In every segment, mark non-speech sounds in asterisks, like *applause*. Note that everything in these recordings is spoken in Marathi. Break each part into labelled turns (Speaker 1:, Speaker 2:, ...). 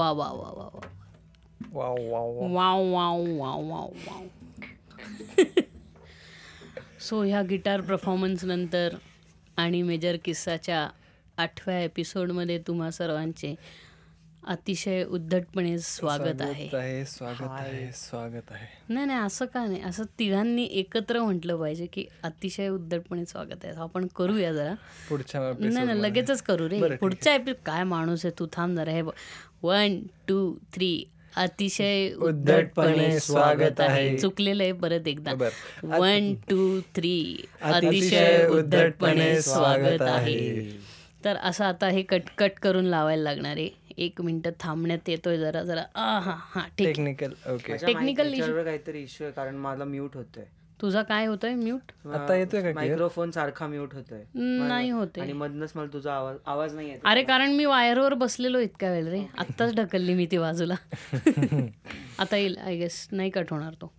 Speaker 1: वा वा वा वा वा
Speaker 2: wow wow wow.
Speaker 1: Wow wow wow wow wow so ह्या गिटार परफॉर्मन्स नंतर आणि मेजर किस्साच्या आठव्या एपिसोडमध्ये तुम्हा सर्वांचे अतिशय उद्धटपणे स्वागत आहे
Speaker 2: स्वागत आहे. स्वागत आहे स्वागत आहे.
Speaker 1: नाही नाही असं का नाही? असं तिघांनी एकत्र म्हटलं पाहिजे की अतिशय उद्धटपणे स्वागत आहे. आपण करूया जरा.
Speaker 2: पुढच्या
Speaker 1: नाही नाही. लगेचच करू रे. पुढच्या एपिसोड काय माणूस आहे? तू थांब जरा. हे वन टू थ्री अतिशय उद्धटपणे स्वागत आहे. चुकलेलं आहे परत एकदा. वन टू थ्री
Speaker 2: अतिशय
Speaker 1: उद्धटपणे स्वागत आहे. तर असं आता हे कट कट करून लावायला लागणार आहे. एक मिनिट थांबण्यात येतोय जरा जरा. आ हा हा ठीक
Speaker 2: टेक्निकल ओके
Speaker 1: टेक्निकल
Speaker 3: काहीतरी इश्यू आहे कारण माझा म्यूट होतोय.
Speaker 1: तुझा काय होतोय? म्यूट?
Speaker 2: आता येतोय का?
Speaker 3: मायक्रोफोन सारखा म्यूट होतोय.
Speaker 1: नाही होते
Speaker 3: आणि मधनच मला तुझा आवाज आवाज नाही येत.
Speaker 1: अरे कारण मी वायरवर बसलेलो इतक्या वेळ रे. आत्ताच ढकलली मी ती बाजूला. *laughs* आता येईल आय गेस नाही कट होणार तो.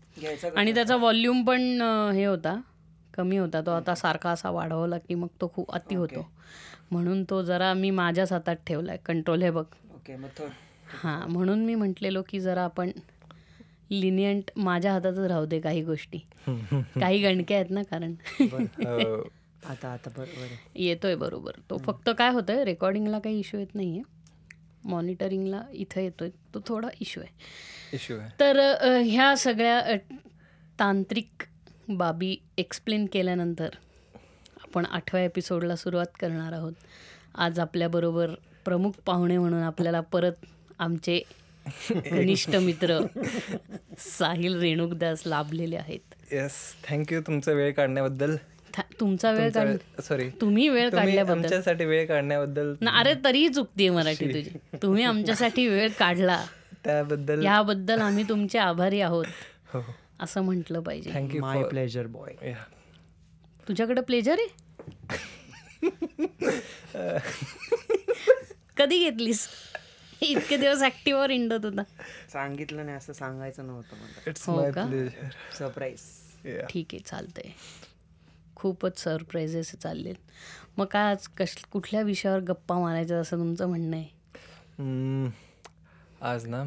Speaker 1: आणि त्याचा व्हॉल्यूम पण हे होता. कमी होता तो. आता सारखा असा वाढवला की मग तो खूप अति होतो. म्हणून तो जरा मी माझ्याच हातात ठेवलाय. कंट्रोल हे बघ.
Speaker 3: ओके
Speaker 1: हां म्हणून मी म्हटलेलो की जरा आपण लिनियंट माझ्या हातातच राहू दे काही गोष्टी. काही गणके आहेत ना कारण. *laughs*
Speaker 3: आता आता बरोबर.
Speaker 1: येतोय बरोबर. तो फक्त काय होतंय रेकॉर्डिंगला काही इश्यू येत नाही आहे मॉनिटरिंगला इथं येतोय तो थोडा इश्यू आहे.
Speaker 2: इश्यू आहे.
Speaker 1: तर ह्या सगळ्या तांत्रिक बाबी एक्सप्लेन केल्यानंतर आपण आठव्या एपिसोडला सुरुवात करणार आहोत. आज आपल्याबरोबर प्रमुख पाहुणे म्हणून आपल्याला परत आमचे घनिष्ठ मित्र साहिल रेणुकदास लाभलेले आहेत.
Speaker 2: येस थँक्यू तुमचा वेळ काढण्याबद्दल.
Speaker 1: तुमचा वेळ काढ
Speaker 2: सॉरी
Speaker 1: तुम्ही वेळ काढल्याबद्दल.
Speaker 2: आमच्यासाठी वेळ काढण्याबद्दल
Speaker 1: ना अरे तरीही चुकतीये मराठी तुझी. तुम्ही आमच्यासाठी वेळ काढला.
Speaker 2: त्याबद्दल
Speaker 1: याबद्दल आम्ही तुमचे आभारी आहोत.
Speaker 2: हो.
Speaker 1: असं म्हटलं पाहिजे.
Speaker 2: Thank you
Speaker 3: my pleasure boy
Speaker 1: तुझ्याकडे प्लेजर आहे? *laughs* कधी घेतलीस? इतके दिवस ऍक्टिव्हवर इंडत होता.
Speaker 3: सांगितलं नाही असं सांगायचं नव्हतं मला.
Speaker 2: इट्स
Speaker 1: हो
Speaker 2: माय
Speaker 1: का?
Speaker 2: प्लेजर
Speaker 3: सरप्राईज
Speaker 1: ठीक आहे चालतंय. खूपच सरप्राईजेस चाललेत. मग काय आज कश कुठल्या विषयावर गप्पा मारायच्या असं तुमचं म्हणणं आहे?
Speaker 2: आज ना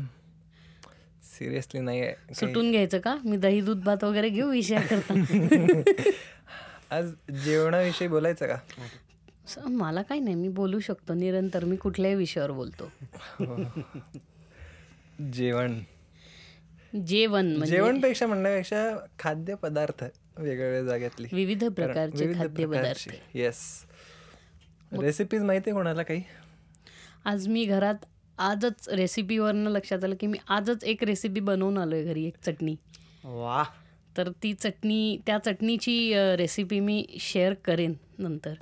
Speaker 2: सिरियसली नाही आहे
Speaker 1: सुटून घ्यायचं का? मी दही दूध भात वगैरे घेऊ विषयाकरता. *laughs*
Speaker 2: आज जेवणाविषयी बोलायचं का?
Speaker 1: मला काही नाही मी बोलू शकतो. निरंतर मी कुठल्याही विषयावर बोलतो. *laughs*
Speaker 2: जेवण.
Speaker 1: जेवण म्हणजे
Speaker 2: जेवणपेक्षा म्हणण्यापेक्षा खाद्यपदार्थ वेगवेगळ्या जाग्यातली.
Speaker 1: विविध प्रकारचे खाद्यपदार्थ.
Speaker 2: येस रेसिपीज माहिती आहे कोणाला काही?
Speaker 1: आज मी घरात आजच रेसिपीवरनं लक्षात आलं की मी आजच एक रेसिपी बनवून आलोय घरी एक चटणी.
Speaker 3: वा
Speaker 1: तर ती चटणी त्या चटणीची रेसिपी मी शेअर करेन नंतर.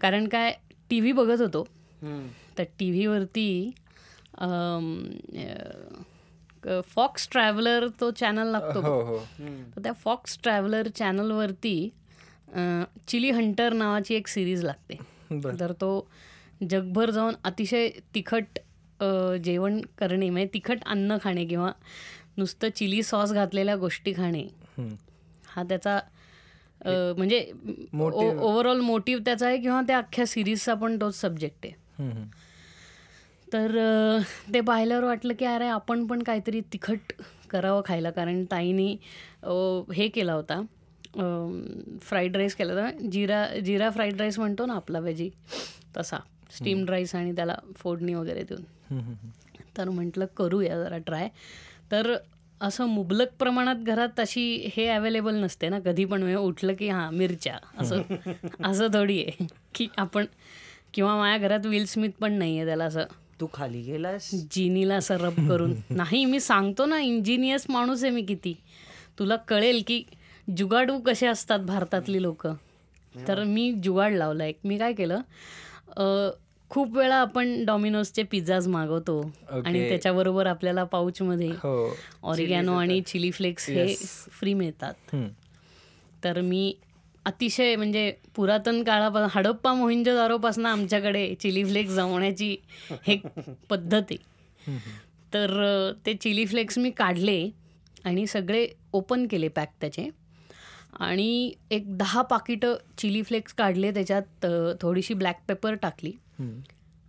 Speaker 1: कारण काय टी व्ही बघत होतो. तर टी व्हीवरती फॉक्स ट्रॅव्हलर तो चॅनल लागतो
Speaker 2: हो हो.
Speaker 1: तर त्या फॉक्स ट्रॅव्हलर चॅनलवरती चिली हंटर नावाची एक सिरीज लागते. तर तो जगभर जाऊन अतिशय तिखट जेवण करणे म्हणजे तिखट अन्न खाणे किंवा नुसतं चिली सॉस घातलेल्या गोष्टी खाणे. हा त्याचा म्हणजे ओव्हरऑल मोटिव्ह त्याचा आहे किंवा त्या अख्ख्या सिरीजचा पण तोच सब्जेक्ट आहे. तर ते पाहिल्यावर वाटलं की अरे आपण पण काहीतरी तिखट करावं खायला. कारण ताईनी हे केला होता. फ्राईड राईस केला होता. जिरा जिरा फ्राईड राईस म्हणतो ना आपला वेजी तसा. स्टीम्ड राईस आणि त्याला फोडणी वगैरे देऊन. तर म्हटलं करूया जरा ट्राय तर असं मुबलक प्रमाणात घरात अशी हे अवेलेबल नसते ना. कधी पण उठलं की हां मिरच्या. असं *laughs* असं थोडी आहे. की आपण किंवा माझ्या घरात विल स्मिथ पण नाही आहे त्याला असं.
Speaker 3: तू खाली गेलास?
Speaker 1: जिनीला असं रब करून. नाही मी सांगतो ना इंजिनियस माणूस आहे मी किती. तुला कळेल की जुगाडू कसे असतात भारतातली लोक. तर मी जुगाड लावला एक मी काय केलं खूप वेळा आपण डॉमिनोजचे पिझ्झाज मागवतो. आणि त्याच्याबरोबर आपल्याला पाऊचमध्ये
Speaker 2: हो.
Speaker 1: ऑरिगॅनो आणि चिली फ्लेक्स हे फ्री मिळतात. तर मी अतिशय म्हणजे पुरातन काळापासून हडप्पा मोहिंजोदारोपासून आमच्याकडे चिली फ्लेक्स जमवण्याची हे *laughs* पद्धत आहे. तर ते चिली फ्लेक्स मी काढले आणि सगळे ओपन केले पॅक त्याचे. आणि एक दहा पाकिटं चिली फ्लेक्स काढले त्याच्यात थोडीशी ब्लॅक पेपर टाकली.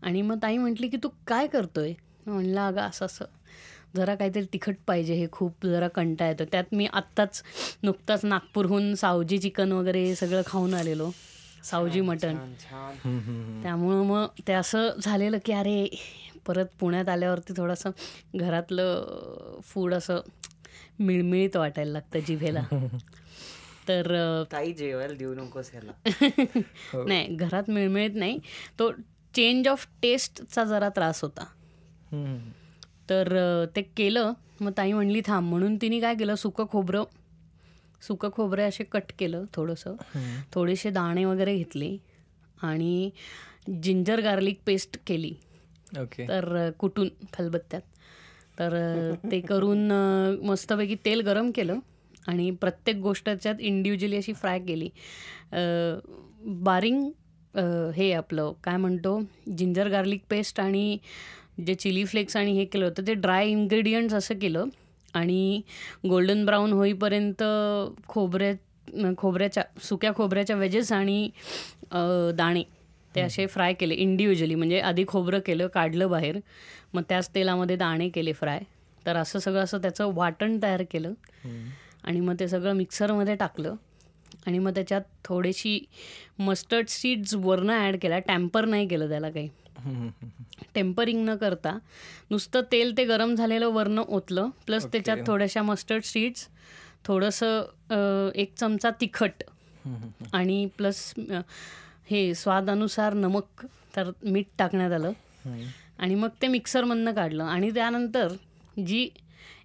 Speaker 1: आणि मग ताई म्हटली की तू काय करतोय? म्हणलं अगं असं असं. जरा काहीतरी तिखट पाहिजे हे खूप जरा कंटा येतो. त्यात मी आत्ताच नुकताच नागपूरहून सावजी चिकन वगैरे हे सगळं खाऊन आलेलो. सावजी मटण. त्यामुळं मग ते असं झालेलं की अरे परत पुण्यात आल्यावरती थोडंसं घरातलं फूड असं मिळमिळीत वाटायला लागतं जिभेला. *laughs* तर
Speaker 3: काही जेवायला देऊ नकोस ह्याला. *laughs*
Speaker 1: नाही घरात मिळमिळीत नाही. तो चेंज ऑफ टेस्टचा जरा त्रास होता. तर ते केलं. मग ताई म्हणली थांब. म्हणून तिने काय केलं सुकं खोबरं सुकं खोबरे असे कट केलं थोडंसं. थोडेसे दाणे वगैरे घेतले आणि जिंजर गार्लिक पेस्ट केली.
Speaker 2: ओके.
Speaker 1: तर कुटून खलबत्त्यात तर ते करून मस्तपैकी तेल गरम केलं आणि प्रत्येक गोष्ट त्याच्यात इंडिव्हिज्युअली अशी फ्राय केली. बारिंग हे आपलं काय म्हणतो जिंजर गार्लिक पेस्ट आणि जे चिली फ्लेक्स आणि हे केलं होतं ते ड्राय इन्ग्रेडियंट्स असं केलं. आणि गोल्डन ब्राऊन होईपर्यंत खोबऱ्या खोबऱ्याच्या सुक्या खोबऱ्याच्या वेजेस आणि दाणे ते असे फ्राय केले इंडिव्हिज्युअली म्हणजे आधी खोबरं केलं काढलं बाहेर. मग त्याच तेलामध्ये दाणे केले फ्राय. तर असं सगळं असं त्याचं वाटण तयार केलं. आणि मग ते सगळं मिक्सरमध्ये टाकलं. आणि मग त्याच्यात थोडीशी मस्टर्ड सीड्स वरनं ॲड केल्या. टॅम्पर नाही केलं त्याला काही. टेम्परिंग न करता. नुसतं तेल ते गरम झालेलं वरनं ओतलं. प्लस त्याच्यात थोड्याशा मस्टर्ड सीड्स थोडंसं एक चमचा तिखट. आणि प्लस हे स्वादानुसार नमक तर मीठ टाकण्यात आलं. आणि मग ते मिक्सरमधनं काढलं. आणि त्यानंतर जी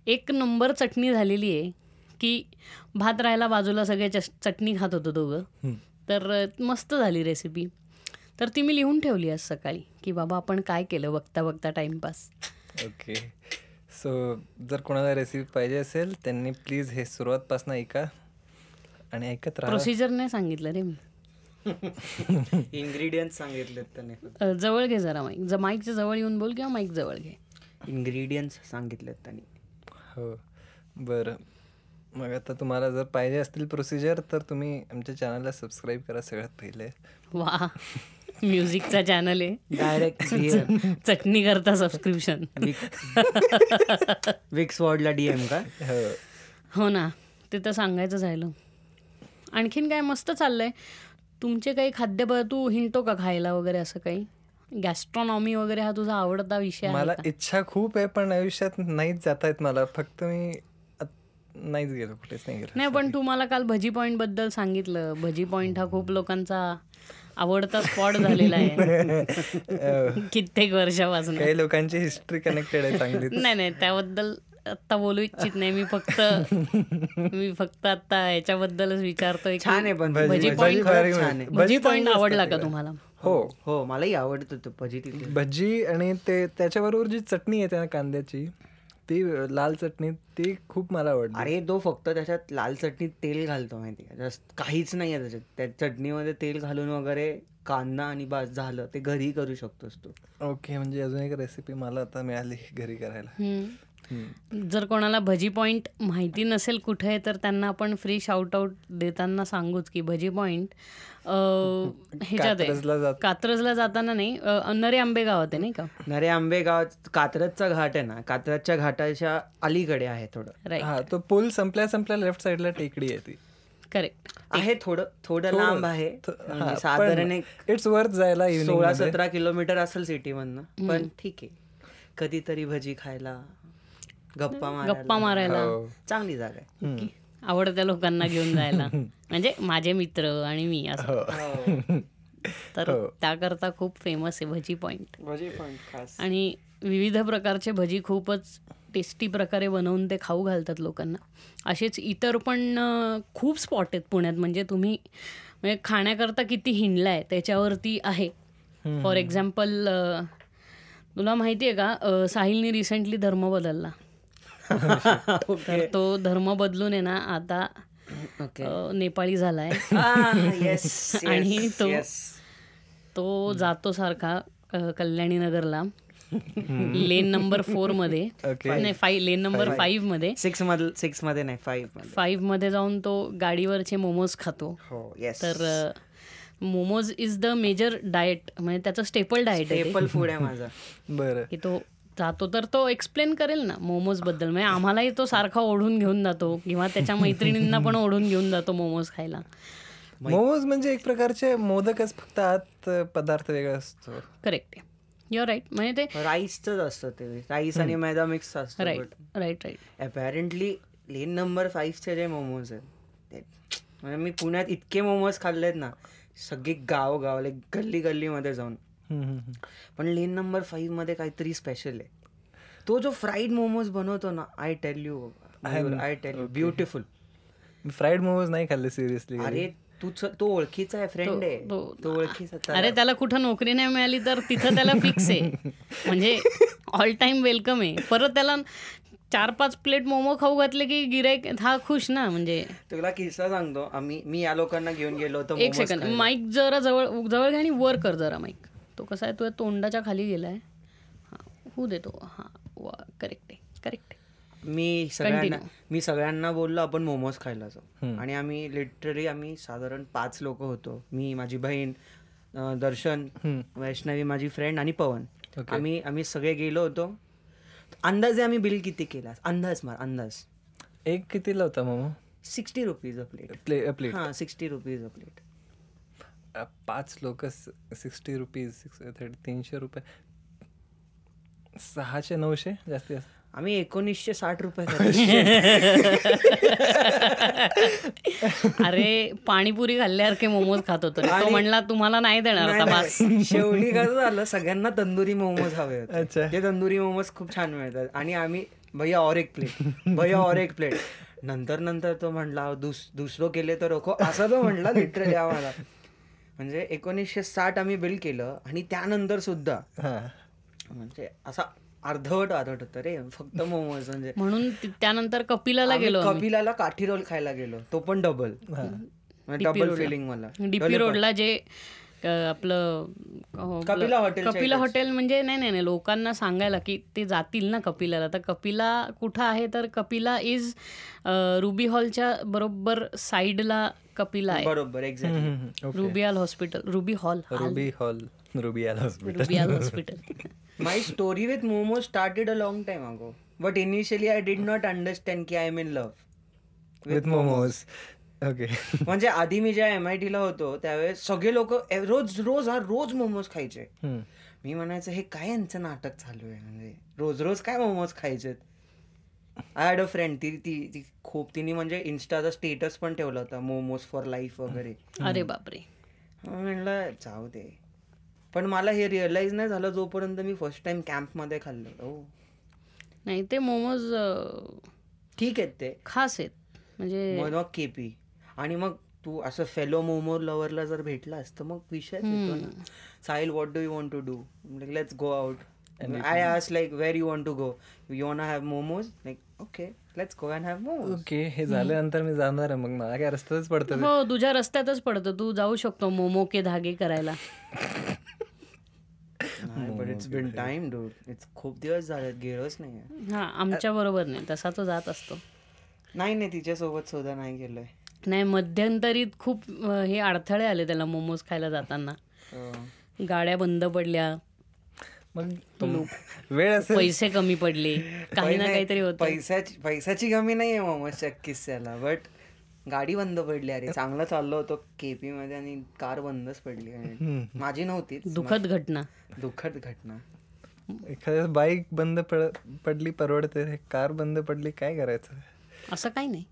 Speaker 1: एक नंबर चटणी झालेली आहे की भात राहायला बाजूला सगळे चटणी खात होतो दोघं. तर मस्त झाली रेसिपी तर ती मी लिहून ठेवली आज सकाळी की बाबा आपण काय केलं बघता बघता टाइमपास
Speaker 2: ओके सो जर कोणाला रेसिपी पाहिजे असेल त्यांनी प्लीज हे सुरुवातपासून ऐका आणि ऐकत राहा.
Speaker 1: प्रोसिजर नाही सांगितलं रे मी. *laughs*
Speaker 3: इन्ग्रेडियंट सांगितलेत त्याने.
Speaker 1: जवळ घे जरा माईक ज माईकच्या जवळ येऊन बोल किंवा माईक जवळ घे.
Speaker 3: इन्ग्रेडियंट्स सांगितलेत त्यांनी.
Speaker 2: हो. बरं. मग आता तुम्हाला जर पाहिजे असतील प्रोसिजर तर तुम्ही आमच्या चॅनलला सबस्क्राईब करा सगळ्यात पहिले.
Speaker 1: वा. म्युझिकचा चॅनल आहे.
Speaker 3: डायरेक्ट *laughs*
Speaker 1: चटणी करता सबस्क्रिप्शन
Speaker 3: विक्स वॉर्डला डीएम का?
Speaker 2: हो.
Speaker 1: हो ना. ते तर सांगायचं झालं आणखीन काय मस्त चाललंय. तुमचे काही खाद्यपदार्थ तू हिंटो का खायला वगैरे असं काही? गॅस्ट्रॉनॉमी वगैरे हा तुझा आवडता विषय आहे
Speaker 2: मला
Speaker 1: का?
Speaker 2: इच्छा खूप आहे पण आयुष्यात नाहीच जाता येत मला. फक्त मी नाहीच गेलो कुठेच नाही गेलो.
Speaker 1: नाही पण तू मला काल भजी पॉईंटबद्दल सांगितलं. भजी पॉईंट हा खूप लोकांचा आवडता स्पॉट झालेला आहे. *laughs* कित्येक वर्षापासून.
Speaker 2: काही लोकांची हिस्ट्री कनेक्टेड आहे चांगली
Speaker 1: नाही नाही त्याबद्दल आत्ता बोलू इच्छित नाही. मी फक्त *laughs* मी फक्त आता याच्याबद्दलच विचारतोय
Speaker 3: छान आहे पण
Speaker 1: भजी पॉईंट
Speaker 3: आहे.
Speaker 1: भजी पॉईंट आवडला का तुम्हाला?
Speaker 2: हो.
Speaker 3: हो मलाही आवडत होतं भजी
Speaker 2: भजी आणि ते त्याच्याबरोबर जी चटणी येते ना कांद्याची ती लाल चटणी ती खूप मला आवडली.
Speaker 3: अरे तो फक्त त्याच्यात लाल चटणीत तेल घालतो माहिती का? जास्त काहीच नाही आहे त्याच्यात. त्या चटणीमध्ये तेल घालून वगैरे कांदा आणि बास झालं ते घरी करू शकतोस तू.
Speaker 2: ओके म्हणजे अजून एक रेसिपी मला आता मिळाली घरी करायला.
Speaker 1: जर कोणाला भजी पॉईंट माहिती नसेल कुठे आहे तर त्यांना आपण फ्री शाउट आउट देताना सांगूच की भजी पॉईंट ह्याच्यात
Speaker 2: कात्रजला
Speaker 1: आहे
Speaker 2: जात-
Speaker 1: कात्रजला जाताना नाही नरे आंबे गावात आहे नाही का?
Speaker 3: नरे आंबेगाव कात्रजचा घाट आहे ना कात्रजच्या घाटाच्या अलीकडे आहे थोडं.
Speaker 1: राईट
Speaker 2: हा तो पूल संपल्या संपल्या लेफ्ट साइडला टेकडी आहे ती.
Speaker 1: करेक्ट
Speaker 3: आहे थोडं थोडं लांब आहे. म्हणजे साधारण एक
Speaker 2: इट्स वर्थ जायला
Speaker 3: सोळा. सतरा किलोमीटर असेल सिटी मधनं पण ठीक आहे. कधीतरी भजी खायला गप्पा
Speaker 1: गप्पा मारायला.
Speaker 2: हो.
Speaker 3: चांगली जागा आहे.
Speaker 1: आवडत्या लोकांना घेऊन *laughs* जायला. म्हणजे माझे मित्र आणि मी असं.
Speaker 2: हो.
Speaker 1: तर त्याकरता खूप फेमस आहे भजी पॉईंट
Speaker 3: भजी खास.
Speaker 1: आणि विविध प्रकारचे भजी खूपच टेस्टी प्रकारे बनवून ते खाऊ घालतात लोकांना. असेच इतर पण खूप स्पॉट आहेत पुण्यात. म्हणजे तुम्ही म्हणजे खाण्याकरता किती हिंडलाय त्याच्यावरती आहे. फॉर एक्झाम्पल तुला माहिती आहे का साहिलने रिसेंटली धर्म बदलला. *laughs* तर तो धर्म बदलून आहे ना आता नेपाळी झालाय. *laughs* आणि तो तो जातो सारखा कल्याणी नगरला. लेन नंबर फोरमध्ये. नाही फाईव्ह लेन नंबर
Speaker 3: फाईव्हमध्ये. सिक्समध्ये सिक्समध्ये नाही
Speaker 1: फाईव्हमध्ये. फाईव्हमध्ये जाऊन तो गाडीवरचे मोमोज खातो.
Speaker 3: हो
Speaker 1: तर momos is the major diet म्हणजे त्याचं स्टेपल डाएट आहे ते.
Speaker 3: टेपल फूड आहे माझा. *laughs*
Speaker 2: बरं.
Speaker 1: की तो जातो तर तो एक्सप्लेन करेल ना मोमोजबद्दल. म्हणजे आम्हालाही तो सारखा ओढून घेऊन जातो किंवा त्याच्या मैत्रिणींना पण ओढून घेऊन जातो मोमोज खायला.
Speaker 2: मोमोज म्हणजे एक प्रकारचे मोदकच फक्त आत पदार्थ वेगळा असतो.
Speaker 1: करेक्ट आहे. युअर राईट म्हणजे ते
Speaker 3: राईसच असतं ते. राईस आणि मैदा मिक्स असतं
Speaker 1: right right right
Speaker 3: apparently lane number फाईव्हचे जे मोमोज आहेत ते म्हणजे मी पुण्यात इतके मोमोज खाल्लेत ना सगळी गाव गाव लाईक गल्ली गल्लीमध्ये जाऊन. पण लेन नंबर फाईव्हमध्ये काहीतरी स्पेशल आहे. तो जो फ्राईड मोमोज बनवतो ना I tell you I tell you beautiful
Speaker 2: me fried momos नाही खाल्ले सिरियसली
Speaker 3: अरे तू तो ओळखीचा आहे फ्रेंड आहे.
Speaker 1: तो-
Speaker 3: तो ओळखीचा
Speaker 1: अरे त्याला कुठं नोकरी नाही मिळाली तर तिथं त्याला फिक्स आहे. *laughs* म्हणजे ऑल टाइम वेलकम आहे. परत त्याला चार पाच प्लेट मोमो खाऊ घातले की गिराईक हा खुश ना म्हणजे.
Speaker 3: तुला किस्सा सांगतो आम्ही मी या लोकांना घेऊन गेलो होतो
Speaker 1: एक
Speaker 3: momos
Speaker 1: सेकंड. माईक जरा जवळ जवळ घ्या आणि वर कर जरा माईक तो कसा आहे तुझ्या तोंडाच्या खाली गेलाय. हा होऊ देतो. हा वा करेक्ट आहे करेक्ट
Speaker 3: मी सगळ्यांना मी सगळ्यांना बोललो आपण मोमोज खायला जाऊ. आणि आम्ही लिटरली आम्ही साधारण पाच लोक होतो. मी माझी बहीण दर्शन वैष्णवी माझी फ्रेंड आणि पवन. आम्ही आम्ही सगळे गेलो होतो. अंदाजे आम्ही बिल किती केला? अंदाज मार अंदाज.
Speaker 2: एक कितीला होता momo?
Speaker 3: Sixty rupees a plate
Speaker 2: play plate.
Speaker 3: हां सिक्स्टी रुपीज अ प्लेट
Speaker 2: पाच लोक सिक्स्टी रुपीज सिक्स थर्टी तीनशे रुपये. सहाशे नऊशे जास्ती असत
Speaker 3: आम्ही एकोणीसशे साठ रुपये *laughs* *laughs*
Speaker 1: अरे पाणीपुरी खाल्ल्यासारखे मोमोज खात होतो. तो म्हणला तुम्हाला नाही देणार आता बस *laughs*
Speaker 3: शेवटी कसं झालं सगळ्यांना तंदुरी मोमोज हवे होते.
Speaker 2: अच्छा.
Speaker 3: ते तंदुरी मोमोज खूप छान मिळतात. आणि आम्ही भैया और एक प्लेट भैया और एक प्लेट नंतर नंतर तो म्हणला दुस दुसरं केले तर रोखो. असं तो म्हणला लिटरली आम्हाला. म्हणजे एकोणीसशे साठ आम्ही बिल केलं आणि त्यानंतर सुद्धा
Speaker 2: हा.
Speaker 3: म्हणजे असा अर्धवट अर्धवट होतं रे फक्त मोमोज म्हणजे
Speaker 1: म्हणून त्यानंतर कपिलाला गेलो.
Speaker 3: कपिलाला काठी रोल खायला गेलो तो पण डबल डबल फिलिंग मला
Speaker 1: डीपी रोडला जे आपलं अ,
Speaker 3: कपिला हॉटेलच्या
Speaker 1: कपिला हॉटेल म्हणजे नाही नाही नाही लोकांना सांगायला की ते जातील ना कपिलाला. तर कपिला कुठं आहे? तर कपिला इज रुबी हॉलच्या बरोबर साईडला कपिला आहे.
Speaker 3: बरोबर exactly
Speaker 1: Ruby Hall hospital Ruby Hall
Speaker 2: Ruby Hall Ruby आला hospital.
Speaker 1: Ruby Hall hospital. *laughs*
Speaker 3: My story with Momo started a long time ago. But initially I did not understand की I'm in love.
Speaker 2: With momos okay *laughs*
Speaker 3: म्हणजे आधी मी ज्या एम आय टीला होतो त्यावेळेस सगळे लोक रोज रोज हा रोज मोमोज खायचे. मी म्हणायचं हे काय यांचं नाटक चालू आहे म्हणजे? रोज रोज काय मोमोज खायचे आय हॅड अ फ्रेंड ती ती ती खूप तिने म्हणजे इन्स्टाचा स्टेटस पण ठेवला होता मोमोज फॉर लाईफ वगैरे.
Speaker 1: अरे बापरे.
Speaker 3: म्हणलं जाऊ दे. पण मला हे रिअलाइज नाही झालं जोपर्यंत मी फर्स्ट टाइम कॅम्पमध्ये खाल्लं. हो
Speaker 1: नाही ते मोमोज
Speaker 3: ठीक आहेत ते.
Speaker 1: खास आहेत. म्हणजे
Speaker 3: केपी. आणि मग तू असं फेलो मोमो लवरला जर भेटलास तर मग विषय येतो ना. Sahil what do you want to do let's go out I as like where you want to go you want have momos like okay let's go and have momos
Speaker 2: okay हे झाल्यानंतर मी जाणार आहे. मग मला काय रस्त्यातच पडतं
Speaker 1: हो तुझ्या रस्त्यातच पडतं. तू जाऊ शकतो मोमो के धागे करायला.
Speaker 3: But it's been time do it's खूप दिवस झालेत. गेलोच नाही
Speaker 1: हा आमच्या बरोबर नाही. तसा तो जात असतो.
Speaker 3: नाही नाही तिच्यासोबत सुद्धा नाही गेलोय
Speaker 1: नाही मध्यंतरीत खूप हे अडथळे आले त्याला मोमोज खायला जाताना.
Speaker 3: अं,
Speaker 1: गाड्या बंद पडल्या.
Speaker 2: मग वेळ असेल.
Speaker 1: पैसे कमी पडले. *laughs* काही ना काहीतरी होतं.
Speaker 3: पैशाची पैशाची कमी नाही आहे मोमोजच्या किस्स्याला बट गाडी बंद पडली. अरे चांगलं चाललो होतो केपी मध्ये आणि कार बंदच पडली. आणि माझी नव्हतीच
Speaker 1: दुःखद घटना.
Speaker 3: दुःखद घटना.
Speaker 2: एखाद्या बाईक बंद पड- पडली परवडते. कार बंद पडली काय करायचं?
Speaker 1: असं काही नाही.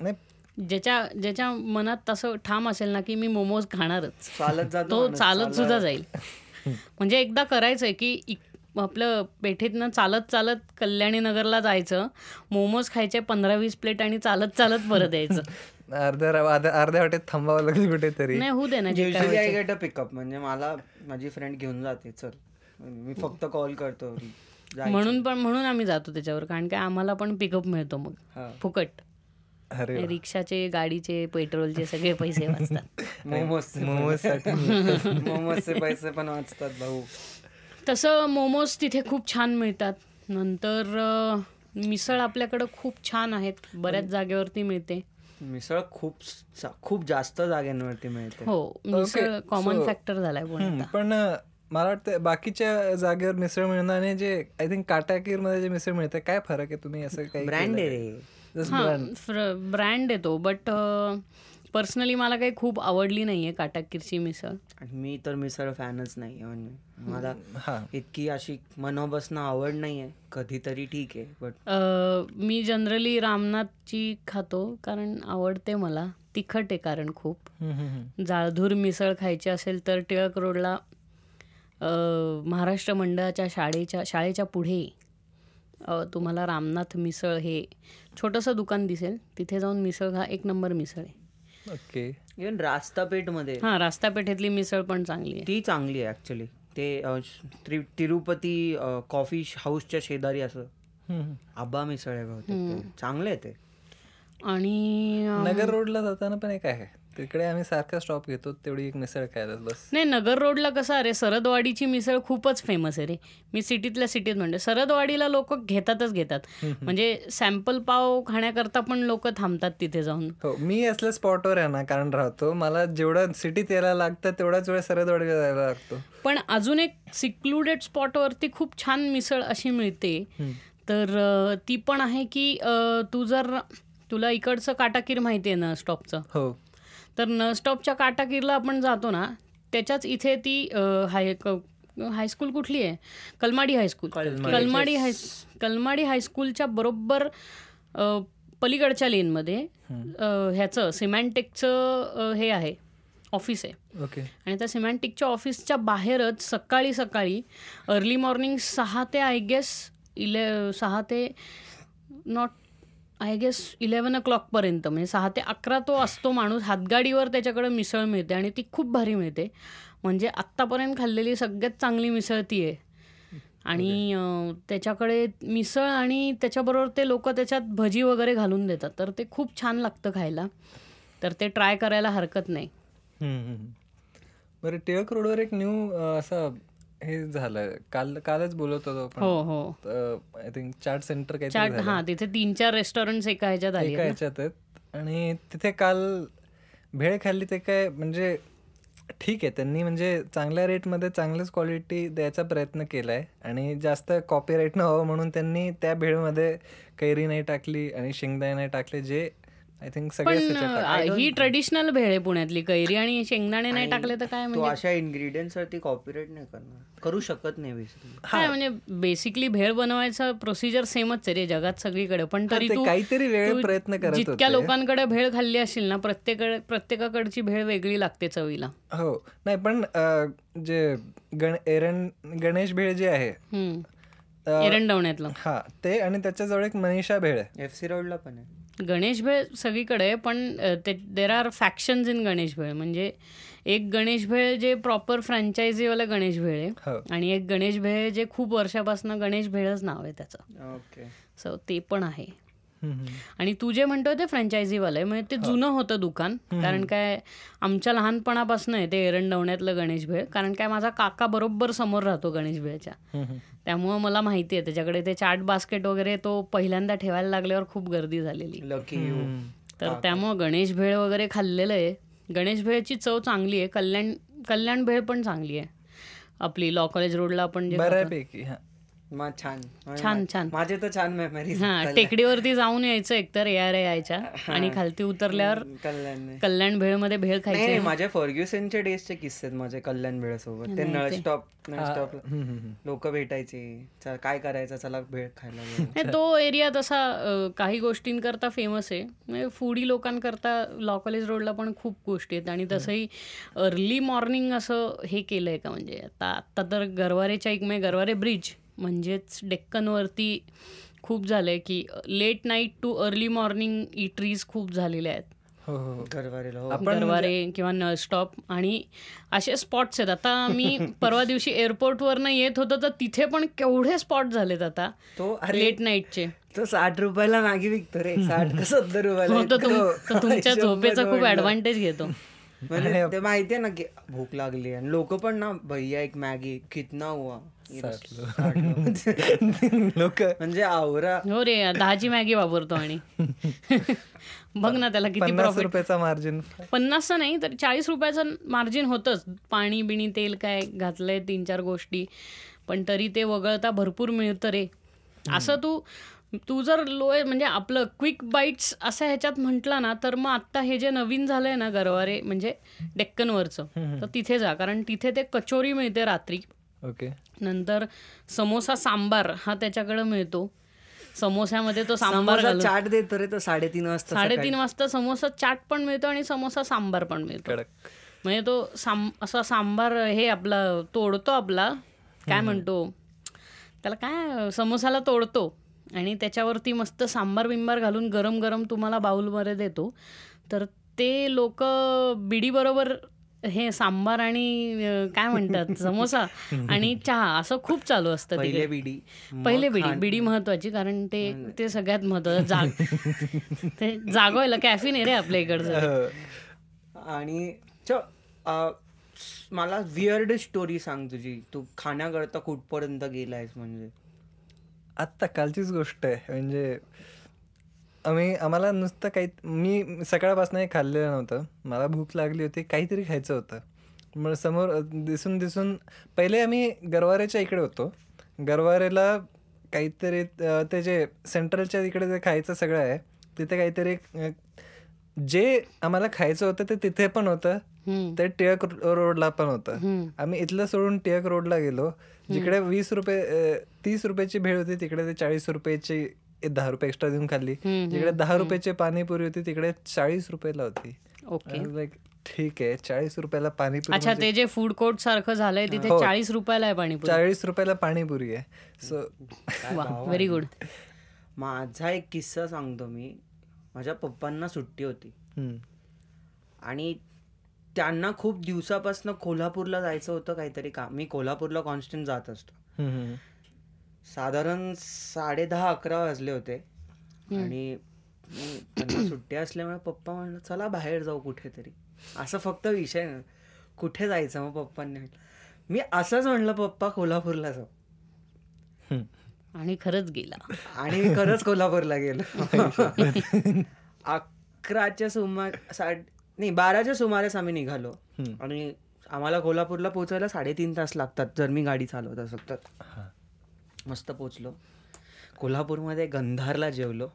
Speaker 2: नाही
Speaker 1: ज्याच्या ज्याच्या मनात तसं ठाम असेल ना की मी मोमोज खाणारच.
Speaker 3: चालत जातो
Speaker 1: तो चालत सुद्धा जाईल. *laughs* म्हणजे एकदा करायचंय की आपलं पेठेतनं चालत चालत कल्याणी नगरला जायचं मोमोज खायचे पंधरा वीस प्लेट आणि चालत चालत परत यायचं. *laughs*
Speaker 2: अर्ध्या रा- अर्ध्या वाटेत थांबावं लागेल कुठेतरी.
Speaker 1: नाही होऊ दे ना
Speaker 3: पिकअप म्हणजे मला माझी फ्रेंड घेऊन जाते चल. मी फक्त कॉल करतो.
Speaker 1: म्हणून पण म्हणून आम्ही जातो त्याच्यावर कारण की आम्हाला पण पिकअप मिळतो मग. फुकट.
Speaker 2: अरे
Speaker 1: रिक्षाचे गाडीचे पेट्रोलचे सगळे पैसे वाचतात.
Speaker 3: मोमोजचे *laughs*
Speaker 2: मोमोजसाठी *laughs*
Speaker 3: मोमोजचे पैसे पण वाचतात भाऊ.
Speaker 1: तसं मोमोज तिथे खूप छान मिळतात. नंतर अं, मिसळ आपल्याकडं खूप छान आहेत. बऱ्याच जागेवरती मिळते.
Speaker 3: मिसळ खूप सा- खूप जास्त जागांवरती मिळते.
Speaker 1: हो मिसळ कॉमन फॅक्टर झालाय
Speaker 2: हम्म, पण अ, मला वाटतं बाकीच्या जागेवर मिसळ मिळणं आणि जे आय थिंक काटाकीरमध्ये जे मिसळ मिळते काय फरक आहे तुम्ही असं काही
Speaker 3: ब्रँड आहे रे.
Speaker 1: ब्रँड येतो बट पर्सनली मला काही खूप आवडली नाहीये काटाकीरची मिसळ.
Speaker 3: आणि मी तर मिसळ फॅनच नाही म्हणजे. मला
Speaker 2: हा.
Speaker 3: इतकी अशी मनापासून आवड नाही आहे कधीतरी ठीक आहे बट
Speaker 1: मी जनरली रामनाथची खातो कारण आवडते मला. तिखट आहे कारण खूप.
Speaker 2: हम्म, हम्म, हम्म.
Speaker 1: जाळधूर मिसळ खायची असेल तर टिळक रोडला महाराष्ट्र मंडळाच्या शाळेच्या शाळेच्या पुढे. तुम्हाला रामनाथ मिसळ हे छोटंसं दुकान दिसेल. तिथे जाऊन मिसळ हा एक नंबर मिसळ आहे.
Speaker 2: ओके.
Speaker 3: इव्हन रास्तापेठमध्ये
Speaker 1: हां रास्तापेठेतली मिसळ पण चांगली आहे.
Speaker 3: ती चांगली आहे ऍक्च्युली ते तिरुपती कॉफी हाऊसच्या शेजारी असं. आबा मिसळ आहे. चांगले आहे ते.
Speaker 1: आणि
Speaker 2: नगर रोडला जाताना पण एक आहे. तिकडे आम्ही सारखा स्टॉप घेतो तेवढी एक मिसळ खायला बस.
Speaker 1: नाही नगर रोडला कसं अरे सरदवाडीची मिसळ खूपच फेमस आहे रे. मी सिटीतल्या सिटीत म्हणते सरदवाडीला लोक घेतातच घेतात. म्हणजे सॅम्पल पाव खाण्याकरता पण लोक थांबतात तिथे जाऊन.
Speaker 2: हो मी असल्या स्पॉटवर आहे ना कारण राहतो मला जेवढं सिटीत यायला लागतं तेवढाच वेळ सरदवाडीला जायला लागतो.
Speaker 1: पण अजून एक सिक्लुडेड स्पॉटवरती खूप छान मिसळ अशी मिळते. तर ती पण आहे की तू जर तुला इकडचं काटाकीर माहिती आहे ना स्टॉपचं
Speaker 2: हो.
Speaker 1: तर न स्टॉपच्या काटाकीरला आपण जातो ना त्याच्याच इथे ती हाय हायस्कूल कुठली आहे? Kalmadi high school Kalmadi. High Kalmadi हायस्कूलच्या बरोबर पलीकडच्या लेनमध्ये ह्याचं सिमॅन्टेकचं हे आहे ऑफिस आहे.
Speaker 2: ओके.
Speaker 1: आणि त्या सिमॅन्टिकच्या ऑफिसच्या बाहेरच सकाळी सकाळी अर्ली मॉर्निंग सहा ते आय गेस इले सहा ते not I guess eleven o क्लॉकपर्यंत म्हणजे सहा ते अकरा तो असतो माणूस हातगाडीवर त्याच्याकडे मिसळ मिळते आणि ती खूप भारी मिळते. म्हणजे आत्तापर्यंत खाल्लेली सगळ्यात चांगली मिसळ ती आहे. आणि त्याच्याकडे मिसळ आणि त्याच्याबरोबर ते लोक त्याच्यात भजी वगैरे घालून देतात. तर ते खूप छान लागतं खायला. तर ते ट्राय करायला हरकत नाही.
Speaker 2: बरं टिळक रोडवर एक न्यू असं हे झालं. काल कालच बोलत होतो
Speaker 1: हो
Speaker 2: आपण
Speaker 1: हो
Speaker 2: आय थिंक चाट सेंटर काही
Speaker 1: चाट हा तिथे तीन चार रेस्टॉरंट एका ह्याच्यात आली
Speaker 2: एका ह्याच्यात आहेत. आणि तिथे काल भेळ खाल्ली ते काय म्हणजे ठीक आहे. त्यांनी म्हणजे चांगल्या रेटमध्ये चांगलीच क्वालिटी द्यायचा प्रयत्न केलाय. आणि जास्त कॉपीराईट न व्हावं म्हणून त्यांनी त्या भेळमध्ये कैरी नाही टाकली आणि शेंगदाणे नाही टाकले जे आय थिंक सगळे
Speaker 1: ही ट्रेडिशनल भेळ आहे पुण्यातली कैरी आणि शेंगदाणे नाही टाकले तर काय
Speaker 3: तो
Speaker 1: म्हणजे?
Speaker 3: अशा इन्ग्रेडियंट्स वरती कॉपीराईट नाही करणार. करू शकत नाही बेसिकली
Speaker 1: काय म्हणजे बेसिकली भेळ बनवायचा प्रोसिजर सेमच आहे रे जगात सगळीकडे पण तरी
Speaker 2: ते काहीतरी वेगळे
Speaker 1: तू
Speaker 2: प्रयत्न करत
Speaker 1: जितक्या. लोकांकडे भेळ खाल्ली असेल ना प्रत्येक प्रत्येकाकडची भेळ वेगळी लागते चवीला.
Speaker 2: हो. नाही पण जे गण एरन गणेश भेळ जे आहे
Speaker 1: एरंडवण्यातलं.
Speaker 2: हा ते आणि त्याच्याजवळ एक मनीषा भेळ आहे.
Speaker 3: एफ सी रोडला पण आहे.
Speaker 1: गणेश भेळ सगळीकडे पण ते there are factions in Ganesh bhel. म्हणजे एक गणेश भेळ जे प्रॉपर फ्रँचायझीवाला गणेश भेळ आहे
Speaker 2: हो.
Speaker 1: आणि एक गणेश भेळ जे खूप वर्षापासून गणेश भेळच नाव आहे त्याचं.
Speaker 3: ओके.
Speaker 1: सो ते पण आहे. आणि तू जे म्हणतोय ते फ्रँचायझीवालं आहे. म्हणजे ते जुनं होतं दुकान. कारण काय आमच्या लहानपणापासून आहे ते एरंडवण्यातलं गणेश भेळ. कारण काय माझा काका बरोबर समोर राहतो गणेश भेळच्या. त्यामुळं मला माहिती आहे. त्याच्याकडे ते चाट बास्केट वगैरे तो पहिल्यांदा ठेवायला लागल्यावर खूप गर्दी झालेली.
Speaker 3: लकी यू
Speaker 1: तर त्यामुळं गणेश भेळ वगैरे खाल्लेलं आहे. गणेश भेळची चव चांगली आहे. कल्याण कल्याण भेळ पण चांगली आहे. आपली लॉ कॉलेज रोडला आपण जे
Speaker 3: मग छान.
Speaker 1: छान छान.
Speaker 3: माझे तर छान मेमरीज
Speaker 1: हा टेकडीवरती जाऊन यायचं एकतर या रे यायच्या आणि खालती उतरल्यावर
Speaker 3: कल्याण
Speaker 1: कल्याण भेळमध्ये भेळ खायची.
Speaker 3: माझ्या फर्ग्युसनचे डेजचे किस्से आहेत माझे कल्याण भेळ सोबत ते. नळ स्टॉप. लोक भेटायचे. च- काय करायचं? चला भेळ खायला
Speaker 1: तो एरिया तसा काही गोष्टींकरता फेमस आहे. म्हणजे फूडी लोकांकरता लॉ कॉलेज रोडला पण खूप गोष्टी आहेत. आणि तसंही अर्ली मॉर्निंग असं हे केलं आहे का म्हणजे? आता आत्ता तर गरवारेच्या एक म्हणजे गरवारे ब्रिज म्हणजेच डेक्कनवरती खूप झालं आहे की late night to early morning eateries खूप झालेल्या आहेत.
Speaker 2: हो हो हो.
Speaker 3: हो.
Speaker 1: गरवारे किंवा नळ स्टॉप आणि असे स्पॉट्स आहेत. आता मी *laughs* परवा दिवशी एअरपोर्टवरनं येत होतो तर तिथे पण केवढे स्पॉट झालेत आता. लेट नाईटचे
Speaker 3: तो साठ रुपयाला मॅगी विकतो रे. *laughs* साठ का सत्तर रुपयाला
Speaker 1: तुमच्या झोपेचा खूप. ऍडव्हान्टेज घेतो.
Speaker 3: म्हणजे ते माहितीये ना की भूक लागली आणि लोक पण ना भैया एक मॅगी कितना हुआ? *laughs*
Speaker 2: लोक
Speaker 3: म्हणजे आवरा.
Speaker 1: हो रे दहाची मॅगी वापरतो आणि *laughs* बघ ना त्याला किती
Speaker 2: पन्नास रुपयाचा मार्जिन
Speaker 1: पन्नासचं नाही तर चाळीस रुपयाचं मार्जिन होतंच. पाणी बिणी तेल काय घातलंय तीन चार गोष्टी. पण तरी ते वगळता भरपूर मिळतं रे. असं तू तू जर लो म्हणजे आपलं क्विक बाईट्स असं ह्याच्यात म्हटलं ना तर मग आत्ता हे जे नवीन झालंय ना गरवारे म्हणजे डेक्कनवरचं तर तिथे जा. कारण तिथे ते कचोरी मिळते रात्री.
Speaker 2: ओके.
Speaker 1: नंतर समोसा सांबार हा त्याच्याकडे मिळतो. समोस्यामध्ये तो सांबार
Speaker 3: चाट देतो रे तो साडेतीन वाजता
Speaker 1: साडेतीन वाजता समोसा चाट पण मिळतो आणि समोसा सांबार पण मिळतो. म्हणजे तो साम असा सांबार हे आपला तोडतो आपला. काय म्हणतो? त्याला काय समोसाला तोडतो. आणि त्याच्यावरती मस्त सांबार बिंबार घालून गरम गरम तुम्हाला बाउलमध्ये देतो. तर ते लोक बिडीबरोबर हे सांबार आणि अं, काय म्हणतात *laughs* समोसा आणि चहा असं खूप चालू असतं
Speaker 3: पहिले
Speaker 1: तिकडे
Speaker 3: बिडी.
Speaker 1: पहिले बिडी. बिडी महत्वाची कारण ते ते सगळ्यात महत्वाचं जाग. *laughs* ते जागवायला कॅफिन आहे रे आपल्या इकडचं.
Speaker 3: आणि च अ, मला विअर्ड स्टोरी सांग तुझी. तू खाण्याकरता कुठपर्यंत गेलायस म्हणजे?
Speaker 2: आत्ता कालचीच गोष्ट आहे. म्हणजे आम्ही आम्हाला नुसतं काही मी सकाळपासून हे खाल्लेलं नव्हतं. मला भूक लागली होती काहीतरी खायचं होतं. मग समोर दिसून दिसून पहिले आम्ही गरवारेच्या इकडे होतो. गरवारेला काहीतरी ते जे सेंट्रलच्या इकडे जे खायचं सगळं आहे तिथे काहीतरी जे आम्हाला खायचं होतं ते तिथे पण होतं. ते टिळक रोडला पण होतं. आम्ही इथलं सोडून टिळक रोडला गेलो. जिकडे वीस रुपये तीस रुपयाची भेळ होती तिकडे ते चाळीस रुपयाची दहा रुपये एक्स्ट्रा देऊन खाल्ली. जिकडे दहा रुपयाची पाणीपुरी होती तिकडे चाळीस रुपयाला होती.
Speaker 1: ओके.
Speaker 2: लाईक ठीक आहे चाळीस रुपयाला पाणीपुरी
Speaker 1: अच्छा ते जे फूड कोर्ट सारखं झालंय तिथे
Speaker 2: हो.
Speaker 1: चाळीस रुपयाला आहे पाणीपुरी.
Speaker 2: चाळीस रुपयाला पाणीपुरी आहे. सो
Speaker 1: वा व्हेरी गुड
Speaker 3: माझा एक किस्सा सांगतो मी. माझ्या पप्पांना सुट्टी होती. आणि त्यांना खूप दिवसापासून कोल्हापूरला जायचं होतं काहीतरी काम. मी कोल्हापूरला कॉन्स्टंट जात असतो. साधारण साडे दहा अकरा वाजले होते. आणि मी- त्यांना सुट्टी असल्यामुळे पप्पा म्हणलं चला बाहेर जाऊ कुठेतरी. असं फक्त विषय नाही. कुठे जायचं मग पप्पांनी म्हटलं. मी असंच म्हणलं पप्पा कोल्हापूरला जाऊ
Speaker 1: आणि खरंच गेला.
Speaker 3: आणि मी खरंच कोल्हापूरला गेलो. *laughs* अकराच्या सुमार साड नाही बाराच्या सुमारेस आम्ही निघालो. आणि आम्हाला कोल्हापूरला पोहोचायला साडेतीन तास लागतात जर मी गाडी चालवत असेल तर. मस्त पोचलो. कोल्हापूरमध्ये गंधारला जेवलो.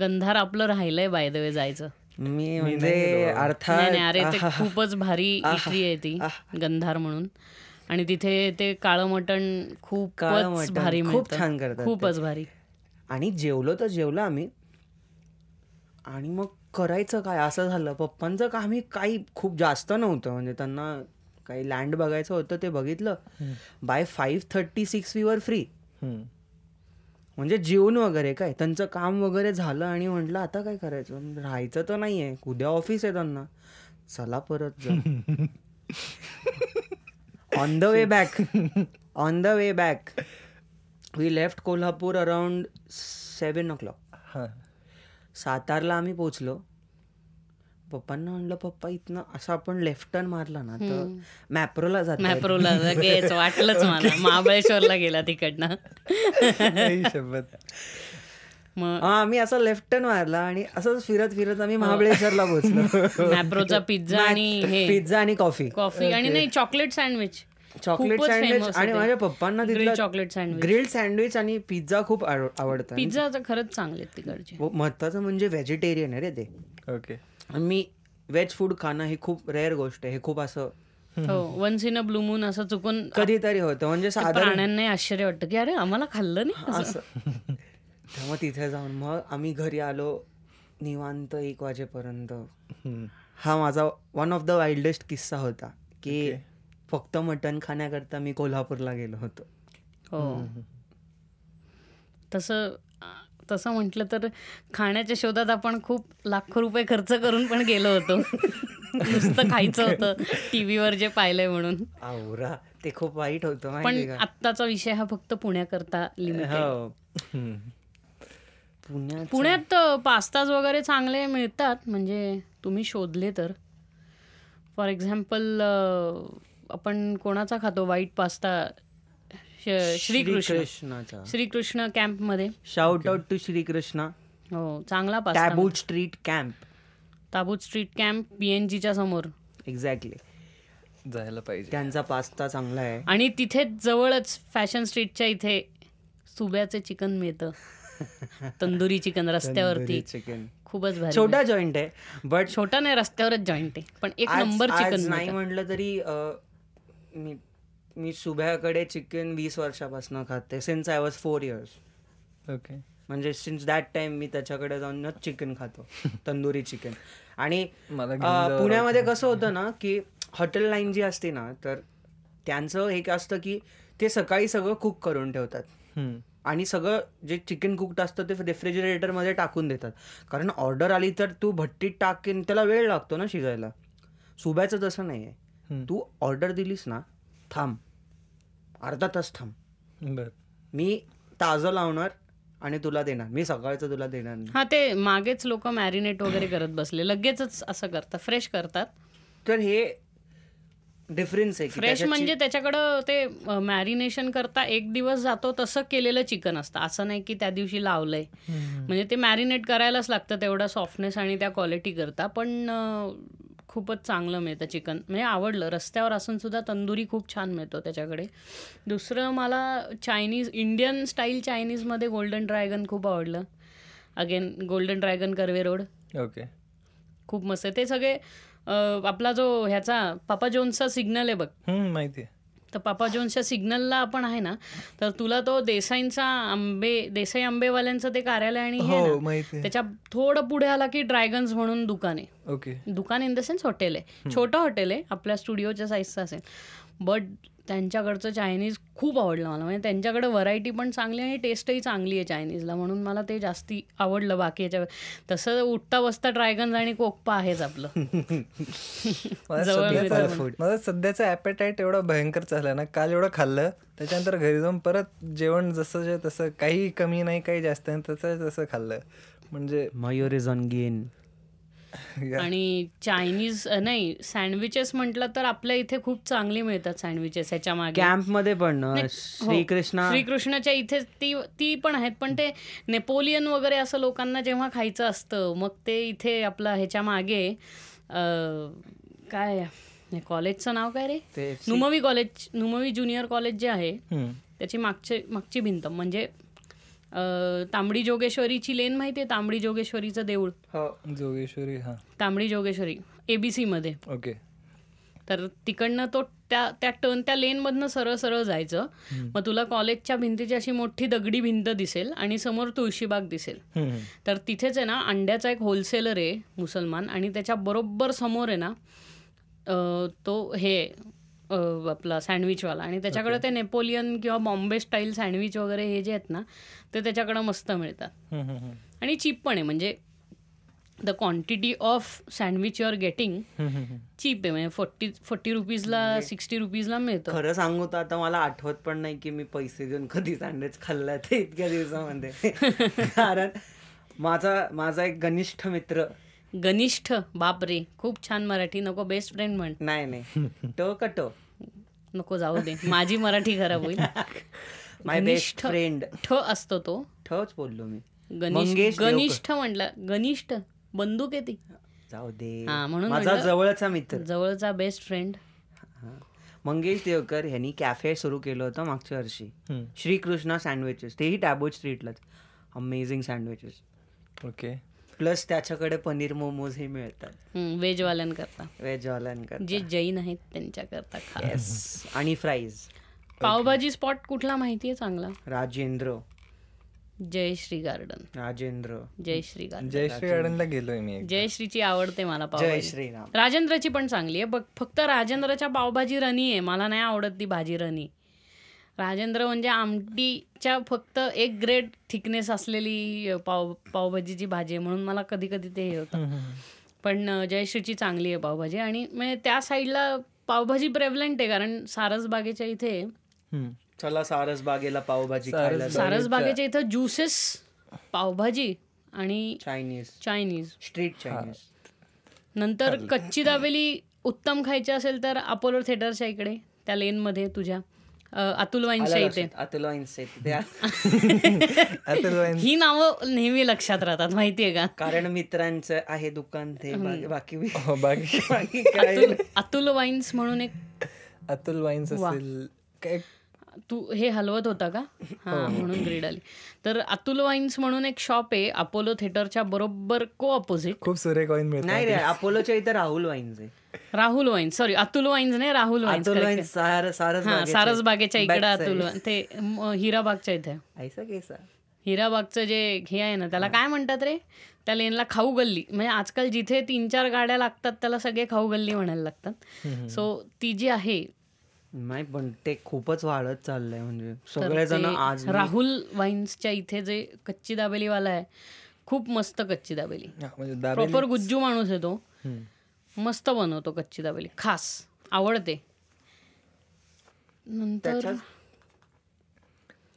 Speaker 1: गंधार आपलं राहिलंय बाय द वे जायचं.
Speaker 3: मी म्हणजे अर्थात
Speaker 1: अरे ते खूपच भारी इटली आहे ती गंधार म्हणून. आणि तिथे ते काळं मटण
Speaker 3: मटण
Speaker 1: भारी
Speaker 3: खूप छान करतात ते.
Speaker 1: खूपच भारी.
Speaker 3: आणि जेवलो तर जेवलो आम्ही. आणि मग करायचं काय? असं झालं. पप्पांचं कामही काही खूप जास्त नव्हतं. म्हणजे त्यांना काही लँड बघायचं होतं ते बघितलं. बाय फाईव्ह थर्टी सिक्स वर फ्री म्हणजे जेवण वगैरे काय त्यांचं काम वगैरे झालं आणि म्हटलं आता काय करायचं? राहायचं तर नाही आहे उद्या ऑफिस आहे त्यांना. चला परत on the way back on the way back we left Kolhapur around seven o'clock
Speaker 2: हा.
Speaker 3: सातारला आम्ही पोचलो पप्पांना म्हणलं पप्पा इथनं असं आपण लेफ्ट टर्न मारला ना तर मॅप्रोला जात
Speaker 1: मॅप्रोला वाटलंच *laughs* मला. महाबळेश्वरला गेला तिकडनं.
Speaker 2: शपथ
Speaker 3: हा आम्ही असं लेफ्ट टर्न मारला आणि असंच फिरत फिरत आम्ही महाबळेश्वरला पोहोचलो. *laughs*
Speaker 1: मॅप्रोचा पिझ्झा आणि हे.
Speaker 3: पिझ्झा आणि कॉफी.
Speaker 1: कॉफी आणि नाही चॉकलेट सँडविच.
Speaker 3: चॉकलेट सँडविच आणि. माझ्या पप्पांना तिथलं
Speaker 1: चॉकलेट सँडविच.
Speaker 3: ग्रिल्ड सँडविच आणि पिझ्झा खूप आव- आवडतं
Speaker 1: पिझ्झा तर खरंच चांगले तिकडचे.
Speaker 3: व महत्वाचं म्हणजे व्हेजिटेरियन आहे रे ते.
Speaker 2: ओके.
Speaker 3: मी व्हेज फूड खाणं ही खूप रेअर गोष्ट आहे. हे खूप असं
Speaker 1: हो once in a blue moon असं चुकून
Speaker 3: कधीतरी होतं. म्हणजे साधारण
Speaker 1: प्राण्यांनाही आश्चर्य वाटतं की अरे आम्हाला खाल्लं नाही असं.
Speaker 3: मग तिथे जाऊन मग आम्ही घरी आलो निवांत एक वाजेपर्यंत. हा माझा वन ऑफ द वाईल्डेस्ट किस्सा होता की फक्त मटण खाण्याकरता मी कोल्हापूरला गेलो होतो.
Speaker 1: हो. तसं तसं म्हटलं तर खाण्याच्या शोधात आपण खूप लाखो रुपये खर्च करून पण गेलो होतो. *laughs* नुसतं खायचं *laughs* होतं टीव्हीवर जे पाहिलंय म्हणून.
Speaker 3: आवरा ते खूप वाईट होतं
Speaker 1: पण आत्ताचा विषय हा फक्त पुण्याकरता लिमिटेड
Speaker 3: हो. पुण्यात
Speaker 1: पास्ताज वगैरे चांगले मिळतात म्हणजे तुम्ही शोधले तर. फॉर एक्झाम्पल आपण कोणाचा खातो? White pasta Shrikrishna.
Speaker 3: श्रीकृष्णाचा
Speaker 1: श्रीकृष्ण कॅम्पमध्ये.
Speaker 3: Shout out to Shrikrishna.
Speaker 1: हो चांगला pasta
Speaker 3: Taboot street camp
Speaker 1: Taboot street camp बीएनजीच्या समोर.
Speaker 3: एक्झॅक्टली
Speaker 2: जायला पाहिजे.
Speaker 3: त्यांचा पास्ता चांगला आहे.
Speaker 1: आणि तिथे जवळच फॅशन स्ट्रीटच्या इथे सुब्याचे चिकन मिळतं. *laughs* तंदुरी चिकन रस्त्यावरती.
Speaker 3: चिकन
Speaker 1: खूपच भारी.
Speaker 3: छोटा जॉईंट आहे बट
Speaker 1: छोटा नाही रस्त्यावरच जॉईंट आहे. पण एक नंबर चिकन
Speaker 3: नाही म्हटलं तरी मी मी सुभ्याकडे चिकन वीस वर्षापासून खाते since I was four years
Speaker 2: okay
Speaker 3: म्हणजे सिन्स दॅट टाइम मी त्याच्याकडे जाऊनच चिकन खातो *laughs* तंदुरी चिकन आणि पुण्यामध्ये कसं होतं ना की हॉटेल लाईन जी असते ना तर त्यांचं एक असतं की ते सकाळी सगळं कुक करून ठेवतात. आणि सगळं जे चिकन कुक्ड असतं ते रेफ्रिजरेटरमध्ये टाकून देतात. कारण ऑर्डर आली तर तू भट्टीत टाकेन त्याला वेळ लागतो ना शिजायला. सुब्याचं तसं नाही आहे. तू ऑर्डर दिलीस ना थांब. अर्धा तास थांब.
Speaker 2: बर.
Speaker 3: मी ताजं लावणार आणि तुला देणार. मी सकाळचं तुला देणार नाही.
Speaker 1: हा ते मागेच लोक मॅरिनेट वगैरे करत बसले. लगेचच असं करतात. फ्रेश करतात.
Speaker 3: तर हे डिफरन्स आहे की
Speaker 1: फ्रेश म्हणजे त्याच्याकडं ते मॅरिनेशन करता एक दिवस जातो तसं केलेलं चिकन असतं. असं नाही की त्या दिवशी लावलंय. म्हणजे ते मॅरिनेट करायलाच लागतं तेवढा सॉफ्टनेस आणि त्या क्वालिटी करता. पण खूपच चांगलं मिळतं चिकन. म्हणजे आवडलं. रस्त्यावर असून सुद्धा तंदुरी खूप छान मिळतो त्याच्याकडे. दुसरं मला चायनीज इंडियन स्टाईल चायनीजमध्ये गोल्डन ड्रॅगन खूप आवडलं. Again golden dragon Karve road
Speaker 2: okay
Speaker 1: खूप मस्त आहे. ते सगळे आपला जो ह्याचा पापा जोन्सचा सिग्नल आहे बघ.
Speaker 2: माहिती आहे.
Speaker 1: तर पापा जोन्सच्या सिग्नलला आपण आहे ना तर तुला तो देसाईंचा आंबे देसाई आंबेवाल्यांचं ते कार्यालय आणि हे
Speaker 2: हो
Speaker 1: त्याच्या थोडं पुढे आला की ड्रॅगन्स म्हणून दुकान आहे.
Speaker 2: ओके.
Speaker 1: दुकान इन द सेन्स हॉटेल आहे. छोटं हॉटेल आहे आपल्या स्टुडिओच्या साईजचं असेल. बट त्यांच्याकडचं चायनीज खूप आवडलं मला. म्हणजे त्यांच्याकडे व्हरायटी पण चांगली आणि टेस्टही चांगली आहे चायनीजला म्हणून मला ते जास्ती आवडलं बाकी याच्या तसं उठता बसता ड्रॅगन्स आणि कोकपा आहेच आपलं.
Speaker 2: सध्याचा सध्याचा ॲपेटाईट एवढा भयंकर चालला ना. काल एवढं खाल्लं त्याच्यानंतर घरी जाऊन परत जेवण जसं जे तसं काही कमी नाही काही जास्त नाही तसं तसं खाल्लं. म्हणजे
Speaker 3: मयूर इज ऑन गेन *laughs*
Speaker 1: आणि चायनीज नाही सँडविचेस म्हटलं तर आपल्या इथे खूप चांगली मिळतात सँडविचेस ह्याच्या मागे
Speaker 3: कॅम्पमध्ये पण
Speaker 1: हो.
Speaker 3: श्रीकृष्णा
Speaker 1: श्रीकृष्णाच्या इथे ती ती पण आहेत पण ते नेपोलियन वगैरे असं लोकांना जेव्हा खायचं असतं मग ते इथे आपलं ह्याच्या मागे काय कॉलेजचं नाव काय रे Numavi college Numavi junior college जे आहे. त्याची मागचे मागची भिंत म्हणजे तांबडी जोगेश्वरीची लेन माहिती आहे? तांबडी जोगेश्वरीचं देऊळ.
Speaker 3: हो
Speaker 2: जोगेश्वरी हा.
Speaker 1: तांबडी जोगेश्वरी एबीसी मध्ये.
Speaker 2: ओके.
Speaker 1: तर तिकडनं तो त्या त्या टर्न त्या लेनमधनं सरळ सरळ जायचं. मग तुला कॉलेजच्या भिंतीची अशी मोठी दगडी भिंत दिसेल आणि समोर तुळशीबाग दिसेल. तर तिथेच आहे ना अंड्याचा एक होलसेलर आहे मुसलमान आणि त्याच्या बरोबर समोर आहे ना तो हे आपला सँडविचवाला. आणि त्याच्याकडे ते नेपोलियन किंवा बॉम्बे स्टाईल सँडविच वगैरे हे जे आहेत ना ते त्याच्याकडं मस्त मिळतात. आणि चीप पण आहे. म्हणजे the quantity of sandwich you are getting. Cheap आहे. म्हणजे फोर्टी फोर्टी रुपीजला सिक्स्टी रुपीजला मिळतं.
Speaker 3: खरं सांगू तर आता मला आठवत पण नाही की मी पैसे देऊन कधी सँडविच खाल्लाय ते इतक्या दिवसामध्ये. *laughs* कारण माझा माझा एक घनिष्ठ मित्र
Speaker 1: घनिष्ठ बापरे खूप छान मराठी नको बेस्ट फ्रेंड म्हण.
Speaker 3: नाही नाही. ट का ट
Speaker 1: नको जाऊ दे. माझी मराठी खराब होईल.
Speaker 3: माय बेस्ट फ्रेंड
Speaker 1: ठ असतो तो.
Speaker 3: ठच बोललो मी.
Speaker 1: गणेश
Speaker 3: मंगेश
Speaker 1: गनिष्ठ म्हटलं. गनिष्ठ. बंदूक आहे ती.
Speaker 3: जाऊ दे.
Speaker 1: हा, म्हणून
Speaker 3: माझा
Speaker 1: म्हणलं-
Speaker 3: जवळचा मित्र.
Speaker 1: जवळचा बेस्ट फ्रेंड.
Speaker 3: मंगेश देवकर यांनी कॅफे सुरू केलं होतं मागच्या वर्षी. श्रीकृष्णा सँडविचेस तेही टॅबोट स्ट्रीटलाच अमेझिंग सँडविचेस
Speaker 2: ओके
Speaker 3: प्लस त्याच्याकडे पनीर मोमोज हे मिळतात.
Speaker 1: व्हेजवाल्यांकरता
Speaker 3: व्हेजवाल्यांकडे
Speaker 1: जे जैन आहेत त्यांच्याकरता खा.
Speaker 3: येस आणि फ्राईज *laughs*
Speaker 1: पावभाजी स्पॉट कुठला माहिती आहे चांगला?
Speaker 3: राजेंद्र.
Speaker 1: जय श्री गार्डन.
Speaker 3: राजेंद्र.
Speaker 1: जय श्री गार्डन.
Speaker 2: जयश्री गार्डनला गेलोय मी एक
Speaker 1: जय श्रीची आवडते मला
Speaker 3: जय
Speaker 1: पावभाजी.
Speaker 3: श्रीराम.
Speaker 1: राजेंद्रची पण चांगली आहे. बघ फक्त राजेंद्रच्या पावभाजी रनी आहे. मला नाही आवडत ती भाजी रनी. राजेंद्र म्हणजे आमटीच्या फक्त एक ग्रेड थिकनेस असलेली पाव पावभाजीची भाजी आहे म्हणून मला कधी कधी ते हे होतं. पण जयश्रीची चांगली आहे पावभाजी आणि म्हणजे त्या साईडला पावभाजी प्रेव्हलंट आहे कारण सारसबागेच्या इथे
Speaker 2: हम्म.
Speaker 3: चला सारस बागेला पावभाजी खायला
Speaker 1: सारसबागेच्या इथं ज्युसेस पावभाजी आणि
Speaker 3: चायनीज
Speaker 1: चायनीज
Speaker 3: स्ट्रीट चायनीज
Speaker 1: नंतर कच्ची दाबेली उत्तम खायचे असेल तर अपोलो थिएटरच्या इकडे त्या लेनमध्ये तुझ्या. अ, अतुल वाईन्सच्या इथे
Speaker 3: अतुल वाईन्स ते
Speaker 2: आता *laughs* वाईन-
Speaker 1: ही नावं नेहमी लक्षात राहतात माहितीये का?
Speaker 3: कारण मित्रांचं आहे दुकान ते बाकी
Speaker 2: हो, बाकी
Speaker 3: बाकी काय
Speaker 1: अतुल अतुल वाईन्स म्हणून एक
Speaker 2: अतुल वाईन्स असेल. काय
Speaker 1: तू हे हलवत होता का? हा म्हणून ग्रीड आली. तर अतुल वाईन्स म्हणून एक शॉप आहे अपोलो थिएटरच्या बरोबर को ऑपोजिट
Speaker 2: खूप सुरेख वाईन मिळतात.
Speaker 3: नाही रे अपोलोच्या इथं राहुल वाईन्स आहे.
Speaker 1: Rahul wines sorry Atul wines नाही राहुल वाईन्स
Speaker 3: सारस
Speaker 1: हा सारस बागेच्या इकडे अतुल वाईन- ते हिराबागच्या इथे. हिराबागचं जे हे आहे ना त्याला काय म्हणतात रे? त्या लेनला खाऊ गल्ली. म्हणजे आजकाल जिथे तीन चार गाड्या लागतात त्याला सगळे खाऊ गल्ली म्हणायला लागतात. सो ती जी आहे
Speaker 3: नाही पण ते खूपच वाढत चाललंय म्हणजे सगळेजण आज
Speaker 1: राहुल वाईन्सच्या इथे जे कच्ची दाबेलीवाला आहे खूप मस्त कच्ची दाबेली.
Speaker 2: हा, म्हणजे दाबेली
Speaker 1: प्रॉपर गुज्जू माणूस आहे तो. मस्त बनवतो कच्ची दाबेली. खास. आवडते. नंतर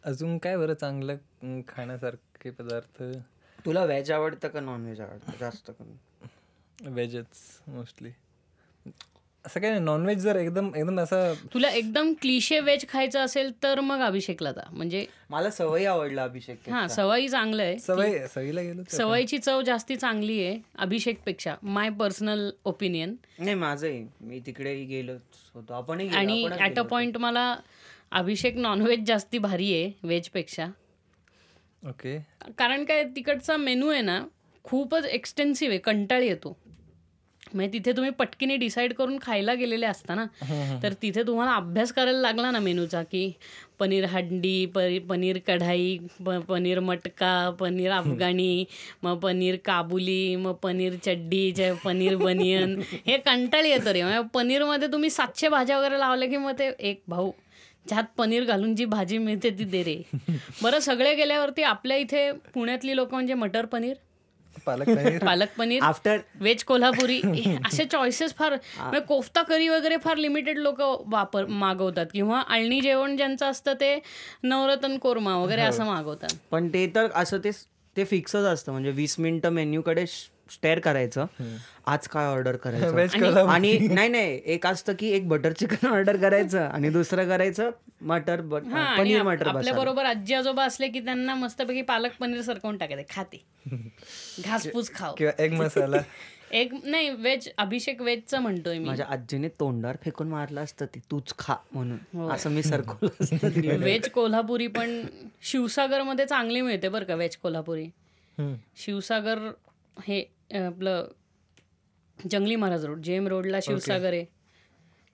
Speaker 2: अजून काय बरं चांगलं खाण्यासारखे पदार्थ?
Speaker 3: तुला व्हेज आवडतं का नॉन व्हेज आवडतं? जास्त करून.
Speaker 2: व्हेजच मोस्टली असं काय नाही नॉनव्हेज जर एकदम एकदम असं
Speaker 1: तुला एकदम क्लिशे वेज खायचं असेल तर मग अभिषेकला जा. म्हणजे
Speaker 3: मला सवयी आवडला अभिषेक
Speaker 1: हा सवयी चांगलं आहे.
Speaker 2: सवय सवयीला गेलो
Speaker 1: सवयीची चव जास्ती चांगली आहे अभिषेकपेक्षा माय पर्सनल ओपिनियन
Speaker 3: नाही माझंही मी तिकडेही गेलोच होतो. आपणही गेलो,
Speaker 1: आणि ॲट अ
Speaker 3: गेलो.
Speaker 1: पॉइंट मला अभिषेक नॉनव्हेज जास्ती भारी आहे व्हेजपेक्षा
Speaker 2: ओके
Speaker 1: कारण काय तिकडचा मेनू आहे ना खूपच एक्सटेन्सिव्ह आहे कंटाळी येतो. म्हणजे तिथे तुम्ही पटकीने डिसाईड करून खायला गेलेले असता ना तर तिथे तुम्हाला अभ्यास करायला लागला ना मेनूचा की पनीर हंडी पनीर कढाई पनीर मटका पनीर अफगाणी मग पनीर काबुली मग पनीर चड्डी पनीर *laughs* बनियन हे कंटाळी येतं रे. म्हणजे पनीरमध्ये तुम्ही सातशे भाज्या वगैरे लावल्या की मग ते एक भाऊ ज्यात पनीर घालून जी भाजी मिळते ती दे रे. *laughs* बरं सगळे गेल्यावरती आपल्या इथे पुण्यातली लोक म्हणजे मटर पनीर?
Speaker 2: पालक पनीर.
Speaker 1: पालक पनीर
Speaker 3: आफ्टर
Speaker 1: व्हेज कोल्हापुरी असे चॉईसेस फार कोफ्ता करी वगैरे फार लिमिटेड लोक वापर मागवतात. किंवा अळणी जेवण ज्यांचं असतं ते नवरत्न कोरमा वगैरे असं मागवतात.
Speaker 3: पण ते तर असं ते ते फिक्सच असतं. म्हणजे वीस मिनिटं मेन्यूकडे स्टेअर करायचं. आज काय ऑर्डर करायचं? आणि- नाही नाही. एक असतं की एक बटर चिकन ऑर्डर करायचं आणि दुसरं करायचं मटर
Speaker 1: हा
Speaker 3: पनीर मटर
Speaker 1: आपल्या बरोबर आजी आजोबा असले की त्यांना मस्तपैकी पालक पनीर सरकवून टाकायचे. खाते. घासपूस खाव
Speaker 2: किंवा एग मसाला. *laughs*
Speaker 1: एक नाही व्हेज अभिषेक व्हेजचं म्हणतोय मी.
Speaker 3: माझ्या आजीने तोंडावर फेकून मारलं असतं ती तूच खा
Speaker 1: हो.
Speaker 3: म्हणून असं मी सरकवलं.
Speaker 1: व्हेज *laughs* कोल्हापुरी पण शिवसागरमध्ये चांगली मिळते बरं का व्हेज कोल्हापुरी. शिवसागर हे आपलं जंगली महाराज रोड जेम रोडला शिवसागर आहे.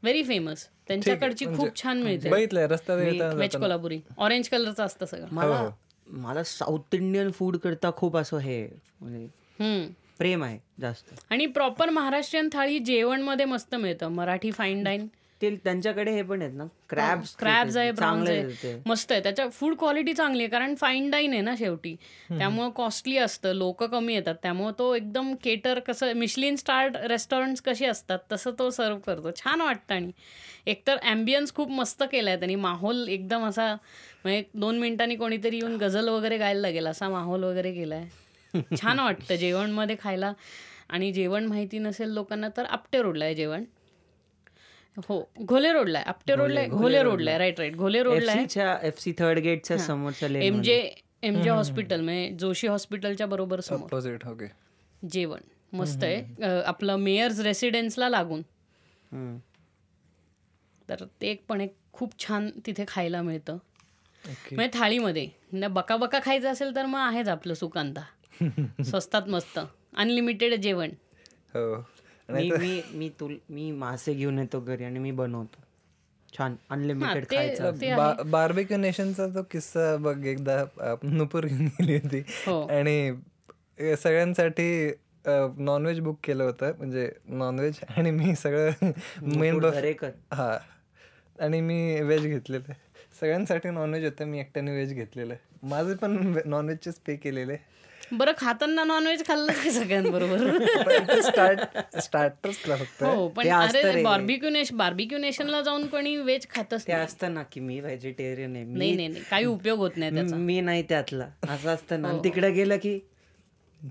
Speaker 1: व्हेरी फेमस त्यांच्याकडची खूप छान मिळते. व्हेज कोल्हापुरी ऑरेंज कलरचं असतं सगळं.
Speaker 3: मला मला साऊथ इंडियन फूड करता खूप असं हे म्हणजे
Speaker 1: हम्म.
Speaker 3: प्रेम आहे जास्त.
Speaker 1: आणि प्रॉपर महाराष्ट्रीयन थाळी जेवणमध्ये मस्त मिळतं. मराठी फाईन डाईन
Speaker 3: ते त्यांच्याकडे हे पण आहेत ना. क्रॅब्स
Speaker 1: क्रॅब्स आहे
Speaker 3: चांगले
Speaker 1: आहे. मस्त आहे. त्याच्या फूड क्वालिटी चांगली आहे कारण फाईन डाईन आहे ना शेवटी. त्यामुळं कॉस्टली असतं लोक कमी येतात. त्यामुळं तो एकदम केटर कसं मिशलिन स्टार्ड रेस्टॉरंट्स कशी असतात तसं तो सर्व करतो. छान वाटतं आणि. एकतर ॲम्बियन्स खूप मस्त केला आहे त्यांनी. माहोल एकदम असा म्हणजे दोन मिनिटांनी कोणीतरी येऊन गझल वगैरे गायला लागेल असा माहोल वगैरे केला आहे छान वाटतं जेवणमध्ये खायला. आणि जेवण माहिती नसेल लोकांना तर आपटे रोडला आहे जेवण. हो. घोले रोडला आहे. आपटे रोडला घोले रोडला आहे. राईट राईट घोले रोडला आहे.
Speaker 3: एफसीच्या एफसी थर्ड गेटच्या समोरच्या lane
Speaker 1: M J M J hospital म्हणजे जोशी हॉस्पिटलच्या बरोबर समोर. जेवण. मस्त आहे. आपलं मेयर्स रेसिडेन्सला लागून. तर ते एक पण एक खूप छान तिथे खायला मिळतं.
Speaker 2: ओके
Speaker 1: म्हणजे थाळीमध्ये. न बका बका खायचं असेल तर मग आहेच आपलं सुकांता. *laughs* स्वस्तात मस्त. अनलिमिटेड जेवण.
Speaker 2: हो.
Speaker 3: मी मी मी तुल मी मासे घेऊन येतो घरी आणि मी बनवतो. छान अनलिमिटेड खायचं
Speaker 1: ते
Speaker 2: बार्बिक्यू नेशनचा तो किस्सा बघ एकदा नुपूर घेऊन गेली होती.
Speaker 1: हो.
Speaker 2: आणि सगळ्यांसाठी नॉनव्हेज बुक केलं होतं. म्हणजे नॉनव्हेज आणि मी सगळं मेन हा. आणि मी व्हेज घेतलेलं. सगळ्यांसाठी नॉनव्हेज होतं मी एकट्याने व्हेज घेतलेलं. माझे पण नॉनव्हेजचेच पे केलेले.
Speaker 1: बरं खाताना नॉनव्हेज खाल्लं की सगळ्यांबरोबर? *laughs*
Speaker 2: स्टार्ट स्टार्टर्सला फक्त.
Speaker 1: हो पण अरे बार्बिक्यू नेशन बार्बिक्यू नेशनला जाऊन कोणी व्हेज खातच
Speaker 3: ते असतं ना की मी व्हेजिटेरियन आहे.
Speaker 1: नाही नाही काही उपयोग होत नाही त्याचा.
Speaker 3: मी नाही त्यातला. असं असतं ना. आणि तिकडे गेलं की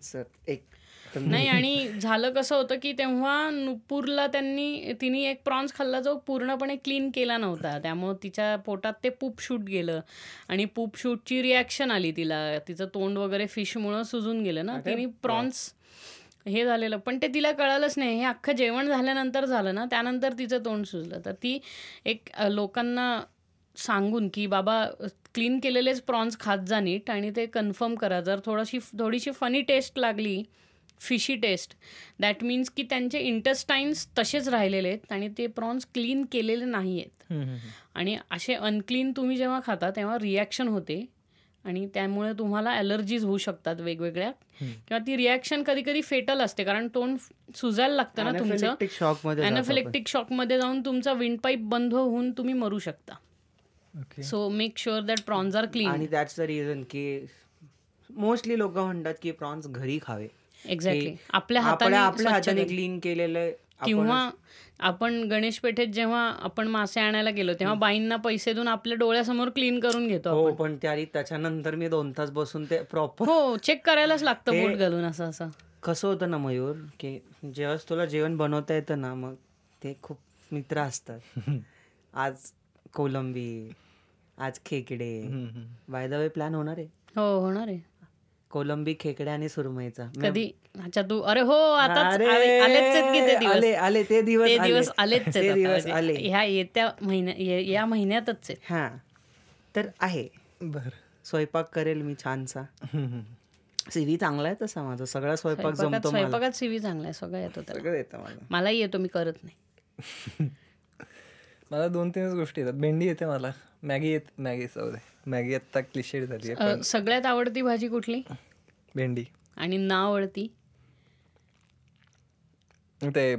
Speaker 3: सर एक
Speaker 1: नाही आणि झालं कसं होतं की तेव्हा नुपूरला त्यांनी तिने एक प्रॉन्स खाल्ला जो पूर्णपणे क्लीन केला नव्हता. त्यामुळं तिच्या पोटात ते पूप शूट गेलं. आणि पूप शूटची रिॲक्शन आली तिला. तिचं तोंड वगैरे फिशमुळं सुजून गेलं ना. तिने प्रॉन्स हे झालेलं. पण ते तिला कळालंच नाही. हे अख्खं जेवण झाल्यानंतर झालं ना. त्यानंतर तिचं तोंड सुजलं. तर ती एक लोकांना सांगून की बाबा क्लीन केलेलेच प्रॉन्स खात जा नीट आणि ते कन्फर्म करा. जर थोडीशी थोडीशी फनी टेस्ट लागली फिशी टेस्ट. दॅट मीन्स की त्यांचे इंटस्टाईन्स तसेच राहिलेले आहेत आणि ते प्रॉन्स क्लीन केलेले नाही आहेत. आणि असे अनक्लीन तुम्ही जेव्हा खाता तेव्हा रिॲक्शन होते. आणि त्यामुळे तुम्हाला ॲलर्जीज होऊ शकतात वेगवेगळ्या. किंवा ती रिॲक्शन कधी कधी फेटल असते कारण तोंड सुजायला लागतं ना तुमचं. अॅनाफिलेक्टिक शॉकमध्ये जाऊन तुमचा विंडपाईप बंद होऊन तुम्ही मरू शकता. So make sure that prawns are clean
Speaker 3: आणि दॅट्स द रिझन की मोस्टली लोक म्हणतात की प्रॉन्स घरी खावे.
Speaker 1: एक्झॅक्टली आपल्या
Speaker 3: आपल्या
Speaker 1: हाताने
Speaker 3: आपल्या हाताने. क्लीन केलेलं
Speaker 1: किंवा आपण गणेश पेठेत जेव्हा आपण मासे आणायला गेलो तेव्हा बाईंना पैसे देऊन आपल्या डोळ्यासमोर क्लीन करून घेतो
Speaker 3: हो. पण त्यारी त्याच्यानंतर मी दोन तास बसून ते प्रॉपर
Speaker 1: हो चेक करायलाच लागतं बोट घालून असं असं.
Speaker 3: कसं होतं ना मयूर की जेव्हा तुला जेवण बनवता येतं ना मग ते खूप मित्र असतात. *laughs* आज कोलंबी आज खेकडे. बाय द वे प्लॅन होणार आहे?
Speaker 1: हो होणार आहे.
Speaker 3: कोलंबी खेकडे आणि सुरमईचा. मी-
Speaker 1: कधी? अच्छा तू अरे हो आता
Speaker 3: अरे,
Speaker 1: आलेच आहेत की ते दिवस?
Speaker 3: आले आले ते दिवस
Speaker 1: ते
Speaker 3: आले.
Speaker 1: दिवस आलेच
Speaker 3: ते दिवस
Speaker 1: म्हणजे.
Speaker 3: आले
Speaker 1: ह्या येत्या महिन्या ये- महिन्यातच आहे
Speaker 3: हा. तर आहे.
Speaker 2: बर.
Speaker 3: स्वयंपाक करेल मी छानसा. सीव्ही चांगला आहे तसा माझा. सगळा स्वयंपाक
Speaker 1: स्वयंपाकात
Speaker 3: जमतो मला.
Speaker 1: स्वयंपाकात सीव्ही चांगला आहे सगळं येतो त्याला.
Speaker 3: सगळं येतं मला.
Speaker 1: मलाही येतो मी करत नाही. *laughs*
Speaker 2: मला दोन तीनच गोष्टी येतात. भेंडी येते मला. मॅगी येत मॅगी दे. मॅगी आत्ता क्लिशेड झाली आहे
Speaker 1: सगळ्यात आवडती भाजी कुठली?
Speaker 2: भेंडी.
Speaker 1: आणि ना आवडती?
Speaker 2: ते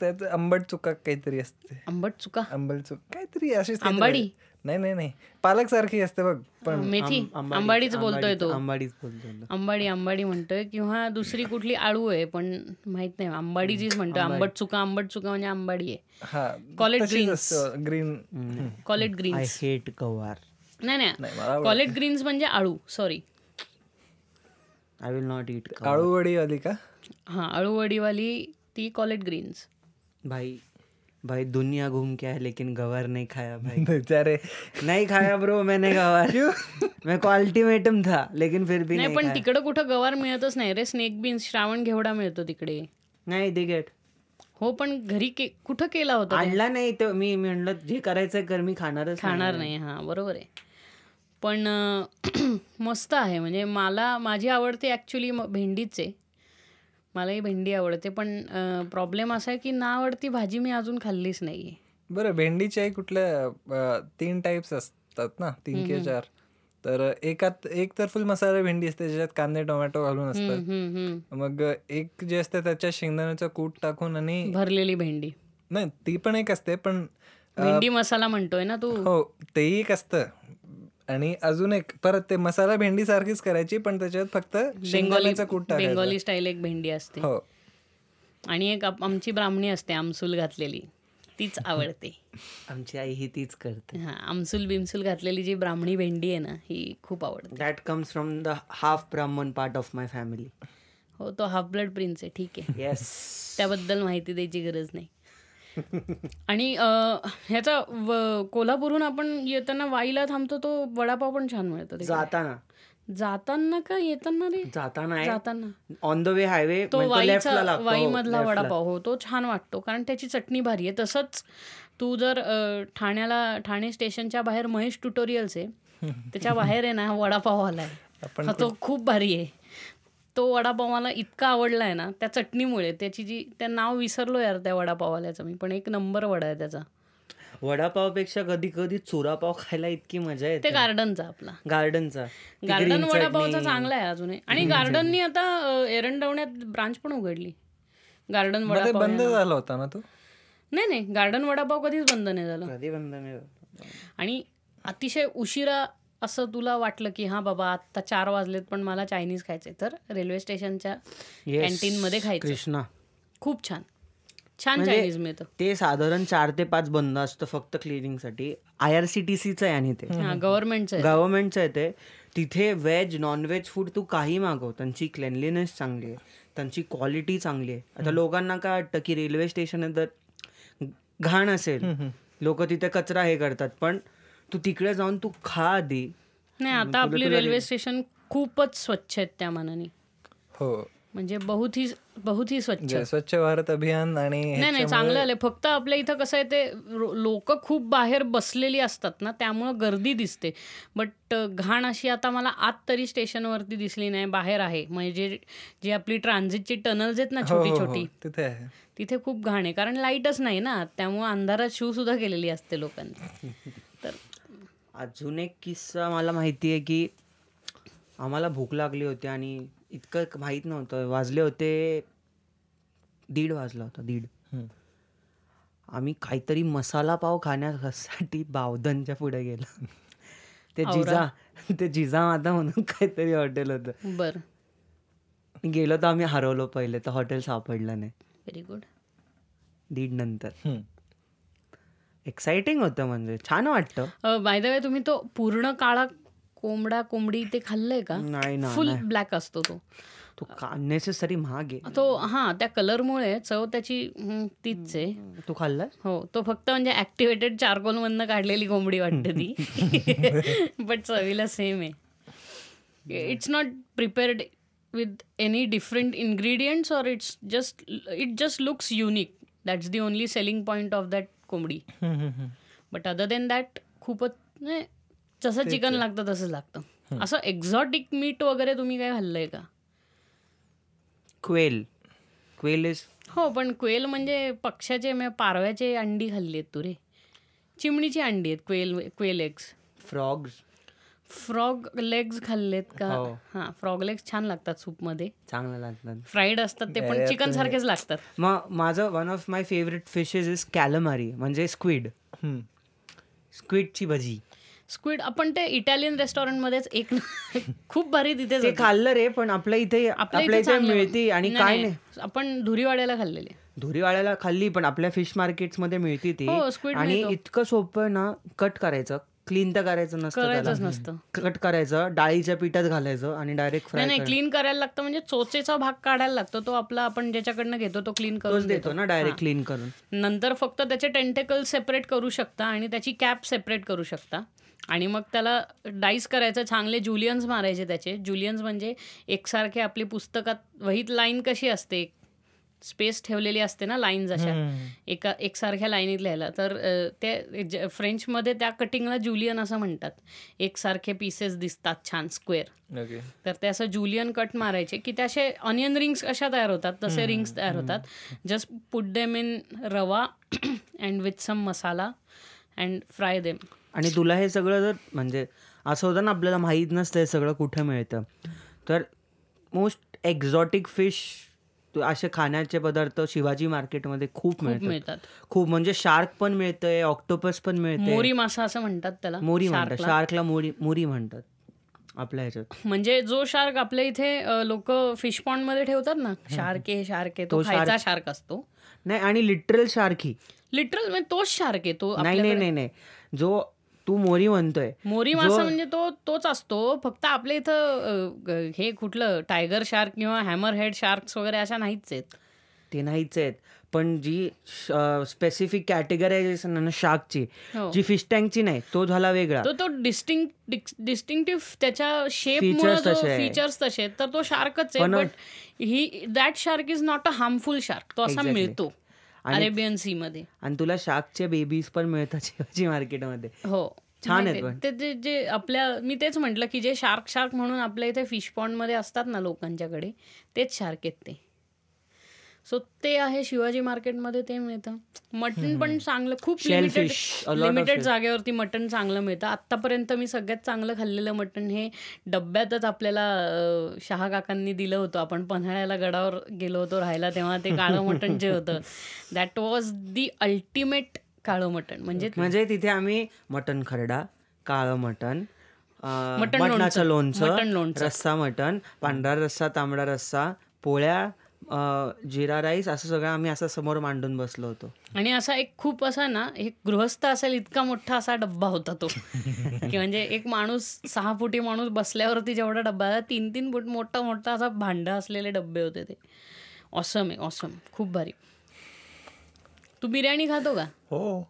Speaker 2: त्यात आंबट चुका काहीतरी असते.
Speaker 1: आंबट चुका?
Speaker 2: आंबट चुक काहीतरी काहीतरी.
Speaker 1: आंबाडी?
Speaker 2: नाही नाही नाही. पालक सारखी असते बघ पण
Speaker 1: मेथी आंबाडीच बोलतोय तो.
Speaker 3: आंबाडीच बोलतोय तो.
Speaker 1: आंबाडी आंबाडी म्हणतोय किंवा दुसरी कुठली आळू आहे पण माहीत नाही आंबाडीचीच म्हणतोय. आंबट चुका आंबट चुका म्हणजे आंबाडी आहे.
Speaker 2: हा
Speaker 1: greens.
Speaker 2: असतं green
Speaker 1: collard
Speaker 3: I
Speaker 1: greens
Speaker 3: hate गवार
Speaker 1: नाही
Speaker 2: नाही.
Speaker 1: कॉलेट ग्रीन्स म्हणजे आळू sorry
Speaker 3: I will not eat
Speaker 2: आळूवडी आली का?
Speaker 1: हा आळूवडीवाली ती कॉलेट ग्रीन्स
Speaker 3: भाई भाई दुनिया घूम के आया लेकिन गवार नहीं खाया भाई। *laughs*
Speaker 2: बिचारे।
Speaker 3: नहीं खाया ब्रो मैंने गवार। *laughs* मैं को अल्टीमेटम था लेकिन फिर भी
Speaker 1: नाही
Speaker 3: नहीं
Speaker 1: पण तिकडं कुठं गवार मिळतच नाही रे स्नेक बीन्स श्रावण घेवडा मिळतो तिकडे.
Speaker 3: नाही दे गेट
Speaker 1: हो पण घरी के कुठं केला होता ते?
Speaker 3: आणला नाही तर मी मी म्हणलं जे करायचंय कर मी खाणारच
Speaker 1: खाणार नाही हा बरोबर आहे. पण *clears throat* मस्त आहे म्हणजे मला माझी आवडते ॲक्च्युली भेंडीच आहे. मलाही भेंडी आवडते पण प्रॉब्लेम असा आहे की ना आवडती भाजी मी अजून खाल्लीच नाही
Speaker 2: बरं भेंडीच्याही कुठल्या तीन टाइप्स असतात ना तीन किंवा चार. तर एकात एक तर फुल मसाला भेंडी असते ज्याच्यात कांदे टोमॅटो घालून असतात. मग एक जे असते त्याच्यात शेंगदाण्याचं कूट टाकून आणि
Speaker 1: भरलेली भेंडी.
Speaker 2: नाही ती पण एक असते पण
Speaker 1: भेंडी मसाला म्हणतोय ना तू?
Speaker 2: हो तेही एक असतं. आणि अजून एक परत ते मसाला भेंडी सारखीच करायची पण त्याच्यात फक्त
Speaker 1: बेंगॉली
Speaker 2: शेंगदाण्याचं कूट
Speaker 1: बेंगॉली स्टाईल एक भेंडी असते.
Speaker 2: हो.
Speaker 1: आणि एक आमची ब्राह्मणी असते आमसूल घातलेली. तीच आवडते. *laughs*
Speaker 3: आमची आई ही तीच करते.
Speaker 1: हा आमसूल बिमसूल घातलेली जी ब्राह्मणी भेंडी आहे ना ही खूप आवडते.
Speaker 3: That comes from the half Brahmin part of my family
Speaker 1: हो तो हाफ ब्लड प्रिन्स आहे ठीक आहे.
Speaker 3: येस
Speaker 1: त्याबद्दल माहिती द्यायची गरज नाही. आणि ह्याचा कोल्हापूरहून आपण येताना वाईला थांबतो तो वडापाव पण छान मिळतो.
Speaker 3: जाताना.
Speaker 1: जाताना का येताना रे?
Speaker 3: जाताना
Speaker 1: जाताना.
Speaker 3: ऑन द वे हायवे
Speaker 1: तो वाईचा वाई मधला. वडापाव. हो तो छान वाटतो कारण त्याची चटणी भारी आहे. तसंच तू जर ठाण्याला ठाणे स्टेशनच्या बाहेर महेश ट्युटोरियल्स आहे त्याच्या बाहेर आहे ना वडापाव आलाय तो खूप भारी आहे. तो वडापाव मला इतका आवडला आहे ना त्या चटणीमुळे त्याची जी त्या नाव विसरलो यार त्या वडापावाल्याचं मी पण एक नंबर वडा आहे त्याचा.
Speaker 3: वडापावपेक्षा कधी कधी चुरापाव खायला इतकी मजा
Speaker 1: ते
Speaker 3: येते
Speaker 1: गार्डनचा आपला.
Speaker 3: गार्डनचा.
Speaker 1: गार्डन वडापावचा चांगला आहे अजूनही. आणि *laughs* गार्डननी आता एरंडवण्यात ब्रांच पण उघडली. गार्डन वडापाव
Speaker 2: बंद झाला होता ना तो?
Speaker 1: नाही नाही गार्डन वडापाव कधीच बंद नाही झालं.
Speaker 3: कधी बंद नाही
Speaker 1: आणि अतिशय उशिरा असं तुला वाटलं की हा बाबा आता चार वाजलेत पण मला चायनीज खायचे तर रेल्वे स्टेशनच्या कॅन्टीन मध्ये खायचं.
Speaker 3: कृष्णा.
Speaker 1: खूप छान. छान
Speaker 3: म्हणजे
Speaker 1: चायनीज मिळतं.
Speaker 3: ते साधारण चार ते पाच बंद असतं फक्त क्लिनिंगसाठी. आय आर सी टी सीचं आहे आणि ते.
Speaker 1: हा गव्हर्नमेंटचं आहे
Speaker 3: गव्हर्नमेंटचं आहे ते. तिथे व्हेज नॉनव्हेज फूड तू काही मागव. त्यांची क्लेनलीनेस चांगली आहे. त्यांची क्वालिटी चांगली आहे. आता लोकांना काय वाटतं की रेल्वे स्टेशन आहे तर घाण असेल लोक तिथे कचरा हे करतात. पण तू तिकडे जाऊन तू खा आधी.
Speaker 1: नाही आता आपली रेल्वे स्टेशन खूपच स्वच्छ आहेत त्या मानाने.
Speaker 2: हो.
Speaker 1: म्हणजे बहुत ही बहुत ही स्वच्छ.
Speaker 2: जे स्वच्छ भारत अभियान आणि
Speaker 1: नाही नाही चांगलं आलंय. फक्त आपल्या इथं कसं आहे ते लोक खूप बाहेर बसलेली असतात ना त्यामुळं गर्दी दिसते. बट घाण अशी आता मला आत तरी स्टेशनवरती दिसली नाही बाहेर आहे. म्हणजे जी आपली ट्रान्झिटची टनल्स आहेत ना
Speaker 2: हो,
Speaker 1: छोटी
Speaker 2: हो, हो,
Speaker 1: छोटी
Speaker 2: तिथे आहे.
Speaker 1: तिथे खूप घाण आहे. कारण लाईटच नाही ना त्यामुळे अंधारात शू सुद्धा केलेली असते लोकांनी तर
Speaker 3: अजून एक किस्सा मला माहिती आहे की आम्हाला भूक लागली होती आणि इतकं माहीत नव्हतं. वाजले होते दीड वाजला होता दीड. आम्ही काहीतरी मसाला पाव खाण्यासाठी बावधनच्या पुढे गेलो. *laughs* ते जिजा ते जिजामाता म्हणून काहीतरी हॉटेल होतं.
Speaker 1: बरं.
Speaker 3: गेलो तर आम्ही हरवलो पहिले तर हॉटेल सापडलं नाही.
Speaker 1: व्हेरी गुड
Speaker 3: दीड नंतर. एक्साइटिंग होतं म्हणजे छान वाटतं.
Speaker 1: बाय द वे तुम्ही तो पूर्ण काळा कोंबडा कोंबडी ते खाल्लंय का?
Speaker 3: नाही
Speaker 1: फुल ब्लॅक असतो तो.
Speaker 3: तो अननेसेसरी महाग आहे.
Speaker 1: तो हा त्या कलरमुळे चव त्याची तीच आहे.
Speaker 3: तू खाल्लास?
Speaker 1: हो तो फक्त म्हणजे ऍक्टिव्हेटेड चारकोल मधनं काढलेली कोंबडी वाटते ती. *laughs* बट चवीला सेम आहे. It's not prepared with any different ingredients or it's just it just looks unique that's the only selling point of that कोंबडी. बट अदर देन दॅट खूपच जसं चिकन लागतं तसंच लागतं. असं एक्झॉटिक मीट वगैरे तुम्ही काय खाल्लंय का?
Speaker 3: क्वेल. क्वेल इज
Speaker 1: हो पण क्वेल म्हणजे पक्ष्याचे म्हणजे पारव्याचे अंडी खाल्ली आहेत तू रे. चिमणीची अंडी आहेत quail quail eggs
Speaker 3: frogs
Speaker 1: frog legs खाल्लेत का?
Speaker 3: हो.
Speaker 1: हा फ्रॉग लेग्स छान लागतात सूपमध्ये.
Speaker 3: चांगलं लागतात.
Speaker 1: फ्राईड असतात ते पण चिकन सारखेच लागतात.
Speaker 3: मग माझं one of my favourite fishes is calamari म्हणजे स्क्विड
Speaker 2: हम्म.
Speaker 3: स्क्विडची भजी.
Speaker 1: स्क्विड आपण ते इटालियन रेस्टॉरंट मध्येच एक *laughs* खूप भारी तिथे
Speaker 3: ते खाल्लं रे पण आपल्या इथे आपल्या इथे मिळती आणि काय नाही.
Speaker 1: आपण धुरीवाड्याला खाल्लेले
Speaker 3: धुरीवाड्याला खाल्ली पण आपल्या फिश मार्केट्समध्ये मिळती ती.
Speaker 1: हो, squid
Speaker 3: आणि. इतकं सोपं ना कट करायचं. क्लीन तर करायचं नसतं
Speaker 1: करायचंच
Speaker 3: त्याला
Speaker 1: नसतं.
Speaker 3: कट करायचं डाळीच्या पिठात घालायचं आणि डायरेक्ट
Speaker 1: नाही
Speaker 3: फ्राय
Speaker 1: नाही क्लीन करायला लागतं म्हणजे चोचेचा भाग काढायला लागतो तो आपला आपण ज्याच्याकडनं घेतो तो क्लीन करून देतो
Speaker 3: देतो. ना डायरेक्ट क्लीन करून.
Speaker 1: नंतर फक्त त्याचे टेंटेकल सेपरेट करू शकता आणि त्याची कॅप सेपरेट करू शकता. आणि मग त्याला डाईस करायचं चांगले जुलियन्स मारायचे त्याचे. जुलियन्स म्हणजे एकसारखे आपली पुस्तकात वहीत लाईन कशी असते स्पेस ठेवलेली असते ना लाईन्स अशा. एका एकसारख्या लाईनीत लिहायला. तर ते फ्रेंचमध्ये त्या कटिंगला जुलियन असं म्हणतात. एकसारखे पीसेस दिसतात छान स्क्वेअर
Speaker 2: ओके
Speaker 1: तर ते असं जुलियन कट मारायचे की ते असे ऑनियन रिंग्स कशा तयार होतात तसे रिंग्स तयार होतात. Just put them in rava and with some masala and fry them
Speaker 3: आणि तुला हे सगळं जर म्हणजे असं होतं ना आपल्याला माहीत नसतं हे सगळं कुठे मिळतं. तर मोस्ट एक्झॉटिक फिश असे खाण्याचे पदार्थ शिवाजी मार्केटमध्ये खूप मिळतात. खूप म्हणजे शार्क पण मिळतंय ऑक्टोपस पण मिळते
Speaker 1: मोरी मासा असं म्हणतात त्याला
Speaker 3: मोरी म्हणतात.
Speaker 1: शार्कला.
Speaker 3: मोरी मोरी म्हणतात आपल्या ह्याच्यात.
Speaker 1: म्हणजे जो शार्क आपल्या इथे लोक फिश पॉन्डमध्ये ठेवतात ना शार्क आहे शार्क आहे तो खायचा शार्क असतो.
Speaker 3: नाही आणि लिटरल शार्क ही.
Speaker 1: लिटरल म्हणजे तोच शार्क आहे तो
Speaker 3: नाही नाही नाही नाही. जो तू मोरी म्हणतोय.
Speaker 1: मोरी मासा म्हणजे तो तोच असतो. फक्त आपल्या इथं हे कुठलं? टायगर शार्क किंवा हॅमर हेड शार्क्स वगैरे अशा नाहीच आहेत.
Speaker 3: ते नाहीच आहेत. पण जी स्पेसिफिक कॅटेगरायझेशन आहे ना शार्कची
Speaker 1: हो.
Speaker 3: जी फिश टँकची नाही तो झाला वेगळा.
Speaker 1: तो तो डिस्टिंग डिस्टिंक्टिव्ह त्याच्या शेप. फीचर्स तसे आहेत तर तो शार्कच आहे. But he that shark is not a harmful shark तो असा. मिळतो. अरेबियन सी मध्ये
Speaker 3: आणि तुला शार्कचे बेबीज पण मिळतात शिवाजी मार्केटमध्ये.
Speaker 1: हो.
Speaker 3: छान आहेत
Speaker 1: आहे. ते जे जे आपल्या मी तेच म्हटलं की जे शार्क शार्क म्हणून आपल्या इथे फिश पॉन्डमध्ये असतात ना लोकांच्याकडे तेच शार्क आहेत ते. सो ते आहे शिवाजी मार्केटमध्ये ते मिळतं. मटण पण चांगलं खूप लिमिटेड. जागेवरती मटण चांगलं मिळतं. आत्तापर्यंत मी सगळ्यात चांगलं खाल्लेलं मटण हे डब्यातच आपल्याला शहा काकांनी दिलं होतं. आपण पन्हाळ्याला गडावर गेलो होतो राहायला तेव्हा ते काळं मटण जे होतं. दॅट वॉज दी अल्टिमेट काळं मटण. म्हणजे
Speaker 3: म्हणजे तिथे आम्ही मटन खरडा काळं
Speaker 1: मटण
Speaker 3: मटणाचं
Speaker 1: लोणचं. मटण.
Speaker 3: रस्सा मटन पांढरा रस्सा तांबडा रस्सा पोळ्या जिरा राईस असं सगळं आम्ही असं समोर मांडून बसलो होतो.
Speaker 1: आणि असा एक खूप असा ना एक गृहस्थ असेल इतका मोठा असा डब्बा होता तो. *laughs* की म्हणजे एक माणूस सहा फुटी माणूस बसल्यावरती जेवढा डब्बा आहे, तीन तीन फूट मोठा मोठा असा भांड असलेले डब्बे होते ते. ऑसम आहे ऑसम खूप भारी. तू बिर्याणी खातो का?
Speaker 2: हो.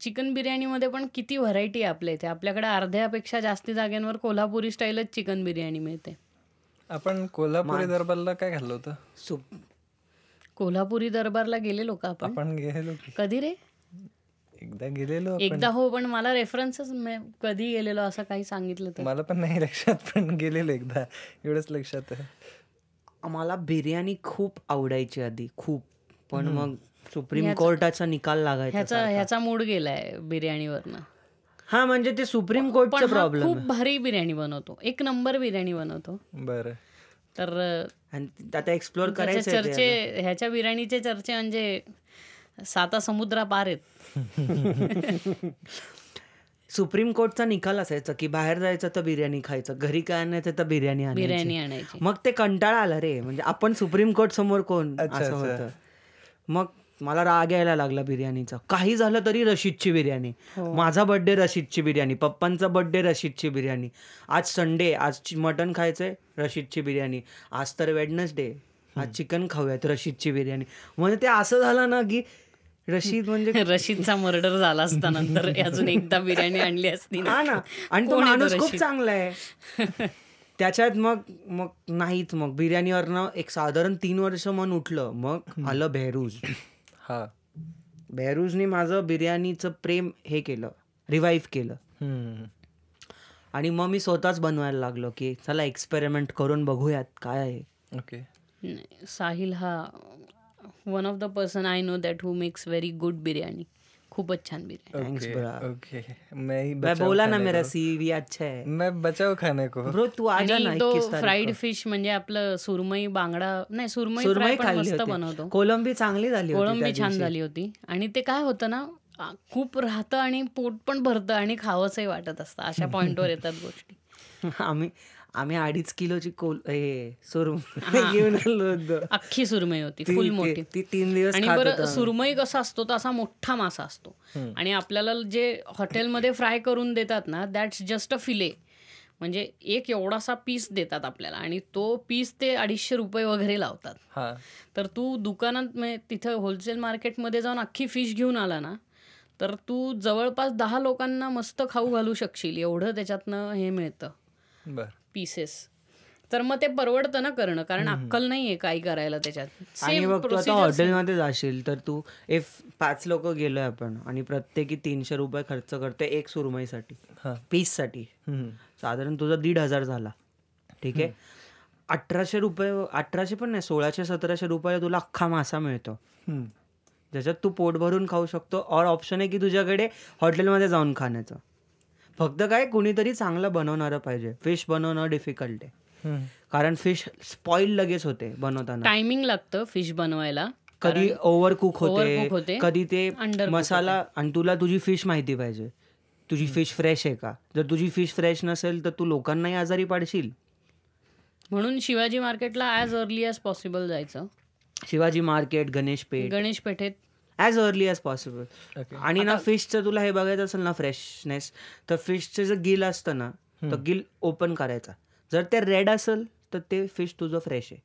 Speaker 1: चिकन बिर्याणीमध्ये पण किती व्हरायटी आहे आपल्या इथे. आपल्याकडे अर्ध्यापेक्षा जास्ती जागेंवर कोल्हापुरी स्टाईलच चिकन बिर्याणी मिळते.
Speaker 2: आपण कोल्हापुरी दरबारला काय खाल्लं होतं?
Speaker 3: सूप.
Speaker 1: कोल्हापुरी दरबारला गेलेलो का आपण?
Speaker 2: आपण गेलेलो
Speaker 1: कधी रे?
Speaker 2: एकदा गेलेलो.
Speaker 1: एकदा हो पण मला रेफरन्सच कधी गेलेलो असं काही सांगितलं तर.
Speaker 2: मला पण नाही *laughs* लक्षात पण गेलेलो एकदा. एवढंच लक्षात आहे.
Speaker 3: मला बिर्याणी खूप आवडायची आधी खूप. पण मग सुप्रीम कोर्टाचा निकाल लागायचा
Speaker 1: ह्याचा ह्याचा मूड गेलाय बिर्याणीवरनं.
Speaker 3: हा म्हणजे ते सुप्रीम कोर्टचा
Speaker 1: पण हा
Speaker 3: प्रॉब्लेम
Speaker 1: खूप भारी बिर्याणी बनवतो. एक नंबर बिर्याणी बनवतो.
Speaker 2: बरं.
Speaker 1: तर
Speaker 3: आता एक्सप्लोर
Speaker 1: त्याचे
Speaker 3: करायचं
Speaker 1: चर्चे ह्याच्या बिर्याणीचे चर्चे म्हणजे साता समुद्रा पार आहेत. *laughs*
Speaker 3: सुप्रीम कोर्टचा निकाल असायचा की बाहेर जायचं तर बिर्याणी खायचं घरी काय आणायचं तर बिर्याणी
Speaker 1: बिर्याणी आणायची.
Speaker 3: मग ते कंटाळा आला रे. म्हणजे आपण सुप्रीम कोर्ट समोर कोण? असं होतं. मग मला राग यायला लागला बिर्याणीचा. काही झालं तरी रशीदची बिर्याणी. माझा बर्थडे रशीदची बिर्याणी पप्पांचा बर्थडे रशीदची बिर्याणी. आज संडे आज मटन खायचंय रशीदची बिर्याणी. आज तर वेडनसडे आज चिकन खाऊयात रशीदची बिर्याणी. म्हणजे ते असं झालं ना की रशीद म्हणजे *laughs*
Speaker 1: रशीदचा मर्डर झाला असता नंतर *laughs* अजून एकदा बिर्याणी आणली असती ना.
Speaker 3: हा ना. आणि तो माणूस खूप? चांगला आहे. *laughs* त्याच्यात मग मग नाहीच मग. बिर्याणीवरनं एक साधारण तीन वर्ष मन उठलं. मग आलं बेहरूज.
Speaker 2: हा.
Speaker 3: बेहरूजने माझं बिर्याणीचं प्रेम हे केलं रिवाईव्ह केलं. आणि मग मी स्वतःच बनवायला लागलो की चला एक्सपेरिमेंट करून बघूयात काय आहे.
Speaker 2: ओके
Speaker 1: नाही, साहिल हा one of the person I know that who makes very good biryani खूपच छान
Speaker 2: ओके. ओके मैं ही
Speaker 3: बोला ना मेरा. सीवी अच्छा है।
Speaker 2: मैं बचाओ खाने को।
Speaker 3: ब्रो तू आ जा ना
Speaker 1: आणि तो
Speaker 3: 21 तारीख
Speaker 1: फ्राईड फिश म्हणजे आपलं सुरमई बांगडा नाही सुरमई
Speaker 3: सुरमई
Speaker 1: मस्त बनवतो.
Speaker 3: कोलंबी चांगली झाली होती
Speaker 1: कोळंबी छान झाली होती. आणि ते काय होतं ना खूप राहतं आणि पोट पण भरतं आणि खावंसही वाटत असतं. अशा पॉइंटवर येतात गोष्टी. *laughs*
Speaker 3: आम्ही आम्ही अडीच किलोची कोल हे सुरमई *laughs* घेऊन आलो होतो.
Speaker 1: अख्खी सुरमई होती फुल मोठी.
Speaker 3: ती तीन दिवस
Speaker 1: आणि बरं सुरमई कसा असतो तर असा मोठा मासा असतो. आणि आपल्याला जे हॉटेलमध्ये फ्राय करून देतात ना दॅट्स जस्ट अ फिले म्हणजे एक एवढासा पीस देतात आपल्याला. आणि तो पीस ते अडीचशे रुपये वगैरे लावतात. तर तू दुकानात म्हणजे तिथं होलसेल मार्केटमध्ये जाऊन अख्खी फिश घेऊन आला ना तर तू जवळपास दहा लोकांना मस्त खाऊ घालू शकशील. एवढं त्याच्यातनं हे मिळतं.
Speaker 2: बर.
Speaker 1: पीसेस तर मग ते परवडतं ना करणं कारण अक्कल नाहीये काय करायला त्याच्यात.
Speaker 3: आणि
Speaker 1: Same
Speaker 3: मग तू आता हॉटेलमध्ये जाशील तर तू इफ पाच लोक गेलोय आपण आणि प्रत्येकी तीनशे रुपये खर्च करते एक सुरमईसाठी
Speaker 2: हा.
Speaker 3: पीससाठी. साधारण तुझा दीड हजार झाला. ठीक आहे? अठराशे रुपये अठराशे पण नाही सोळाशे सतराशे रुपये तुला अख्खा मासा मिळतो. ज्याच्यात तू पोट भरून खाऊ शकतो. और ऑप्शन आहे की तुझ्याकडे हॉटेलमध्ये जाऊन खाण्याचं. फक्त काय कुणीतरी चांगलं बनवणारं पाहिजे. फिश बनवणं डिफिकल्ट आहे. कारण फिश स्पॉइल लगेच होते बनवताना.
Speaker 1: टायमिंग लागतं फिश बनवायला.
Speaker 3: कधी ओव्हर कुक होते
Speaker 1: होते,
Speaker 3: कधी ते मसाला आणि तुला तुझी फिश माहिती पाहिजे. तुझी फिश फ्रेश आहे का? जर तुझी फिश फ्रेश नसेल तर तू लोकांनाही आजारी पाडशील.
Speaker 1: म्हणून शिवाजी मार्केटला ॲज अर्ली ॲज पॉसिबल जायचं.
Speaker 3: शिवाजी मार्केट गणेश पेठ.
Speaker 1: गणेश पेठेत
Speaker 3: as early as possible
Speaker 2: Okay.
Speaker 3: आणि ना फिशचं तुला हे बघायचं असेल ना फ्रेशनेस तर फिशचं जर गिल असतं ना तर गिल ओपन करायचा. जर ते रेड असेल तर ते फिश तुझं फ्रेश आहे.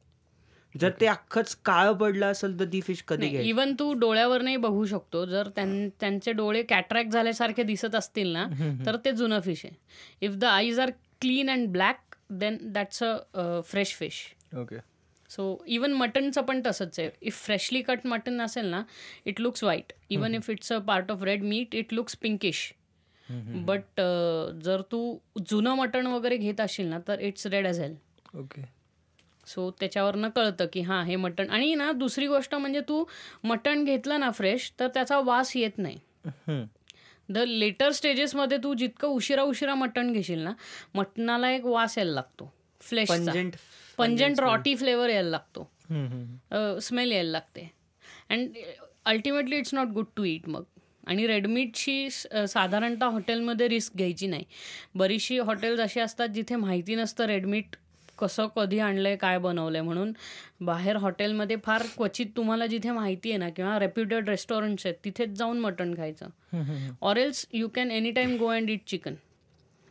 Speaker 3: जर ते अख्खंच काळं पडलं असेल तर ती फिश कधी
Speaker 1: इवन तू डोळ्यावर नाही बघू शकतो. जर त्यां- त्यांचे डोळे कॅट्रॅक्ट झाल्यासारखे दिसत असतील ना तर ते जुनं फिश आहे. If the eyes are clean and black then that's a fresh fish
Speaker 2: okay
Speaker 1: so even मटनचं पण तसंच आहे इफ फ्रेशली कट मटन असेल ना it looks white even if it's a part of red meat it looks pinkish but जर तू जुनं मटण वगैरे घेत असशील ना तर it's red as hell
Speaker 2: okay
Speaker 1: so त्याच्यावरनं कळतं की हां हे मटण. आणि ना दुसरी गोष्ट म्हणजे तू मटण घेतलं ना फ्रेश तर त्याचा वास येत नाही. द लेटर स्टेजेसमध्ये तू जितकं उशिरा उशिरा मटण घेशील ना मटणाला एक वास यायला लागतो. फ्लेश
Speaker 3: पंजंट
Speaker 1: रॉटी फ्लेवर यायला लागतो.
Speaker 2: हम्म, हम्म.
Speaker 1: स्मेल यायला लागते. And ultimately it's not good to eat मग. आणि रेडमीटची साधारणतः हॉटेलमध्ये रिस्क घ्यायची नाही. बरीचशी हॉटेल्स अशी असतात जिथे माहिती नसतं रेडमीट कसं कधी आणलंय काय बनवलंय म्हणून. बाहेर हॉटेलमध्ये फार क्वचित तुम्हाला जिथे माहिती आहे ना किंवा रेप्युटेड रेस्टॉरंट्स आहेत तिथेच जाऊन मटण खायचं. Or else you can any time go and eat chicken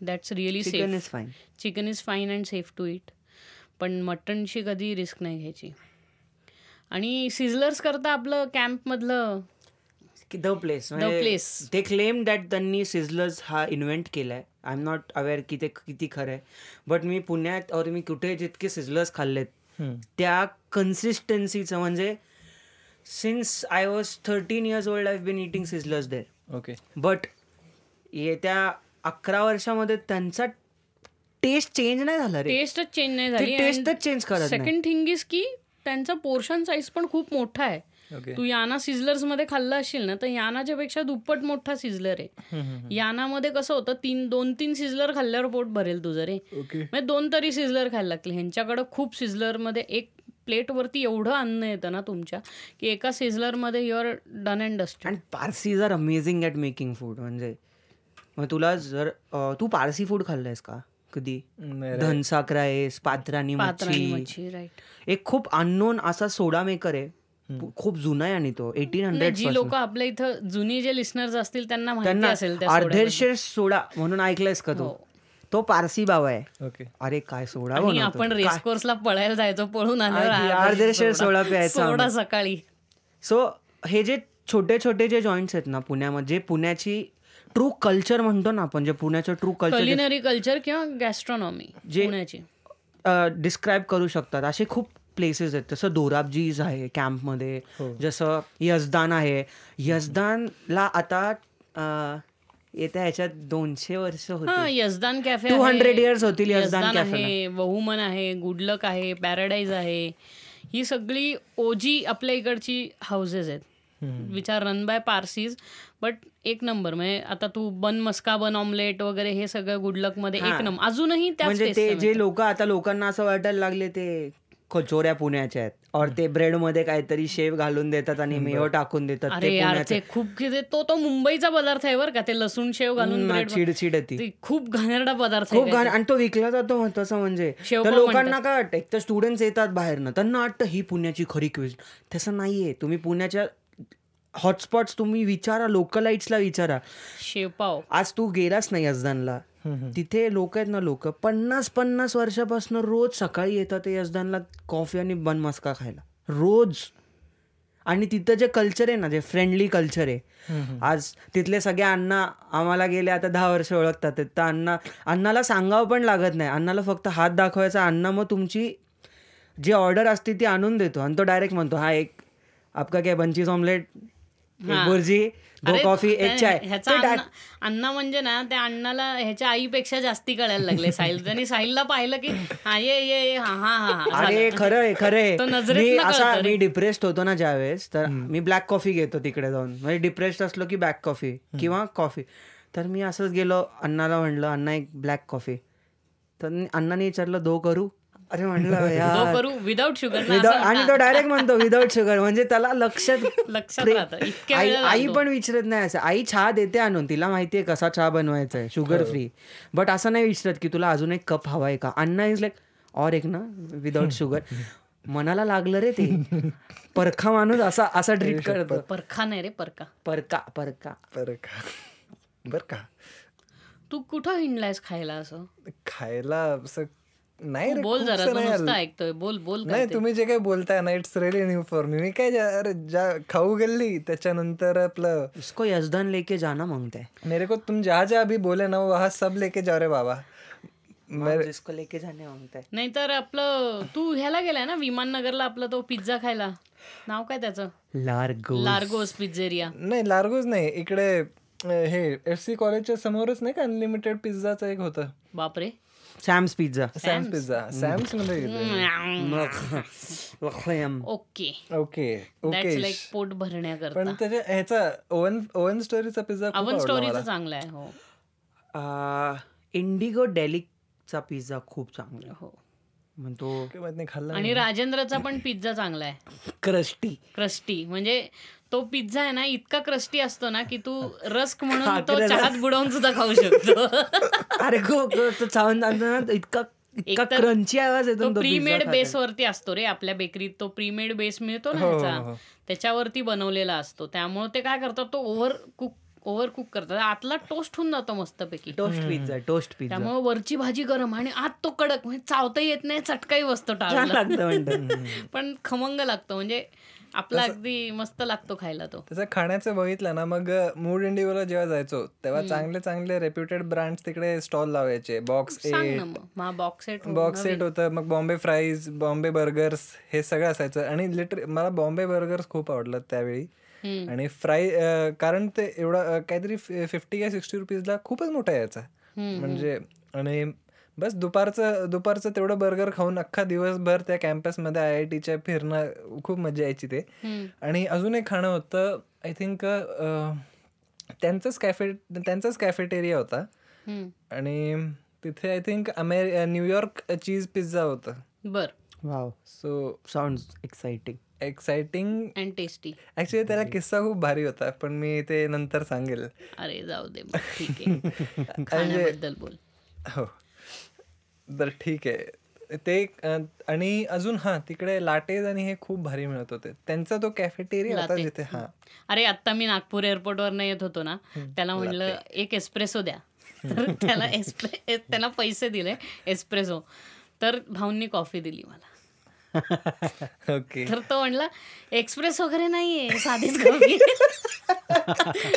Speaker 1: that's really
Speaker 3: chicken
Speaker 1: safe
Speaker 3: is fine
Speaker 1: chicken is fine and safe to eat पण मटणची कधी रिस्क नाही घ्यायची. आणि सिझलर्स करता आपलं कॅम्पमधलं
Speaker 3: द प्लेस
Speaker 1: place.
Speaker 3: ते क्लेम दॅट त्यांनी सिझलर्स हा इन्व्हेंट केलाय. आय एम नॉट अवेअर की ते किती खरं आहे. बट मी पुण्यात और मी कुठे जितके सिझलर्स खाल्लेत त्या कन्सिस्टन्सीचं म्हणजे since I was thirteen years old I been eating sizzlers there
Speaker 2: okay
Speaker 3: but येत्या अकरा वर्षामध्ये त्यांचा टेस्ट चेंज नाही झाला रे.
Speaker 1: टेस्टच चेंज नाही झाली
Speaker 3: टेस्टच चेंज करत
Speaker 1: सेकंड थिंग इज की त्यांचा पोर्शन साईज पण खूप मोठा आहे.
Speaker 2: ओके
Speaker 1: तू याना सिझलर्समध्ये खाल्ला असशील ना तर यानाच्या पेक्षा दुप्पट मोठा सिझलर आहे. यानामध्ये कसं होतं तीन दोन तीन सिझलर खाल्ल्यावर पोट भरेल तुझं रे.
Speaker 2: ओके
Speaker 1: म्हणजे दोन तरी सिझलर खायला लागतील. ह्यांच्याकडं खूप सिझलरमध्ये एक प्लेटवरती एवढं अन्न येतं ना तुमच्या की एका सिझलरमध्ये you're done and dust
Speaker 3: and Parsis are amazing at making food म्हणजे. मग तुला जर तू पारसी फूड खाल्लंयस का? कधी? धनसाक राईस पात्रानी
Speaker 1: पात्रानी
Speaker 3: मच्छी. एक खूप अननोन असा सोडा मेकर आहे. खूप जुना आहे आणि तो एटीन हंड्रेड
Speaker 1: जी लोक आपल्या इथं जुनी जे लिस्नर्स असतील त्यांना माहिती
Speaker 3: त्यांना
Speaker 1: असेल.
Speaker 3: अर्धेशे सोडा म्हणून ऐकलंयस का तू?
Speaker 1: हो.
Speaker 3: तो पारसी बाबा आहे.
Speaker 2: ओके.
Speaker 3: अरे काय सोडा
Speaker 1: आपण रेसकोर्सला पळायला जायचो पळून
Speaker 3: अर्धेशे सोडा. प्यायचा
Speaker 1: सोडा. सकाळी.
Speaker 3: सो हे जे छोटे छोटे जे जॉईंट्स आहेत ना पुण्यामध्ये जे पुण्याची ट्रू कल्चर म्हणतो ना आपण जे पुण्याचं ट्रू कल्चर
Speaker 1: कल्चर किंवा गॅस्ट्रॉनॉमी
Speaker 3: जे-
Speaker 1: पुण्याची.
Speaker 3: डिस्क्राईब करू शकतात. असे खूप प्लेसेस आहेत. जसं दोराबजीज आहे कॅम्पमध्ये जसं यजदान आहे. यजदानला आता येत्या ह्याच्यात दोनशे वर्ष
Speaker 1: हा
Speaker 3: होती
Speaker 1: यजदान कॅफे
Speaker 3: 200 years होतील यजदान.
Speaker 1: आहे बहुमन आहे गुडलक आहे पॅराडाईज आहे. ही सगळी ओजी आपल्या इकडची हाऊसेस आहेत. Which are run by Parsis but एक नंबर. म्हणजे आता तू बन मस्का बन ऑमलेट वगैरे हे सगळं गुडलकमध्ये एक नंबर. अजूनही त्याच
Speaker 3: म्हणजे ते जे लोक आता लोकांना असं वाटायला लागले ते कचोऱ्या पुण्याच्या आहेत. और ते ब्रेडमध्ये काहीतरी शेव घालून देतात आणि मेयो टाकून देतात
Speaker 1: अरे
Speaker 3: ते
Speaker 1: यार
Speaker 3: पुण्याचं.
Speaker 1: ते खूप किती- तो तो मुंबईचा पदार्थ आहे बरं का. ते लसूण शेव घालून
Speaker 3: चिडचिड
Speaker 1: खूप घाणेरडा पदार्थ
Speaker 3: खूप आणि तो विकला जातो महत्वाचं म्हणजे. लोकांना काय वाटतं? एक तर स्टुडंट्स येतात बाहेरनं. त्यांना वाटतं ही पुण्याची खरी क्विज तसं नाहीये. तुम्ही पुण्याच्या हॉटस्पॉट्स तुम्ही विचारा लोकलाइट्सला विचारा.
Speaker 1: शेवपाव.
Speaker 3: आज तू गेलास नाही यजदानला तिथे लोक आहेत ना लोक पन्नास पन्नास वर्षापासून रोज सकाळी येतात ते यजदानला कॉफी आणि बन मस्का खायला. रोज. आणि तिथं जे कल्चर आहे ना जे फ्रेंडली कल्चर आहे आज तिथले सगळे अण्णा आम्हाला गेले आता दहा वर्ष ओळखतात तर अण्णा अण्णाला सांगावं पण लागत नाही. अण्णाला फक्त हात दाखवायचा अण्णा मग तुमची जी ऑर्डर असते ती आणून देतो. आणि तो डायरेक्ट म्हणतो हा एक आपका काय बंचीस ऑमलेट बुर्जी कॉफी एक चाय.
Speaker 1: ह्याचा अण्णा म्हणजे ना त्या अण्णाला ह्याच्या आईपेक्षा जास्ती कळायला लागले. *laughs* साहिल त्यांनी साहिलला पाहिलं की हा ये ये हा हा हा, हा
Speaker 3: अरे खरं आहे खरं आहे
Speaker 1: तो नजरेतनं
Speaker 3: मी
Speaker 1: कळतं
Speaker 3: असा
Speaker 1: रे.
Speaker 3: मी डिप्रेस्ड होतो ना ज्यावेळेस तर मी ब्लॅक कॉफी घेतो तिकडे जाऊन. म्हणजे डिप्रेस्ड असलो की ब्लॅक कॉफी किंवा कॉफी तर मी असंच गेलो अण्णाला म्हणलं अण्णा एक ब्लॅक कॉफी तर अण्णाने विचारलं दो करू? अरे म्हणलं *laughs*
Speaker 1: करू विदाऊट शुगर
Speaker 3: Without- आणि तो डायरेक्ट म्हणतो विदाऊट शुगर म्हणजे त्याला लक्षात *laughs*
Speaker 1: लक्षात
Speaker 3: आई आई. पण विचारत नाही असं. आई चहा देते आणून. तिला माहितीये कसा चहा बनवायचा आहे शुगर फ्री बट असं नाही विचारत की तुला अजून एक कप हवा आहे का? अण्णा इज लाईक और एक ना विदाऊट शुगर *laughs* मनाला लागलं रे ते. परखा माणूस असा असा ट्रीट करतो.
Speaker 1: परखा. नाही रे परका
Speaker 3: परका परका
Speaker 2: बरं का बरं का.
Speaker 1: तू कुठं हिंडलायस खायला असं?
Speaker 2: खायला असं नाही
Speaker 1: बोल जरा
Speaker 2: नाही.
Speaker 1: ऐकतोय बोल बोल काय
Speaker 2: नाही. तुम्ही जे काही बोलताय ना it's really new for me मी काय ज्या- अरे ज्या खाऊ गेली त्याच्यानंतर आपलं
Speaker 3: इसको यजदान लेके जाना मांगता है
Speaker 2: मेरे को तुम जहाँ जहाँ अभी बोले ना वहाँ सब लेके जाओ रे बाबा.
Speaker 3: मैं जिसको लेके जाने मांगता है
Speaker 1: नाहीतर आपलं तू ह्याला गेलाय ना विमाननगरला आपला तो पिझ्झा खायला. नाव काय त्याचं?
Speaker 3: Largo
Speaker 1: Largo's pizzeria.
Speaker 2: नाही लार्गोज नाही इकडे हे एफ सी कॉलेजच्या समोरच नाही का अनलिमिटेड पिझ्झाचं एक होतं.
Speaker 1: बापरे.
Speaker 3: Sam's pizza
Speaker 2: Sam's pizza सॅम्समध्ये *laughs*
Speaker 1: okay.
Speaker 2: Okay okay.
Speaker 1: Like पोट भरण्याकरता.
Speaker 2: पण त्याच्या ह्याचा ओवन ओवन स्टोरीचा पिझ्झा आवडला
Speaker 1: स्टोरीचं. चांगलं आहे हो.
Speaker 3: इंडिगो डेलिकचा पिझ्झा खूप चांगला आहे.
Speaker 1: हो.
Speaker 3: मग तो
Speaker 2: काय माहीत नाही खाल्ला
Speaker 1: आणि राजेंद्रचा पण पिझ्झा चांगला आहे.
Speaker 3: क्रस्टी
Speaker 1: क्रस्टी म्हणजे तो पिझ्झा आहे ना इतका क्रस्टी असतो ना की तू रस्क म्हणून तो चहात बुडवून सुद्धा खाऊ शकतो. *laughs*
Speaker 3: अरे गो गो तो चावून इतका इतका क्रंची आवाज येतो
Speaker 1: तो
Speaker 3: ना तो
Speaker 1: प्री
Speaker 3: pizza
Speaker 1: मेड
Speaker 3: खाताना.
Speaker 1: बेस वरती असतो रे आपल्या बेकरीत तो प्री मेड बेस मिळतो ना
Speaker 2: हो, हो,
Speaker 1: ह्याचा.
Speaker 2: हो.
Speaker 1: त्याच्यावरती बनवलेला असतो. त्यामुळे ते काय करतात तो ओव्हर कुक ओव्हर कुक करतात. आतला टोस्ट होऊन जातो मस्तपैकी.
Speaker 3: टोस्ट पिझ्झा टोस्ट पिझ्झा
Speaker 1: त्यामुळे वरची भाजी गरम आणि आत तो कडक. म्हणजे चावता येत नाही चटकाही बसतो
Speaker 3: म्हणतात. *laughs*
Speaker 1: पण खमंग लागतो. म्हणजे आपला अगदी मस्त लागतो खायला तो.
Speaker 2: त्याचं खाण्याचं बघितलं ना मग मूड इंडिओला जेव्हा जायचो तेव्हा चांगले चांगले रेप्युटेड ब्रँड्स तिकडे स्टॉल लावायचे. Box
Speaker 1: box set
Speaker 2: box set होतं मग बॉम्बे फ्राईज बॉम्बे बर्गर्स हे सगळं असायचं. आणि लिटर मला बॉम्बे बर्गर्स खूप आवडलं त्यावेळी. आणि फ्राय कारण ते एवढं काहीतरी फिफ्टी का सिक्स्टी रुपीजला खूपच मोठा यायचा. म्हणजे आणि बस दुपारचं दुपारचं तेवढं बर्गर खाऊन अख्खा दिवसभर त्या कॅम्पसमध्ये आय आय टीच्या फिरणं खूप मजा यायची ते. आणि अजून एक खाणं होतं आय थिंक त्यांचंच कॅफे त्यांचाच कॅफेटेरिया होता. आणि तिथे आय थिंक अमेरि न्यूयॉर्क चीज पिझ्झा होतं.
Speaker 1: बर.
Speaker 3: Wow
Speaker 2: so
Speaker 3: sound exciting
Speaker 2: exciting
Speaker 1: and tasty
Speaker 2: actually त्याला किस्सा खूप भारी होता पण मी ते नंतर सांगेल.
Speaker 1: अरे जाऊ दे मग, ठीक आहे. *laughs* खाण्याबद्दल बोल.
Speaker 2: हो. तर ठीक आहे. ते आणि अजून हा तिकडे लाटेज आणि हे खूप भारी मिळत होते. त्यांचा तो कॅफेटेरिया
Speaker 1: लाटे.
Speaker 2: जिथे हा.
Speaker 1: अरे आता मी नागपूर एअरपोर्टवर येत होतो ना त्याला म्हणलं एक एस्प्रेसो द्या. तर त्याला एस्प्रे त्याला पैसे दिले एस्प्रेसो तर भाऊंनी कॉफी दिली मला. *laughs*
Speaker 2: ओके.
Speaker 1: तर तो म्हणला एक्सप्रेस वगैरे नाहीये साधीच कॉफी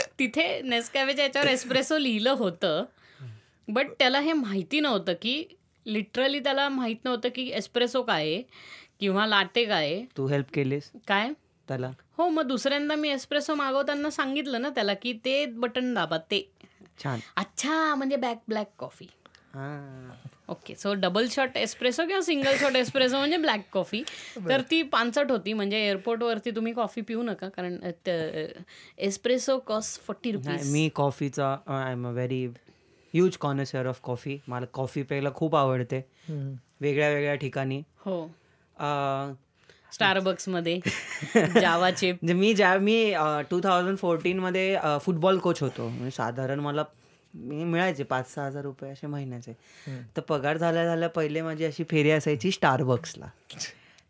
Speaker 1: *laughs* तिथे नेसकॅफेच्या याच्यावर एस्प्रेसो लिहिलं होतं. बट त्याला हे माहिती नव्हतं की लिटरली त्याला माहीत नव्हतं की एस्प्रेसो काय आहे किंवा लाटे काय आहे.
Speaker 3: तू हेल्प केलीस?
Speaker 1: काय?
Speaker 3: त्याला?
Speaker 1: हो मग दुसऱ्यांदा मी एस्प्रेसो मागवताना सांगितलं ना त्याला की ते बटन दाबा ते.
Speaker 3: छान.
Speaker 1: अच्छा म्हणजे बॅक ब्लॅक कॉफी
Speaker 3: हा.
Speaker 1: Okay so double shot espresso किंवा सिंगल शॉट एस्प्रेसो म्हणजे ब्लॅक कॉफी तर ती पानसट होती म्हणजे एअरपोर्टवरती तुम्ही कॉफी पिऊ नका कारण एस्प्रेसो कॉस्ट फोर्टी रुपीज
Speaker 3: मी कॉफीचा I am a very huge connoisseur of coffee मला कॉफी प्यायला खूप आवडते. वेगळ्या वेगळ्या ठिकाणी.
Speaker 1: हो. स्टारबक्समध्ये. *laughs* जावाचे
Speaker 3: म्हणजे मी ज्या मी टू थाउजंड फोर्टीनमध्ये फुटबॉल कोच होतो. म्हणजे साधारण मला मी मिळायचे पाच सहा हजार रुपये असे महिन्याचे. तर पगार झाल्या झाल्या पहिले माझी अशी फेरी असायची स्टारबक्सला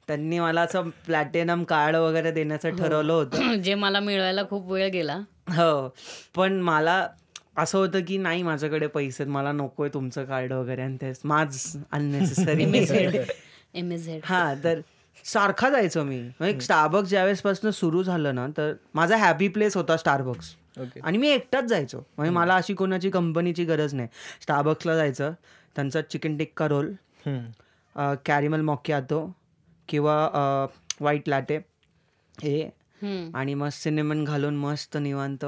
Speaker 3: त्यांनी मला असं प्लॅटिनम कार्ड वगैरे देण्याचं ठरवलं होतं. *clears throat*
Speaker 1: जे मला मिळवायला खूप वेळ गेला.
Speaker 3: हो. पण मला असं होतं की नाही माझ्याकडे पैसे मला नकोय तुमचं कार्ड वगैरे आणि ते माझ अननेसेसरी हा तर सारखा जायचो मी. म्हणजे स्टारबक्स ज्यावेळेसपासून सुरू झालं ना तर माझा हॅपी प्लेस होता स्टारबक्स आणि मी एकटाच जायचो. म्हणजे मला अशी कोणाची कंपनीची गरज नाही. स्टारबक्सला जायचं त्यांचा चिकन टिक्का रोल कॅरिमल मॉक्यातो किंवा व्हाईट लॅटे हे. आणि मस्त सिनेमन घालून मस्त निवांत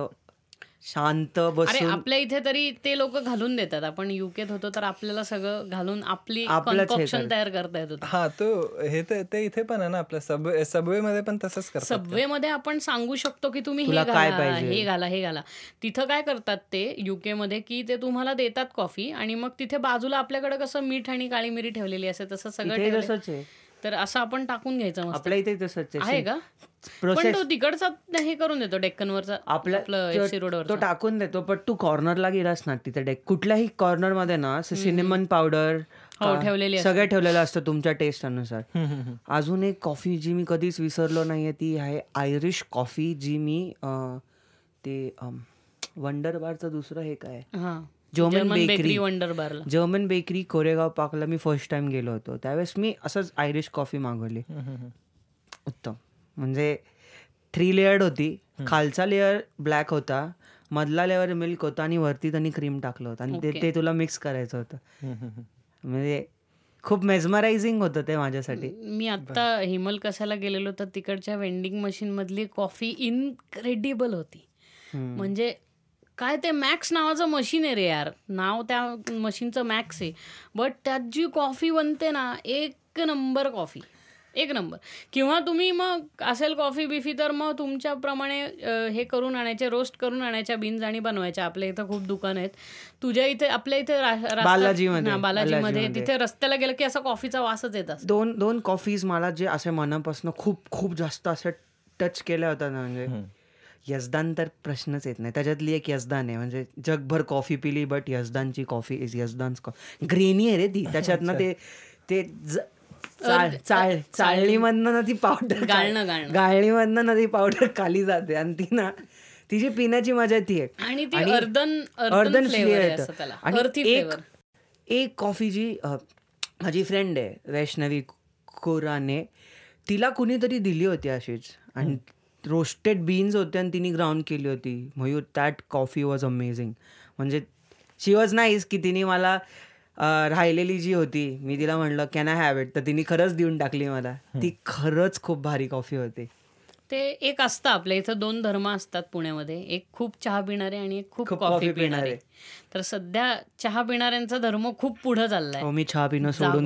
Speaker 3: शांत
Speaker 1: अरे
Speaker 3: बसून
Speaker 1: आपल्या इथे तरी ते लोक घालून देतात. आपण युकेत होतो तर आपल्याला सगळं घालून आपली कॉन्कॉक्शन तयार करता येत होतं.
Speaker 2: हा तो हे तर ते इथे पण आहे ना आपल्या सबवे सबवे मध्ये पण तसंच करतात
Speaker 1: सबवे मध्ये आपण सांगू शकतो की तुम्ही हे घाला? हे घाला हे घाला. तिथं काय करतात ते युके मध्ये की ते तुम्हाला देतात कॉफी आणि मग तिथे बाजूला आपल्याकडे कसं मीठ आणि काळी मिरी ठेवलेली असते तसं सगळं तर असं आपण टाकून घ्यायचं
Speaker 3: आपल्या इथे तसंच
Speaker 1: आहे का? पण
Speaker 3: प्रोसेस
Speaker 1: तो तिकडचा हे करून देतो डेक्कनवरचा
Speaker 3: आपल्या
Speaker 1: आपलं रोडवर
Speaker 3: तो टाकून देतो पण तू कॉर्नरला गेलास ना तिथे डेक कुठल्याही कॉर्नरमध्ये ना सिनेमन पावडर
Speaker 1: हो, ठेवलेली
Speaker 3: सगळं ठेवलेलं असतं तुमच्या टेस्ट अनुसार. अजून एक कॉफी जी मी कधीच विसरलो नाहीये ती आहे आयरिश कॉफी जी मी ते वंडर बारचं दुसरं हे काय
Speaker 1: हा.
Speaker 3: जर्मन बेकरी
Speaker 1: वंडर बारला
Speaker 3: जर्मन बेकरी कोरेगाव पार्कला मी फर्स्ट टाइम गेलो होतो. त्यावेळेस मी असंच आयरिश कॉफी मागवली. उत्तम. म्हणजे थ्री लेअर्ड होती. खालचा लेअर ब्लॅक होता मधला लेअर मिल्क होता आणि वरती त्यांनी क्रीम टाकलं होतं. आणि ते तुला मिक्स करायचं होतं. म्हणजे खूप मेजमरायझिंग होतं ते माझ्यासाठी.
Speaker 1: मी आता हिमल कसाला गेलेलो तर तिकडच्या वेंडिंग मशीन मधली कॉफी इनक्रेडिबल होती. म्हणजे काय ते मॅक्स नावाचं मशीन आहे रे यार. नाव त्या मशीनचं मॅक्स आहे. बट त्यात जी कॉफी बनते ना एक नंबर कॉफी एक नंबर किंवा तुम्ही मग असेल कॉफी बिफी तर मग तुमच्याप्रमाणे हे करून आणायचे रोस्ट करून आणायच्या बीन्स आणि बनवायच्या. आपल्या इथं खूप दुकान आहेत. तुझ्या इथे आपल्या इथे
Speaker 3: बालाजीमध्ये,
Speaker 1: हा, बालाजीमध्ये.
Speaker 3: बालाजीमध्ये.
Speaker 1: तिथे रस्त्याला गेलं की असा कॉफीचा वासच येत असतो.
Speaker 3: दोन दोन कॉफीज मला जे असे मनापासून खूप खूप जास्त असे टच केल्या होत्या ना म्हणजे. यजदान तर प्रश्नच येत नाही. त्याच्यातली एक यजदान आहे. म्हणजे जगभर कॉफी पिली बट यजदानची कॉफी इज कॉफी ग्रेनी आहे रे ती. *laughs* त्याच्यातनं ते ते चाळ चाळ चाळणीमधनं ना ती पावडर
Speaker 1: गाळणं, गाळणं.
Speaker 3: गाळणीमधनं ना ती पावडर खाली जाते. आणि ती ना तिची पिण्याची मजा ती आहे.
Speaker 1: आणि ती अर्धन अर्धन
Speaker 3: आणि एक
Speaker 1: फ्लेवर
Speaker 3: एक कॉफी जी माझी फ्रेंड आहे वैष्णवी कोराने तिला कुणीतरी दिली होती अशीच. आणि रोस्टेड बीन्स होते आणि तिने ग्राउंड केली होती. Mayur that coffee was amazing म्हणजे शी वॉज नाईस की तिने मला राहिलेली जी होती मी तिला म्हणलं कॅन आय हॅव इट तर तिने खरंच देऊन टाकली मला. ती खरंच खूप भारी कॉफी होती.
Speaker 1: ते एक असतं आपल्या इथं दोन धर्म असतात पुण्यामध्ये. एक खूप चहा पिणारे आणि एक खूप कॉफी पिणारे. तर सध्या चहा पिणाऱ्यांचा धर्म खूप पुढे चाललाय.
Speaker 3: हो मी चहा पिणं सोडून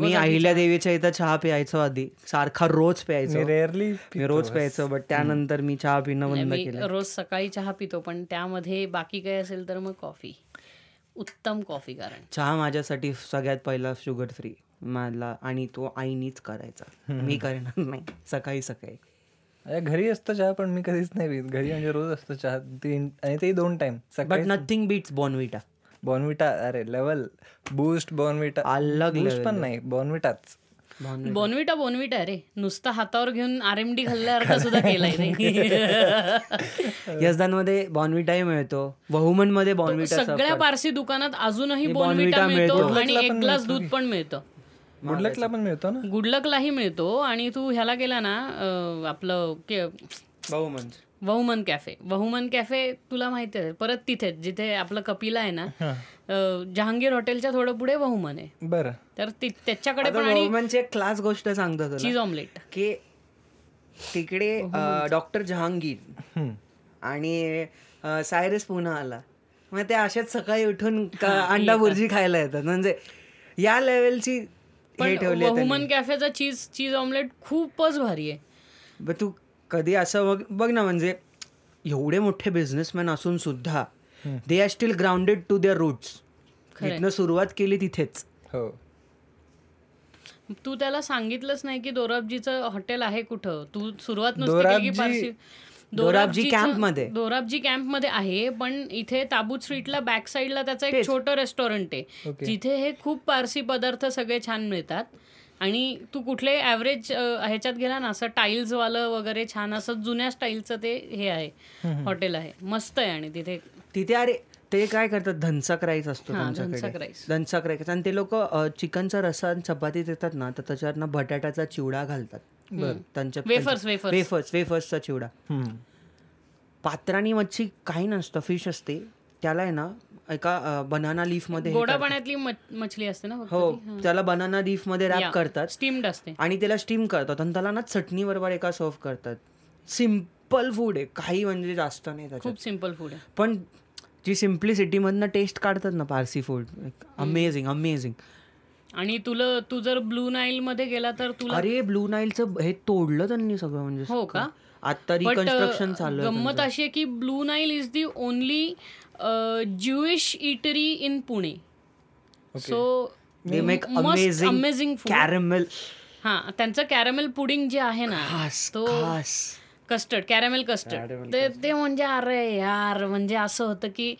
Speaker 3: मी अहिल्या देवीच्या इथं चहा प्यायचो आधी. सारखा रोज प्यायचो.
Speaker 2: मी रेअरली
Speaker 3: मी रोज प्यायचो बट त्यानंतर मी चहा पिणं बंद केलं.
Speaker 1: रोज सकाळी चहा पितो पण त्यामध्ये बाकी काही असेल तर मग कॉफी. उत्तम कॉफी कारण.
Speaker 3: चहा माझ्यासाठी सगळ्यात पहिला शुगर फ्री मला आणि तो आईनीच करायचा. मी करणार नाही. सकाळी सकाळी.
Speaker 2: घरी असतं चहा पण मी कधीच नाही पित. घरी म्हणजे रोज असतं चहा तीन आणि ते दोन टाइम
Speaker 3: बट
Speaker 2: सकाळी
Speaker 3: नथिंग बीट्स बॉर्नविटा
Speaker 2: बॉर्नविटा अरे लेवल बूस्ट बॉर्नविटा
Speaker 3: अलग
Speaker 2: पण नाही बॉर्नविटाच
Speaker 1: बोनविटा बोनविटा रे नुसतं हातावर घेऊन आर एम डी खाल्ल्यासारखं सुद्धा केलाय रे
Speaker 3: मध्ये बॉर्नविटाही मिळतो. बहुमनमध्ये बॉर्नविटा
Speaker 1: सगळ्या पारसी दुकानात अजूनही बोनविटा मिळतो.
Speaker 3: मिळतो.
Speaker 1: आणि एक ग्लास दूध पण मिळतं.
Speaker 2: गुडलकला पण मिळतो ना?
Speaker 1: गुडलकलाही मिळतो. आणि तू ह्याला गेला ना आपलं के-
Speaker 3: बहुमन
Speaker 1: वहुमन कॅफे वहुमन कॅफे तुला माहिती आहे परत तिथेच जिथे आपलं कपिला आहे ना *laughs* जहांगीर हॉटेलच्या थोडं पुढे वहुमन आहे.
Speaker 2: बरं.
Speaker 1: तर त्याच्याकडे पण आणि
Speaker 3: एक क्लास गोष्ट सांगतो
Speaker 1: चीज ऑमलेट
Speaker 3: की तिकडे डॉक्टर जहांगीर
Speaker 2: हम्म.
Speaker 3: आणि अ, सायरस पुन्हा आला. मग ते अशाच सकाळी उठून अंडा बुर्जी खायला येतात. म्हणजे या लेवलची हे ठेवली आहे
Speaker 1: वहुमन कॅफेचा चीज चीज ऑमलेट खूपच भारी आहे.
Speaker 3: तू कधी असं बघ बघ ना म्हणजे एवढे मोठे बिझनेसमॅन असून सुद्धा they are still grounded to their roots इथनं सुरुवात केली तिथेच.
Speaker 2: हो.
Speaker 1: तू त्याला सांगितलंच नाही की दोराबजीचं हॉटेल आहे कुठं? तू सुरुवात नुसती
Speaker 2: दोराबजी-
Speaker 3: कॅम्पमध्ये.
Speaker 1: दोराबजी कॅम्पमध्ये आहे पण इथे ताबूत स्ट्रीटला बॅक साईडला त्याचं एक छोटं रेस्टॉरंट आहे. जिथे हे खूप पारसी पदार्थ सगळे छान मिळतात. आणि तू कुठले ॲव्हरेज ह्याच्यात गेला ना असं टाईल्स वालं वगैरे छान असं जुन्या स्टाईलचं ते हे आहे. हॉटेल आहे. मस्त आहे आणि तिथे
Speaker 3: तिथे अरे ते काय करतात? धनसक राईस असतो
Speaker 1: धनसक
Speaker 3: त्यांच्याकडे. धनसक राईस. आणि ते लोक चिकनचा रसा आणि चपाती देतात ना तर त्याच्यावर ना बटाट्याचा चिवडा घालतात. त्यांच्या
Speaker 1: wafers.
Speaker 3: वेफर्स. वेफर्सचा चिवडा. पात्राणी मच्छी काही नसतं फिश असते. त्याला आहे ना एका बनाना लीफमध्ये हे.
Speaker 1: पाण्यातली मछली असते ना
Speaker 3: हो? त्याला बनाना लीफमध्ये रॅप करतात.
Speaker 1: स्टीम्ड असते.
Speaker 3: आणि त्याला स्टीम करतात. आणि त्याला ना चटणी बरोबर एका सर्व करतात. सिंपल फूड आहे. काही म्हणजे जास्त नाही
Speaker 1: खूप सिंपल फूड आहे.
Speaker 3: पण जी सिम्प्लिसिटी मधनं टेस्ट काढतात ना पारसी फूड अमेझिंग अमेझिंग
Speaker 1: आणि तुला तू जर ब्लू नाईल मध्ये गेला तर तुला
Speaker 3: अरे ब्लू नाईलचं हे तोडलं त्यांनी सगळं म्हणजे
Speaker 1: हो का?
Speaker 3: आता रिकन्स्ट्रक्शन चालू
Speaker 1: गंमत अशी आहे की Blue Nile is the only Jewish eatery in Pune so
Speaker 3: they make amazing
Speaker 1: amazing
Speaker 3: caramel
Speaker 1: हा त्यांचं कॅरमेल पुडिंग जे आहे ना तो कस्टर्ड कॅरमेल कस्टर्ड. ते ते म्हणजे अरे यार म्हणजे असं होतं की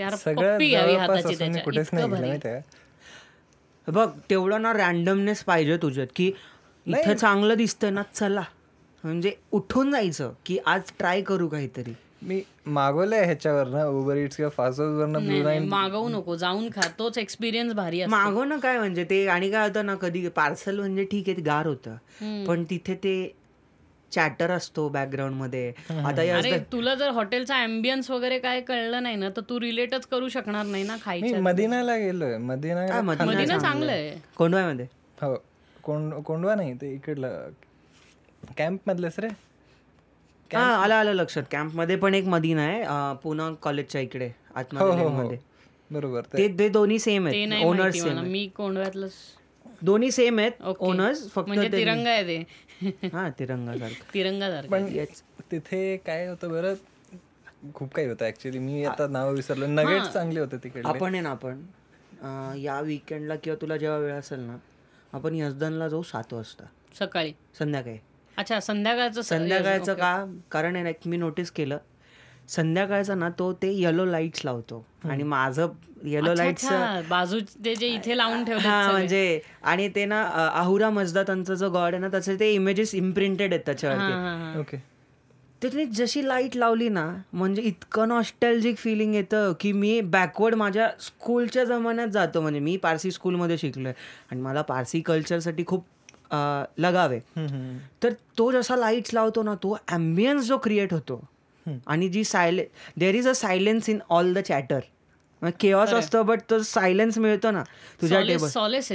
Speaker 1: हाताची
Speaker 3: बघ तेवढं ना रॅन्डमनेस पाहिजे तुझ्यात की इथं चांगलं दिसतंय ना चला. म्हणजे उठून जायचं की आज ट्राय करू काहीतरी.
Speaker 2: मी मागवलंय ह्याच्यावर ना उबर इट्स किंवा फास्ट
Speaker 1: मागवू नको जाऊन खा. तोच एक्सपिरियन्स भारी असतो.
Speaker 3: मागव ना काय म्हणजे ते आणि काय होतं ना कधी पार्सल म्हणजे ठीक आहे ते गार होतं. पण तिथे ते चॅटर असतो बॅकग्राऊंडमध्ये आता या
Speaker 1: अरे तुला जर हॉटेलचा अँबियन्स वगैरे काय कळलं नाही ना तर तू रिलेटच करू शकणार नाही ना
Speaker 2: मी
Speaker 1: खायच्या
Speaker 2: मदिनाला गेलोय. मदिना
Speaker 3: मदिना
Speaker 1: चांगलं आहे
Speaker 3: कोंडव्यामध्ये
Speaker 2: हो. कोंड कोंडवा नाही ते इकडलं. कॅम्प मधलंच रे.
Speaker 3: हा आलं आलं लक्षात. कॅम्पमध्ये पण एक मदिना आहे पुणे कॉलेजच्या इकडे
Speaker 2: हो
Speaker 3: आतमध्ये
Speaker 2: हो हो.
Speaker 3: मध्ये.
Speaker 2: बरोबर ते.
Speaker 3: दोन्ही सेम आहेत. ओनर्स
Speaker 1: मी कोंडव्यातलं
Speaker 3: दोन्ही सेम आहेत. ओनर्स फक्त
Speaker 1: म्हणजे तिरंगा आहे ते. *laughs*
Speaker 3: हा
Speaker 1: तिरंगा सारखं
Speaker 2: पण तिथे काय होतं बरं खूप काही होतं ऍक्च्युली मी आता नाव विसरलो. नगेट चांगले होते तिकडे
Speaker 3: आपण आहे ना आपण या विकेंडला किंवा तुला जेव्हा वेळ असेल ना आपण यजदानला जाऊ सात वाजता.
Speaker 1: सकाळी.
Speaker 3: संध्याकाळी.
Speaker 1: अच्छा संध्याकाळचं
Speaker 3: संध्याकाळचं का? कारण आहे ना एक मी नोटीस केलं. संध्याकाळचा ना तो ते येलो लाईट्स लावतो. आणि माझं येलो लाईट्स
Speaker 1: बाजू ते जे इथे लावून ठेवले
Speaker 3: हा म्हणजे आणि ते ना आहुरा मजदातांचं जो गॉड आहे ना त्याचे ते इमेजेस इम्प्रिंटेड आहेत त्याच्यावरती.
Speaker 2: ओके
Speaker 3: तर त्यांनी जशी लाइट लावली ना म्हणजे इतकं नॉस्टॅल्जिक फिलिंग येतं की मी बॅकवर्ड माझ्या स्कूलच्या जमान्यात जातो. म्हणजे मी पारसी स्कूलमध्ये शिकलोय. आणि मला पारसी कल्चरसाठी खूप अ, लगाव आहे. तर तो जसा लाईट्स लावतो ना तो ॲम्बियन्स जो क्रिएट होतो आणि जी सायले there is a silence in all the chatter chaos असतं बट तो सायलेन्स मिळतो ना तुझ्या टेबल.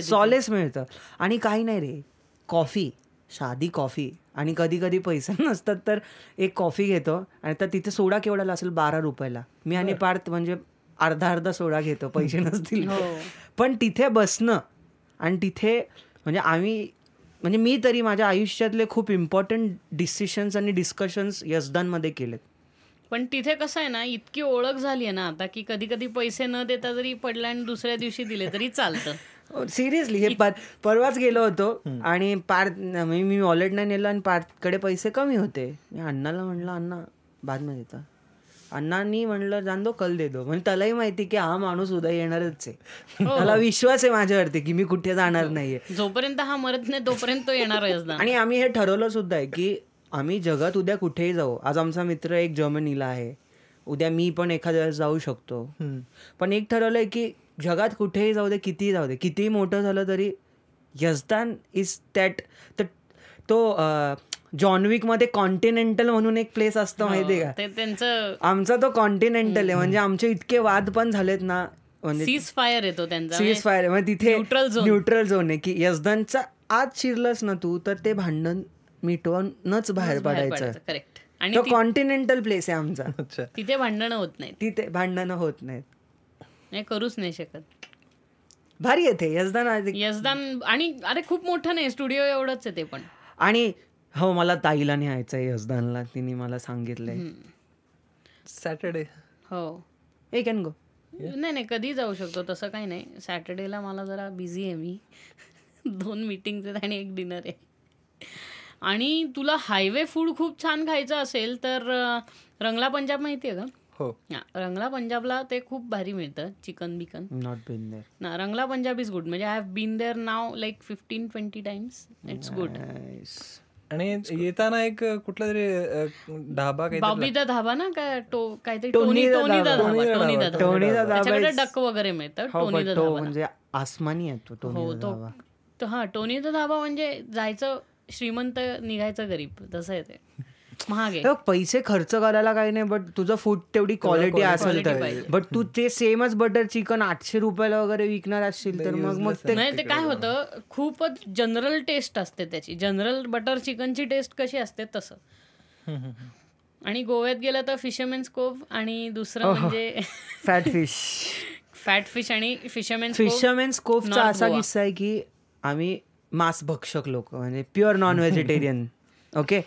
Speaker 3: सॉलेस मिळतं. आणि काही नाही रे. कॉफी साधी कॉफी आणि कधी कधी पैसे *laughs* नसतात तर एक कॉफी घेतो. आणि तर तिथे सोडा केवढ्याला असेल? बारा रुपयाला. मी आणि पार्थ म्हणजे अर्धा अर्धा सोडा घेतो. पैसे *laughs* नसतील.
Speaker 1: हो.
Speaker 3: पण तिथे बसणं आणि तिथे म्हणजे आम्ही म्हणजे मी तरी माझ्या आयुष्यातले खूप इम्पॉर्टंट डिसिशन्स आणि डिस्कशन्स यजदानमध्ये केलेत.
Speaker 1: पण तिथे कसं आहे ना इतकी ओळख झाली आहे ना आता की कधी कधी पैसे न देता जरी पडला आणि दुसऱ्या दिवशी दिले तरी चालतं. *laughs*
Speaker 3: सिरियसली हे पर परवाच गेलो होतो आणि पार्थ मी मी वॉलेट नाही नेलं आणि पार्थकडे पैसे कमी होते. मी अण्णाला म्हणलं अण्णा बादमध्ये देता. अण्णांनी म्हणलं जाण दो कल दे दो. म्हणजे त्यालाही माहिती की हा माणूस उद्या येणारच आहे. त्याला विश्वास आहे माझ्यावरती की मी कुठे जाणार नाहीये.
Speaker 1: जोपर्यंत हा मरत नाही तोपर्यंत तो येणारच
Speaker 3: आणि आम्ही हे ठरवलं सुद्धा आहे की आम्ही जगात उद्या कुठेही जाऊ आज आमचा मित्र एक जर्मनीला आहे उद्या मी पण एखाद्या वेळेस जाऊ शकतो. पण एक ठरवलंय की जगात कुठेही जाऊ दे कितीही जाऊ दे कितीही मोठं झालं तरी यजदान इज दॅट तो जॉनविकमध्ये कॉन्टिनेंटल म्हणून एक प्लेस असतो माहितीये का?
Speaker 1: ते त्यांचं
Speaker 3: आमचा तो कॉन्टिनेंटल आहे म्हणजे आमचे इतके वाद पण झालेत ना म्हणजे
Speaker 1: सीज फायर येतो त्यांचा
Speaker 3: सीज फायर म्हणजे तिथे. न्यूट्रल झोन आहे की यजदानचा आज शिरलंस ना तू तर ते भांडण मिटवूनच बाहेर पडायचं.
Speaker 1: करेक्ट आणि
Speaker 3: तो कॉन्टिनेंटल प्लेस आहे आमचा.
Speaker 2: अच्छा.
Speaker 1: तिथे भांडणं होत नाहीत.
Speaker 3: तिथे भांडणं होत नाहीत.
Speaker 1: करूच नाही शकत.
Speaker 3: भारी येते यजदान.
Speaker 1: यजदान आणि अरे खूप मोठं नाही स्टुडिओ एवढंच आहे ते पण.
Speaker 3: आणि हो मला ताईला न्यायचंय यजदानला. तिने मला सांगितलंय.
Speaker 2: सॅटर्डे
Speaker 1: हो.
Speaker 3: ए कॅन गो
Speaker 1: नाही नाही कधी जाऊ शकतो तसं काही नाही. सॅटर्डेला मला जरा बिझी आहे मी. *laughs* दोन मीटिंग्स आहेत आणि एक डिनर आहे. आणि तुला हायवे फूड खूप छान खायचं असेल तर रंगला पंजाब माहिती आहे का?
Speaker 2: हो.
Speaker 1: रंगला पंजाबला ते खूप भारी मिळतं चिकन बिकन.
Speaker 3: नॉट बिन देअर
Speaker 1: ना रंगला पंजाब इज गुड म्हणजे I have been there now like fifteen twenty times it's good
Speaker 2: आणि येताना एक कुठला तरी ढाबा काही
Speaker 1: बॉबी द धाबा ना काय टो काहीतरी
Speaker 3: Tony
Speaker 1: Tony Tony Tony
Speaker 3: Tony
Speaker 1: त्याच्याकडे
Speaker 3: is-
Speaker 1: डक वगैरे मिळतं
Speaker 3: हो
Speaker 1: टोनी धाबा
Speaker 3: म्हणजे आसमानी आहे तो टोनी
Speaker 1: हो
Speaker 3: धाबा.
Speaker 1: तो हा टोनी द धाबा म्हणजे जायचं श्रीमंत निघायचं गरीब तसं आहे ते. महाग आहे.
Speaker 3: पैसे खर्च करायला काही नाही बट तुझं फूड तेवढी क्वालिटी असेल तर. बट तू ते सेमच बटर चिकन आठशे रुपयाला वगैरे विकणार असशील तर मग मग ते
Speaker 1: नाही ते काय होतं खूपच जनरल टेस्ट असते त्याची. जनरल बटर चिकनची टेस्ट कशी असते तसं. *laughs* आणि गोव्यात गेलं तर फिशरमॅन्स कोव आणि दुसरं म्हणजे
Speaker 3: फॅट फिश
Speaker 1: फॅट फिश आणि फिशरमॅन्स
Speaker 3: फिशरमॅन स्कोपचा असा. किस्सा आहे की आम्ही मांस भक्षक लोक म्हणजे प्युअर नॉन व्हेजिटेरियन ओके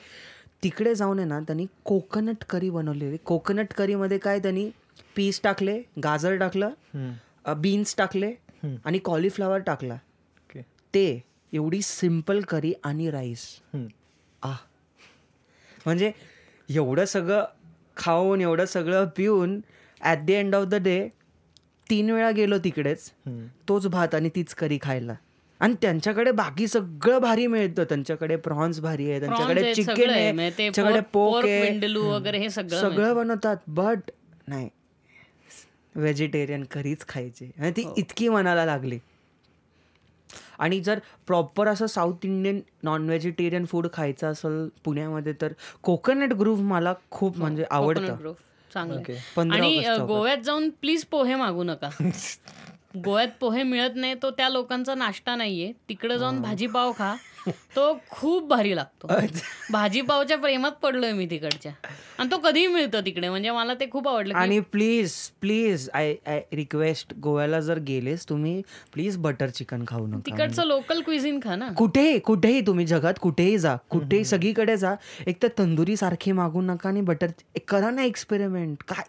Speaker 3: तिकडे जाऊन आहे ना त्यांनी कोकोनट करी बनवलेली कोकोनट करीमध्ये काय त्यांनी पीस टाकले गाजर टाकलं बीन्स टाकले आणि कॉलीफ्लॉवर टाकला. ते एवढी सिंपल करी आणि राईस आ. म्हणजे एवढं सगळं खाऊन एवढं सगळं पिऊन at the end of the day तीन वेळा गेलो तिकडेच तोच भात आणि तीच करी खायला. आणि त्यांच्याकडे बाकी सगळं भारी मिळतं. त्यांच्याकडे प्रॉन्स भारी आहे त्यांच्याकडे चिकन आहे त्यांच्याकडे पोक
Speaker 1: वगैरे हे सगळं
Speaker 3: सगळं बनवतात बट नाही. व्हेजिटेरियन करीच खायची. आणि ती इतकी मनाला लागली. आणि जर प्रॉपर असं South Indian non vegetarian food खायचं असेल पुण्यामध्ये तर कोकोनट ग्रुप मला खूप म्हणजे आवडतं.
Speaker 1: ग्रोव्ह आणि. गोव्यात जाऊन प्लीज पोहे मागू नका. *laughs* गोव्यात पोहे मिळत नाही तो त्या लोकांचा नाश्ता नाहीये. तिकडे जाऊन भाजीपाव खा. तो खूप भारी लागतो. भाजीपावच्या प्रेमात पडलोय मी तिकडच्या. आणि तो कधीही मिळतो तिकडे. म्हणजे मला ते खूप आवडलं
Speaker 3: आणि please please I I request गोव्याला जर गेलेस तुम्ही प्लीज बटर चिकन खाऊ नका.
Speaker 1: तिकडचं लोकल क्विझिन खा ना.
Speaker 3: कुठेही कुठेही तुम्ही जगात कुठेही जा कुठेही सगळीकडे जा. एक तर तंदुरी सारखी मागू नका आणि बटर करा ना एक्सपेरिमेंट काय?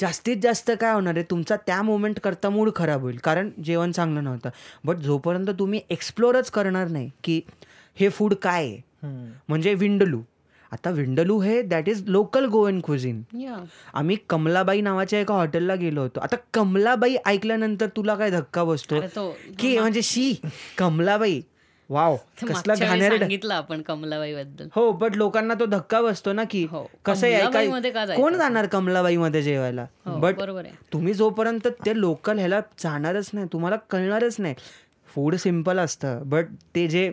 Speaker 3: जास्तीत जास्त काय होणार आहे? तुमचा त्या मोमेंट करता मूड खराब होईल. कारण जेवण चांगलं नव्हतं. बट जोपर्यंत तुम्ही एक्सप्लोरच करणार नाही की हे फूड काय? आहे. म्हणजे विंडलू. आता विंडलू हे that is local Goan cuisine
Speaker 1: या
Speaker 3: आम्ही कमलाबाई नावाच्या एका हॉटेलला गेलो होतो. आता कमलाबाई ऐकल्यानंतर तुला काय धक्का बसतो की म्हणजे शी कमलाबाई. वाव *laughs*
Speaker 1: ते
Speaker 3: कसला
Speaker 1: सांगितलं आपण कमलाबाई बद्दल
Speaker 3: हो बट लोकांना तो धक्का बसतो ना की
Speaker 1: हो.
Speaker 3: कसं आहे
Speaker 1: कमलाबाईमध्ये का
Speaker 3: काय
Speaker 1: जायचं
Speaker 3: कोण जाणार कमलाबाई मध्ये जेवायला?
Speaker 1: हो,
Speaker 3: बट तुम्ही जोपर्यंत ते लोकल ह्याला जाणारच नाही तुम्हाला कळणारच नाही. फूड सिंपल असतं बट ते जे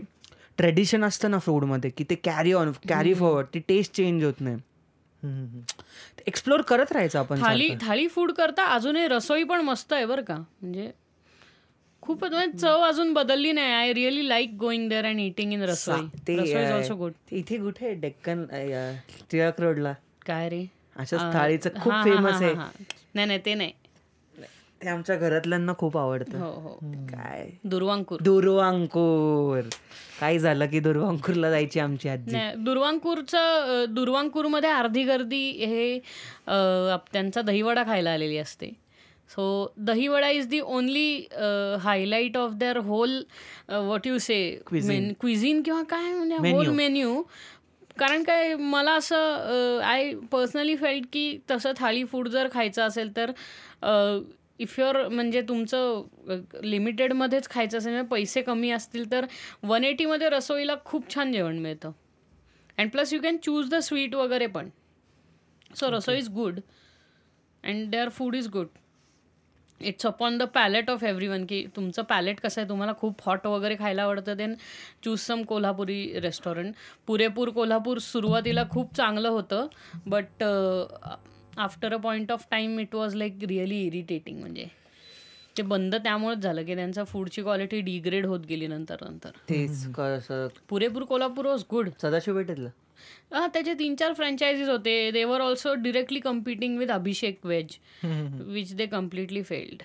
Speaker 3: ट्रेडिशन असतं ना फूडमध्ये की ते कॅरी ऑन कॅरी फॉरवर्ड ती टेस्ट चेंज होत नाही.
Speaker 2: हम्म, हम्म.
Speaker 3: एक्सप्लोर करत राहायचं आपण
Speaker 1: थाळी थाळी फूड करता अजूनही रसोई पण मस्त आहे बरं का. म्हणजे खूपच म्हणजे चव अजून बदलली नाही. I really like going there and eating in Rasoi.
Speaker 3: ते
Speaker 1: रसोई इज ऑल्सो गुड
Speaker 3: इथे कुठे आहे? डेक्कन टिळक रोडला.
Speaker 1: काय रे?
Speaker 3: अशाच
Speaker 1: अं,
Speaker 3: थाळीचं खूप फेमस आहे.
Speaker 1: नाही नाही ते नाही.
Speaker 3: ते आमच्या घरातल्यांना खूप आवडतं.
Speaker 1: हो हो.
Speaker 3: काय?
Speaker 1: दुर्वांकूर.
Speaker 3: दुर्वांकूर. काय झालं की दुर्वांकूरला जायची आमची आजी?
Speaker 1: दुर्वांकूरचं दुर्वांकूरमध्ये अर्धी गर्दी हे त्यांचा दहीवडा खायला आलेली असते. So dahi vada is the only highlight of their whole what you say cuisine किंवा काय म्हणजे होल मेन्यू कारण काय मला असं आय पर्सनली फेल्ट की तसं थाळी फूड जर खायचं असेल तर इफ युअर म्हणजे तुमचं लिमिटेडमध्येच खायचं असेल म्हणजे पैसे कमी असतील तर वन एटीमध्ये रसोईला खूप छान जेवण मिळतं. And plus you can choose the sweet वगैरे पण. So Rasoi is good and their food is good it's upon the palate of everyone की तुमचं पॅलेट कसं आहे तुम्हाला खूप हॉट वगैरे खायला आवडतं. Then choose some Kolhapuri restaurant Purepur Kolhapur सुरुवातीला खूप चांगलं होतं. But after a point of time it was like really irritating म्हणजे. ते बंद त्यामुळेच झालं की त्यांचा फूडची क्वालिटी डिग्रेड होत गेली नंतर नंतर. पुरेपूर कोल्हापूर वॉज गुड
Speaker 3: सदाशिव भेटेतलं?
Speaker 1: हा त्याचे तीन चार फ्रँचायझीज होते. They were also directly competing with Abhishek veg which they completely failed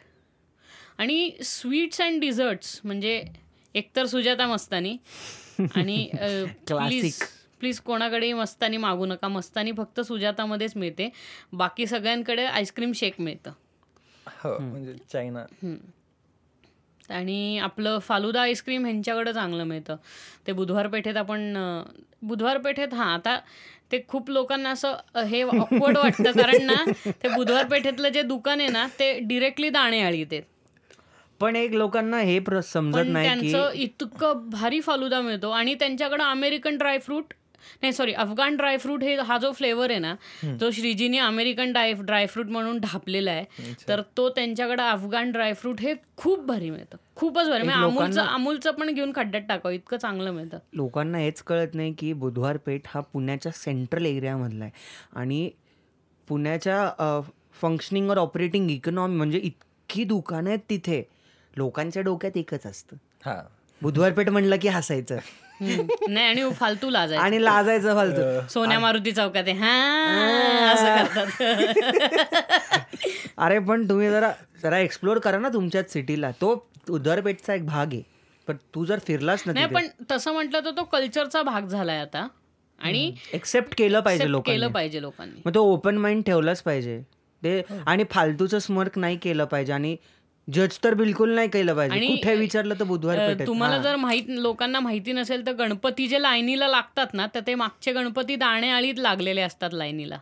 Speaker 1: आणि स्वीट्स अँड डिझर्ट्स म्हणजे एकतर सुजाता मस्तानी *laughs* आणि प्लीज प्लीज कोणाकडेही मस्तानी मागू नका. मस्तानी फक्त सुजातामध्येच मिळते. बाकी सगळ्यांकडे आईस्क्रीम शेक मिळतं.
Speaker 2: हो म्हणजे चायना.
Speaker 1: आणि आपलं फालुदा आईस्क्रीम ह्यांच्याकडे चांगलं मिळतं. ते बुधवार पेठेत आपण बुधवार पेठेत हां आता ते खूप लोकांना असं हे ऑकवर्ड वाटतं. कारण ना ते बुधवार पेठेतलं जे दुकान आहे ना ते डिरेक्टली दाणे आळीत आहेत.
Speaker 3: पण एक लोकांना हे समजत
Speaker 1: पण
Speaker 3: नाही की
Speaker 1: त्यांचं इतकं भारी फालुदा मिळतो. आणि त्यांच्याकडं अमेरिकन ड्रायफ्रूट नाही सॉरी अफगाण ड्रायफ्रूट हे हा जो फ्लेवर आहे ना तो श्रीजीने अमेरिकन ड्राय ड्रायफ्रूट म्हणून ढापलेला आहे. तर तो त्यांच्याकडे अफगाण ड्रायफ्रूट हे खूप भारी मिळतं. खूपच भारी. म्हणजे अमूलचं अमूलचं पण घेऊन खड्ड्यात टाकावं इतकं चांगलं मिळतं.
Speaker 3: लोकांना हेच कळत नाही की बुधवार पेठ हा पुण्याच्या सेंट्रल एरियामधला आहे. आणि पुण्याच्या फंक्शनिंग और ऑपरेटिंग इकॉनॉमी म्हणजे इतकी दुकानं आहेत तिथे. लोकांच्या डोक्यात एकच असतं.
Speaker 2: हा.
Speaker 3: बुधवार पेठ म्हणलं की हसायचं. *laughs*
Speaker 1: नाही आणि फालतू लाजायचं.
Speaker 3: आणि लाजायचं फालतू.
Speaker 1: सोन्या मारुती चौकात आहे. हा असं करतात. *laughs*
Speaker 3: अरे पण तुम्ही जरा जरा एक्सप्लोर करा ना तुमच्याच सिटीला. तो बुधवार पेठचा एक भाग आहे. पण तू जर फिरलास ना
Speaker 1: नाही पण तसं म्हटलं तर तो कल्चरचा भाग झालाय आता. आणि
Speaker 3: एक्सेप्ट केलं पाहिजे लोकांनी.
Speaker 1: केलं पाहिजे लोकांनी.
Speaker 3: मग तो ओपन माइंड ठेवलाच पाहिजे. ते आणि फालतूचं स्मर्क नाही केलं पाहिजे. आणि जज तर बिलकुल नाही केलं पाहिजे.
Speaker 1: आणि,
Speaker 3: कुठे विचारलं तर बुधवार
Speaker 1: तुम्हाला. जर माहीत लोकांना माहिती नसेल तर गणपती जे लाईनीला लागतात ना तर ते मागचे गणपती दाणे आळीत लागलेले असतात लाईनीला.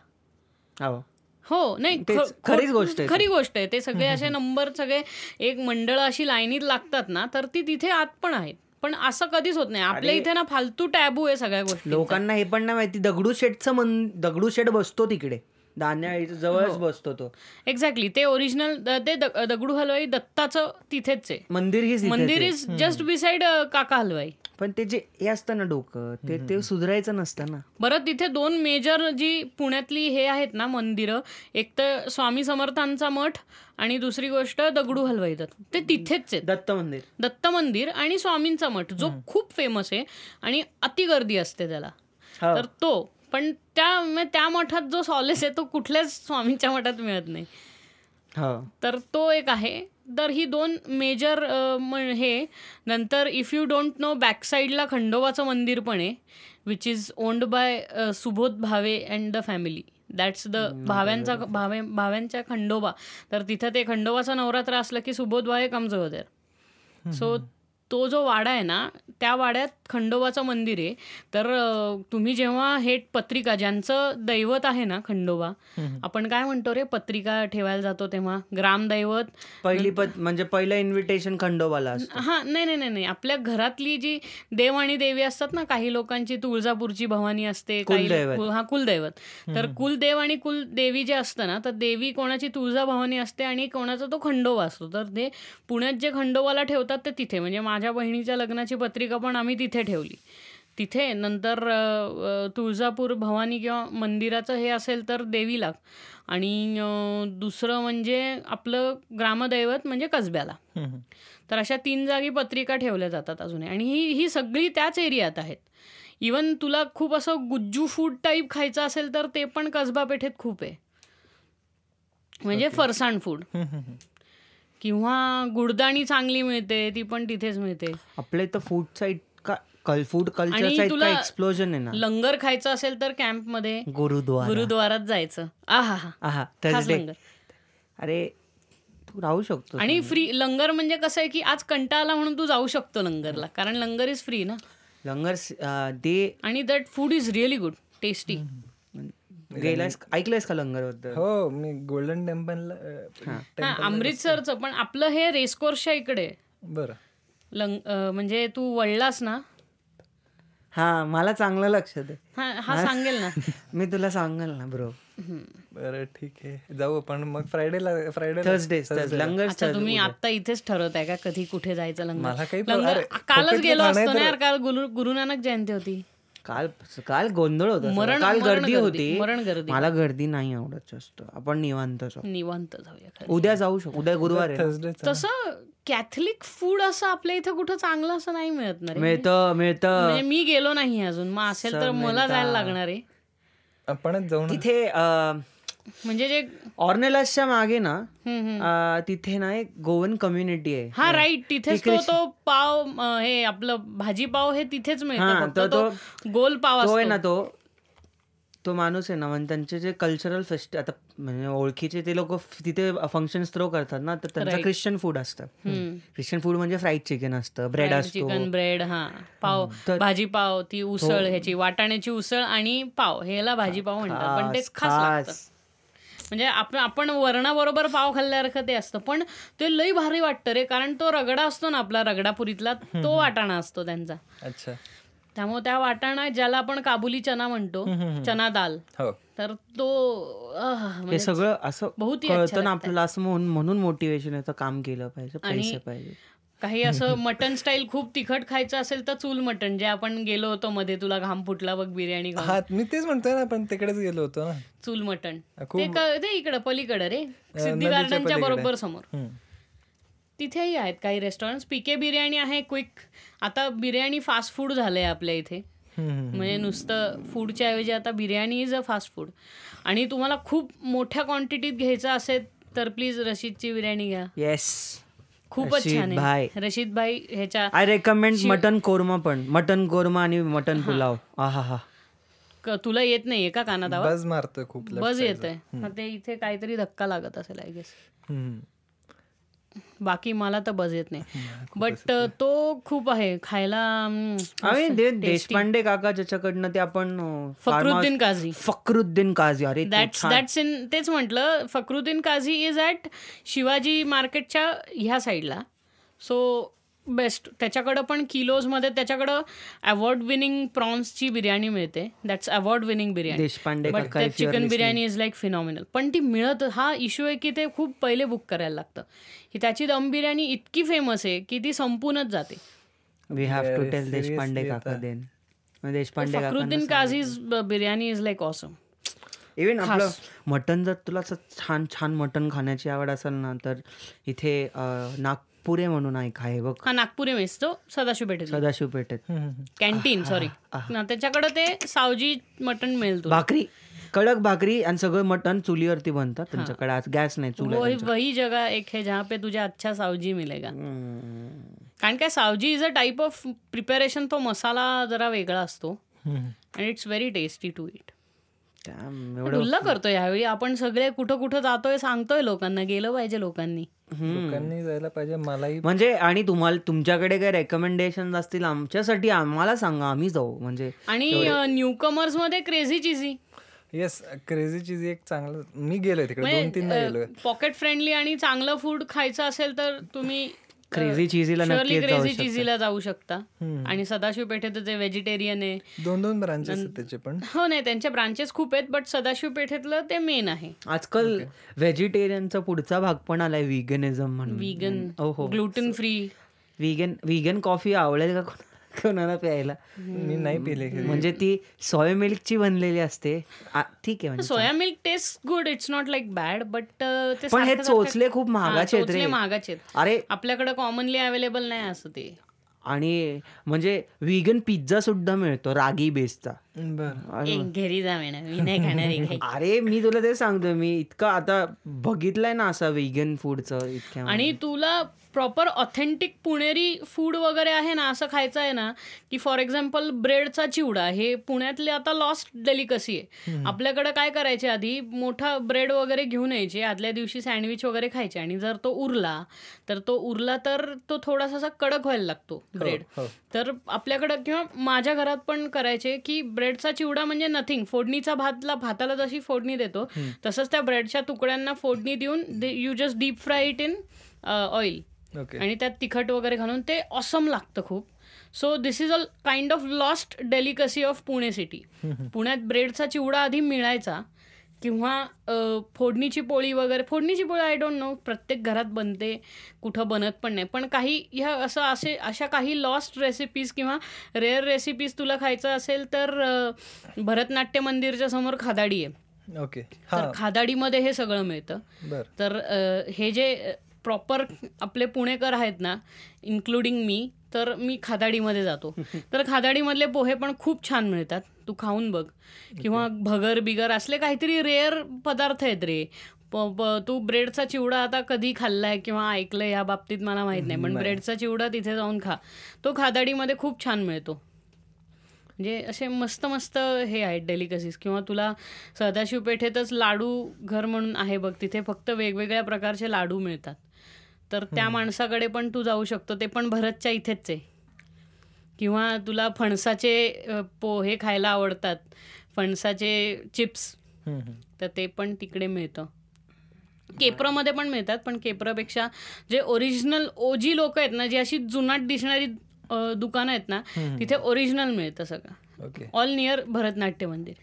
Speaker 3: हो.
Speaker 1: हो नाही
Speaker 3: खरीच गोष्ट.
Speaker 1: खरी गोष्ट आहे. ते सगळे असे नंबर सगळे एक मंडळ अशी लाईनीत लागतात ना तर ती तिथे आत पण आहेत. पण असं कधीच होत नाही. आपल्या इथे ना फालतू टॅबू आहे सगळ्या गोष्टी
Speaker 3: लोकांना हे पण नाही माहिती. दगडूशेठचं मन दगडूशेठ बसतो तिकडे. दाण्याळीच्या
Speaker 1: हो.
Speaker 3: जवळच बसतो तो.
Speaker 1: एक्झॅक्टली ते ओरिजिनल ते द- दगडू हलवाई दत्ताचं तिथेच आहे.
Speaker 3: मंदिर ही
Speaker 1: मंदिर इज जस्ट बिसाइड काका हलवाई.
Speaker 3: पण ते जे हे असतं ना डोकं ते ते सुधारायचं नसतं ना.
Speaker 1: बरं तिथे दोन मेजर जी पुण्यातली हे आहेत ना मंदिरं एक तर स्वामी समर्थांचा मठ आणि दुसरी गोष्ट दगडू हलवाई दत्त. ते तिथेच आहेत.
Speaker 3: दत्त मंदिर.
Speaker 1: दत्त मंदिर आणि स्वामींचा मठ जो खूप फेमस आहे आणि अति गर्दी असते त्याला.
Speaker 3: हो.
Speaker 1: तर तो पण त्या त्या मठात जो सॉलेस आहे तो कुठल्याच स्वामींच्या मठात मिळत नाही. तर तो एक आहे. तर ही दोन मेजर हे नंतर if you don't know back साईडला खंडोबाचं मंदिर पण आहे which is owned by Subodh Bhave and the family that's the भाव्यांचा Bhave भाव्यांच्या खंडोबा. तर तिथं ते खंडोबाचा नवरात्र असलं की Subodh Bhave comes there so तो जो वाडा आहे ना त्या वाड्यात खंडोबाचं मंदिर आहे. तर तुम्ही जेव्हा हे पत्रिका ज्यांचं दैवत आहे ना खंडोबा आपण काय म्हणतो रे पत्रिका ठेवायला जातो तेव्हा? ग्रामदैवत
Speaker 3: पहिली पद म्हणजे पहिलं इन्व्हिटेशन खंडोबाला
Speaker 1: हा नाही नाही नाही आपल्या घरातली जी देव आणि देवी असतात ना काही लोकांची तुळजापूरची भवानी असते काही हा कुलदैवत. तर कुलदेव आणि कुलदेवी जे असतं ना तर देवी कोणाची तुळजा भवानी असते आणि कोणाचा तो खंडोबा असतो. तर ते पुण्यात जे खंडोबाला ठेवतात ते तिथे. म्हणजे माझ्या बहिणीच्या लग्नाची पत्रिका पण आम्ही तिथे ठेवली. तिथे नंतर तुळजापूर भवानी किंवा मंदिराचं हे असेल तर देवीला आणि दुसरं म्हणजे आपलं ग्रामदैवत म्हणजे कसब्याला. तर अशा तीन जागी पत्रिका ठेवल्या जातात अजूनही. आणि ही ही सगळी त्याच एरियात आहेत. इवन तुला खूप असं गुज्जू फूड टाईप खायचं असेल तर ते पण कसबा पेठेत खूप आहे. म्हणजे फरसाण फूड. किंवा गुडदाणी चांगली मिळते ती पण तिथेच मिळते.
Speaker 3: आपल्या इथं फूडचा इतका कल फूड
Speaker 1: तुला
Speaker 3: एक्सप्लोजन आहे ना?
Speaker 1: लंगर खायचं असेल तर कॅम्पमध्ये
Speaker 3: गुरुद्वारा.
Speaker 1: गुरुद्वारात जायचं. आहा हा. लंगर.
Speaker 3: अरे तू राहू शकतो
Speaker 1: आणि फ्री लंगर म्हणजे कसं आहे की आज कंटाळा आला म्हणून तू जाऊ शकतो लंगरला कारण लंगर इज फ्री ना.
Speaker 3: लंगर दे
Speaker 1: आणि that food is really good tasty
Speaker 3: गेलायस ऐकलंयस का लंगरबद्दल
Speaker 2: हो मी गोल्डन टेम्पल
Speaker 1: हा. अमृतसरचं पण आपलं हे रेसकोर्सच्या इकडे.
Speaker 2: बरं.
Speaker 1: लंग म्हणजे तू वळलास ना?
Speaker 3: हा मला चांगलं लक्षात आहे
Speaker 1: हा हा सांगेल ना. *laughs*
Speaker 3: मी तुला सांगेल ना ब्रो
Speaker 2: बरं ठीक आहे. जाऊ आपण. मग फ्रायडेला फ्रायडे
Speaker 3: थर्सडे लंगर
Speaker 1: अच्छा तुम्ही आता इथेच ठरवताय का कधी कुठे जायचं लंगर?
Speaker 2: मला काही
Speaker 1: कालच गेलो असतो ना यार काल गुरु गुरु नानक जयंती होती.
Speaker 3: काल काल गोंधळ होता काल गर्दी होती.
Speaker 1: मरण गर्दी.
Speaker 3: मला गर्दी नाही आवडत जास्त. आपण निवांत जाऊ.
Speaker 1: निवांत जाऊया.
Speaker 3: उद्या जाऊ शकतो उद्या गुरुवार
Speaker 1: तसं कॅथलिक फूड असं आपल्या इथं कुठं चांगलं असं नाही मिळत ना रे.
Speaker 3: मिळतं मिळतं.
Speaker 1: म्हणजे मी गेलो नाही अजून. मग असेल तर मला जायला लागणार आहे.
Speaker 2: आपणच जाऊ ना.
Speaker 3: तिथे
Speaker 1: म्हणजे जे
Speaker 3: ऑर्नेलसच्या मागे ना तिथे ना एक गोवन कम्युनिटी आहे.
Speaker 1: हा राईट तिथेच तो तो पाव हे आपलं भाजी पाव हे तिथेच मिळतं तो गोल पाव
Speaker 3: तो आहे
Speaker 1: असतो.
Speaker 3: ना तो तो माणूस आहे ना म्हणजे त्यांचे जे कल्चरल फेस्ट आता म्हणजे ओळखीचे ते लोक तिथे फंक्शन थ्रो करतात ना तर त्यांचं ख्रिश्चन फूड असतं. ख्रिश्चन फूड म्हणजे फ्राईड चिकन असतं ब्रेड असतो.
Speaker 1: चिकन ब्रेड हा. पाव भाजी पाव ती उसळ ह्याची वाटाण्याची उसळ आणि पाव ह्याला भाजी पाव म्हणतात. पण ते खास लागतं.
Speaker 3: खास
Speaker 1: म्हणजे आपण आपण वरणाबरोबर पाव खाल्ल्यासारखं ते असतं. पण ते लई भारी वाटतं रे कारण तो रगडा असतो ना आपला रगडापुरीतला तो वाटाणा असतो त्यांचा.
Speaker 2: अच्छा.
Speaker 1: त्यामुळे त्या वाटाणा ज्याला आपण काबुली चना म्हणतो चना दाल.
Speaker 2: हो.
Speaker 1: तर तो आह,
Speaker 3: हे
Speaker 1: म्हणजे
Speaker 3: सगळं असं
Speaker 1: बहुत
Speaker 3: ना आपल्याला असं म्हणून म्हणून मोटिवेशन येतं काम केलं पाहिजे पैसे पाहिजे.
Speaker 1: काही असं मटन स्टाईल खूप तिखट खायचं असेल तर चूल मटन जे आपण गेलो होतो मध्ये तुला घाम फुटला बघ बिर्याणी.
Speaker 2: हा मी तेच म्हणतोय ना आपण तिकडेच गेलो होतो ना.
Speaker 1: चूल मटन. ते इकडं पलीकडं रे. सिद्धी गार्डनच्या बरोबर समोर. तिथेही आहेत काही रेस्टॉरंट पीके बिर्याणी आहे क्विक आता बिर्याणी फास्ट फूड झालंय आपल्या इथे. म्हणजे नुसतं फूडच्या ऐवजी आता biryani is a fast food आणि तुम्हाला खूप मोठ्या क्वांटिटीत घ्यायचं असेल तर प्लीज रशीदची बिर्याणी घ्या.
Speaker 3: येस
Speaker 1: खूपच
Speaker 3: रशीद
Speaker 1: छान
Speaker 3: भाई.
Speaker 1: आहे रशीद भाई ह्याच्या
Speaker 3: आय रेकमेंड मटन कोरमा पण. मटन कोरमा आणि मटन पुलाव. आहा हा.
Speaker 1: तुला येत नाहीये का कानात आवाज?
Speaker 2: बज मारतोय खूप side
Speaker 1: येत आहे ते इथे काहीतरी धक्का लागत असेल आय गेस. बाकी मला तर बज येत नाही. *laughs* बट तो खूप आहे. खायला
Speaker 3: देशपांडे काका ज्याच्याकडनं ते आपण
Speaker 1: फकरुद्दीन काझी.
Speaker 3: फकरुद्दीन काझी. अरे
Speaker 1: दॅट्स दॅट्स इन तेच म्हटलं फकरुद्दीन काझी इज ॲट शिवाजी मार्केटच्या ह्या साईडला सो बेस्ट त्याच्याकडं पण किलोजमध्ये त्याच्याकडं अवॉर्ड विनिंग प्रॉन्सची बिर्याणी मिळते. That's award winning biryani.
Speaker 3: Deshpande
Speaker 1: but chicken. Biryani is like phenomenal पण ती मिळत हा इश्यू आहे की ते खूप पहिले बुक करायला लागतं. की त्याची दम बिर्याणी इतकी फेमस आहे की ती संपूनच जाते.
Speaker 3: We have to tell Deshpande Kaka. Then. Deshpande Kaka
Speaker 1: Fakruddin Kazi's biryani is like awesome
Speaker 3: even आपलं मटन जर तुला असं छान छान मटन खाण्याची आवड असेल ना तर इथे अं, नागपुरे म्हणून आहे बघ.
Speaker 1: हा नागपुरी मेस तो सदाशिव पेठेत
Speaker 3: सदाशिव पेठेत.
Speaker 1: कॅन्टीन सॉरी त्याच्याकडे ते सावजी मटन मिळेल तुला
Speaker 3: भाकरी कडक भाकरी आणि सगळं मटन चुलीवरती बनतात त्यांच्याकडे आज गॅस नाही चूल
Speaker 1: वही जगह एक है जहाँ पे तुझे अच्छा सावजी मिलेगा.
Speaker 3: हम्म.
Speaker 1: कारण काय Saoji is a type of preparation तो मसाला जरा वेगळा असतो. And it's very tasty to it Dulla करतोय यावेळी. आपण सगळे कुठं कुठं जातोय सांगतोय लोकांना गेलं पाहिजे लोकांनी.
Speaker 2: लोकांनी जायला पाहिजे मलाही
Speaker 3: म्हणजे आणि तुम्हाला तुमच्याकडे काही रेकमेंडेशन असतील आमच्यासाठी? आम्हाला सांगा आम्ही जाऊ. म्हणजे
Speaker 1: आणि new कमर्समध्ये crazy cheesy
Speaker 2: yes crazy cheese एक चांगलं मी गेलोय तिकडे दोन गेलोय.
Speaker 1: पॉकेट फ्रेंडली आणि चांगलं फूड खायचं असेल तर तुम्ही
Speaker 3: क्रेझी जाऊ
Speaker 1: क्रेझी चिझीला जाऊ शकता. आणि सदाशिव पेठेत जे व्हेजिटेरियन आहे.
Speaker 2: दोन दोन ब्रांचेस आहेत त्याचे पण.
Speaker 1: हो नाही त्यांचे ब्रांचेस खूप आहेत बट सदाशिव पेठेतलं ते मेन आहे.
Speaker 3: आजकाल व्हेजिटेरियनचा पुढचा भाग पण आलाय विगनिझम म्हणून.
Speaker 1: विगन
Speaker 3: हो हो.
Speaker 1: Gluten free
Speaker 3: vegan vegan coffee आवडेल का कोणा- कोणाला प्यायला?
Speaker 2: मी नाही पिले.
Speaker 3: म्हणजे ती सोय मिल्कची बनलेली असते. ठीक आहे म्हणजे
Speaker 1: soya milk taste good it's not like bad but ते
Speaker 3: पण हे चोचले खूप महागाचे आहेत रे.
Speaker 1: महागाचे आहेत.
Speaker 3: अरे
Speaker 1: आपल्याकडे कॉमनली अवेलेबल नाही असं ते.
Speaker 3: आणि म्हणजे विगन पिझ्झा सुद्धा मिळतो रागी बेसचा
Speaker 1: घरी जा म्हणा मी नाही खाणार. *laughs*
Speaker 3: अरे मी तुला ते सांगतो मी इतकं आता बघितलंय ना असं विगन फूडचं इतक्या
Speaker 1: आणि तुला प्रॉपर ऑथेंटिक पुणेरी फूड वगैरे आहे ना असं खायचं आहे ना की फॉर एक्झाम्पल ब्रेडचा चिवडा हे पुण्यातले आता लॉस्ट डेलिकसी आहे. आपल्याकडे काय करायचे आधी मोठा ब्रेड वगैरे घेऊन यायचे आदल्या दिवशी सँडविच वगैरे खायचे आणि जर तो उरला तर तो उरला तर तो थोडासा असा कडक व्हायला लागतो ब्रेड
Speaker 2: हो.
Speaker 1: तर आपल्याकडं किंवा माझ्या घरात पण करायचे की ब्रेडचा चिवडा म्हणजे नथिंग फोडणीचा भातला भाताला जशी फोडणी देतो तसंच त्या ब्रेडच्या तुकड्यांना फोडणी देऊन you just deep fry it in oil आणि त्यात तिखट वगैरे घालून ते ऑसम लागतं खूप. So this is a kind of lost delicacy of Pune city पुण्यात ब्रेडचा चिवडा आधी मिळायचा किंवा फोडणीची पोळी वगैरे फोडणीची पोळी आय डोंट नो प्रत्येक घरात बनते कुठं बनत पण नाही. पण काही ह्या असं असे अशा काही लॉस्ट रेसिपीज किंवा रेअर रेसिपीज तुला खायचं असेल तर भरतनाट्य मंदिरच्या समोर खादाडी आहे.
Speaker 2: ओके.
Speaker 1: तर खादाडीमध्ये हे सगळं मिळतं. तर हे जे प्रॉपर आपले पुणेकर आहेत ना इन्क्लुडिंग मी तर मी खादाडीमध्ये जातो. तर खादाडीमधले पोहे पण खूप छान मिळतात. तू खाऊन बघ. किंवा भगर बिगर असले काहीतरी रेअर पदार्थ आहेत रे. तू ब्रेडचा चिवडा आता कधी खाल्लाय किंवा ऐकलंय या बाबतीत मला माहीत नाही. पण ब्रेडचा चिवडा तिथे जाऊन खा. तो खादाडीमध्ये खूप छान मिळतो. म्हणजे असे मस्त मस्त हे आहेत डेलिकसीज किंवा तुला सदाशिव पेठेतच लाडू घर म्हणून आहे बघ. तिथे फक्त वेगवेगळ्या प्रकारचे लाडू मिळतात. तर त्या माणसाकडे पण तू जाऊ शकतो. ते पण भरतच्या इथेच आहे. किंवा तुला फणसाचे पोहे खायला आवडतात. फणसाचे चिप्स. तर ते पण तिकडे मिळतं. केप्रमध्ये पण मिळतात पण केप्रपेक्षा जे ओरिजिनल ओजी लोक आहेत ना जी अशी जुनाट दिसणारी दुकानं आहेत ना तिथे ओरिजिनल मिळतं सगळं. ऑल नियर भरतनाट्य मंदिर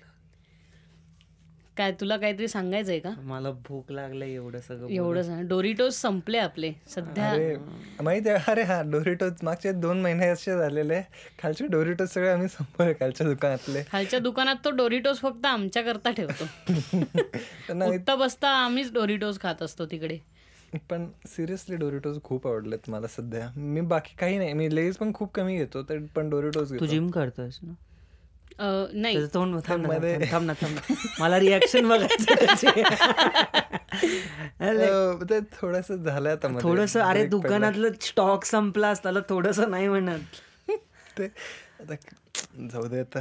Speaker 1: काय तुला काहीतरी सांगायचंय का?
Speaker 3: मला भूक लागलं एवढं सगळं
Speaker 1: एवढं सांग. डोरिटोस संपले आपले सध्या.
Speaker 2: अरे माहिती आहे अरे हा डोरिटोज मागचे दोन महिने असे झालेले. खालचे डोरिटोज सगळे आम्ही संपवले खालच्या दुकानातले.
Speaker 1: खालच्या दुकानात तो डोरिटोस फक्त आमच्या करता ठेवतो *laughs*
Speaker 2: नाही
Speaker 1: बसता आम्हीच डोरिटोस खात असतो तिकडे.
Speaker 2: पण सिरियसली डोरिटोज खूप आवडलेत मला सध्या. मी बाकी काही नाही मी लेज पण खूप कमी घेतो तर पण डोरिटोज
Speaker 3: तू जिम करतोयस ना?
Speaker 1: नाही
Speaker 3: तोंड थांब ना, थांब ना. मला रिॲक्शन बघायचं
Speaker 2: ते थोडस झालं आता.
Speaker 3: थोडस अरे. दुकानातलं स्टॉक संपला त्याला थोडस नाही म्हणत
Speaker 2: ते आता जाऊ दे आता.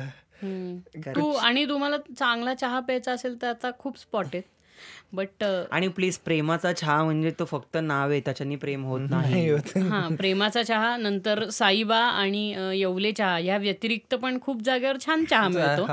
Speaker 1: तू आणि तुम्हाला चांगला चहा प्यायचा असेल तर आता खूप स्पॉट आहेत बट
Speaker 3: आणि प्लीज प्रेमाचा चहा म्हणजे तो फक्त नाव आहे त्याच्यानी प्रेम होत नाही.
Speaker 1: हा प्रेमाचा चहा नंतर साईबा आणि येवले चहा या व्यतिरिक्त पण खूप जागेवर छान चहा मिळतो.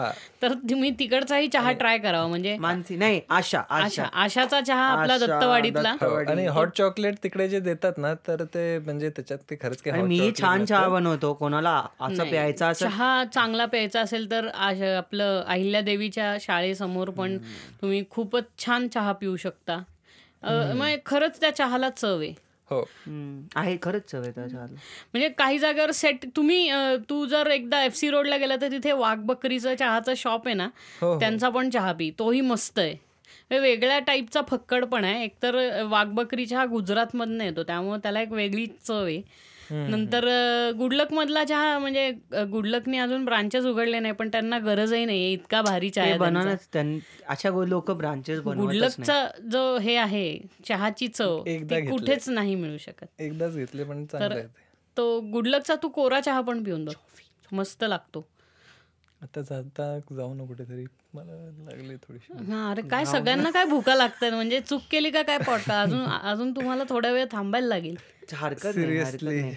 Speaker 1: तर तुम्ही तिकडचाही चहा ट्राय करावा म्हणजे
Speaker 3: मानसी नाही आशा
Speaker 1: आशा.
Speaker 3: आशा
Speaker 1: आशाचा चहा आपला दत्तवाडीतला.
Speaker 2: आणि हॉट चॉकलेट तिकडे जे देतात ना तर ते म्हणजे त्याच्यात ते खरंच
Speaker 3: मी
Speaker 2: chocolate
Speaker 3: छान चहा. बनवतो कोणाला असं प्यायचा असं
Speaker 1: चहा चांगला प्यायचा असेल तर आपलं अहिल्यादेवीच्या शाळेसमोर पण तुम्ही खूपच छान चहा पिऊ शकता. अ, मग खरंच त्या चहाला चव आहे.
Speaker 2: हो.
Speaker 3: आहे खरंच चव आहे त्या चहाला.
Speaker 1: म्हणजे काही जागेवर सेट तुम्ही तू जर एकदा एफ सी रोडला गेला तर तिथे वाघ बकरीचं चहाचं शॉप आहे ना
Speaker 2: हो, हो.
Speaker 1: त्यांचा पण चहा पी. तोही मस्त आहे. म्हणजे वेगळ्या टाईपचा फक्कड पण आहे. एकतर अ, वाघ बकरी चहा गुजरातमधनं येतो. त्यामुळे त्याला एक वेगळी चव आहे. नंतर गुडलक मधला चहा म्हणजे गुडलकने अजून ब्रांचेस उघडले नाही पण त्यांना गरजही नाही इतका भारी चहा
Speaker 3: अशा लोक ब्रांचेस
Speaker 1: गुडलकचा जो हे आहे चहाची चव. कुठेच नाही मिळू शकत.
Speaker 2: एकदाच घेतले पण
Speaker 1: तर तो. गुडलकचा तू कोरा चहा पण पिऊन बघ. मस्त लागतो.
Speaker 2: आता जाता जाऊ ना कुठेतरी. मला लागली थोडीशी
Speaker 1: हा अरे काय सगळ्यांना काय भुका लागतात? म्हणजे चूक केली का काय पडतं अजून अजून तुम्हाला थोडा वेळ थांबायला लागेल.
Speaker 3: नाही हरकत नाही.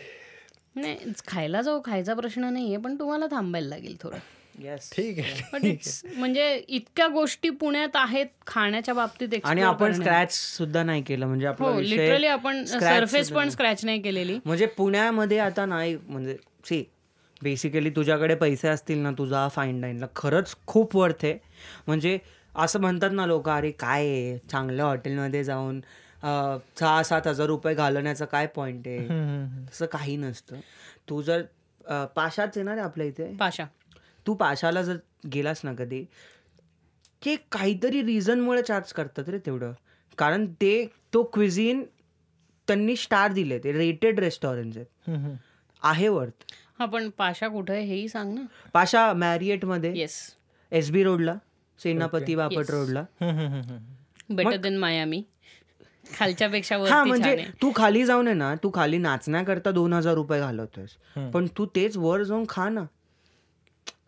Speaker 1: नाही खायला जाऊ खायचा प्रश्न नाहीये पण तुम्हाला थांबायला लागेल थोडं.
Speaker 3: येस
Speaker 2: ठीक आहे.
Speaker 1: म्हणजे इतक्या गोष्टी पुण्यात आहेत खाण्याच्या बाबतीत
Speaker 3: आणि आपण. स्क्रॅच सुद्धा नाही केलं म्हणजे आपला
Speaker 1: हो लिटरली आपण सरफेस पण स्क्रॅच नाही केलेली.
Speaker 3: म्हणजे पुण्यामध्ये आता नाही म्हणजे सी बेसिकली तुझ्याकडे पैसे असतील ना तुझा फाईन डाईनला खरंच खूप वर्थ आहे. म्हणजे असं म्हणतात ना लोक अरे काय आहे? चांगल्या हॉटेलमध्ये जाऊन सहा सात हजार रुपये घालवण्याचा काय पॉईंट आहे? तसं काही नसतं. तू जर पाशाच येणार आहे आपल्या इथे?
Speaker 1: पाशा.
Speaker 3: तू पाशाला जर गेलास ना कधी की काहीतरी रिझनमुळे चार्ज करतात रे तेवढं. कारण ते तो क्विझिन त्यांनी स्टार दिले ते रेटेड रेस्टॉरंट आहेत. आहे वर्थ
Speaker 1: हा पण पाशा कुठं आहे हेही सांग ना.
Speaker 3: पाशा मॅरिएटमध्ये
Speaker 1: येस
Speaker 3: एस बी रोडला सेनापती बापट. रोडला.
Speaker 1: बेटर देन मायामी खालच्यापेक्षा
Speaker 3: हा
Speaker 1: वरती छान
Speaker 3: म्हणजे तू खाली जाऊन आहे ना तू खाली नाचण्याकरता दोन हजार रुपये घालवतोयस. पण तू तेच वर जाऊन खा ना.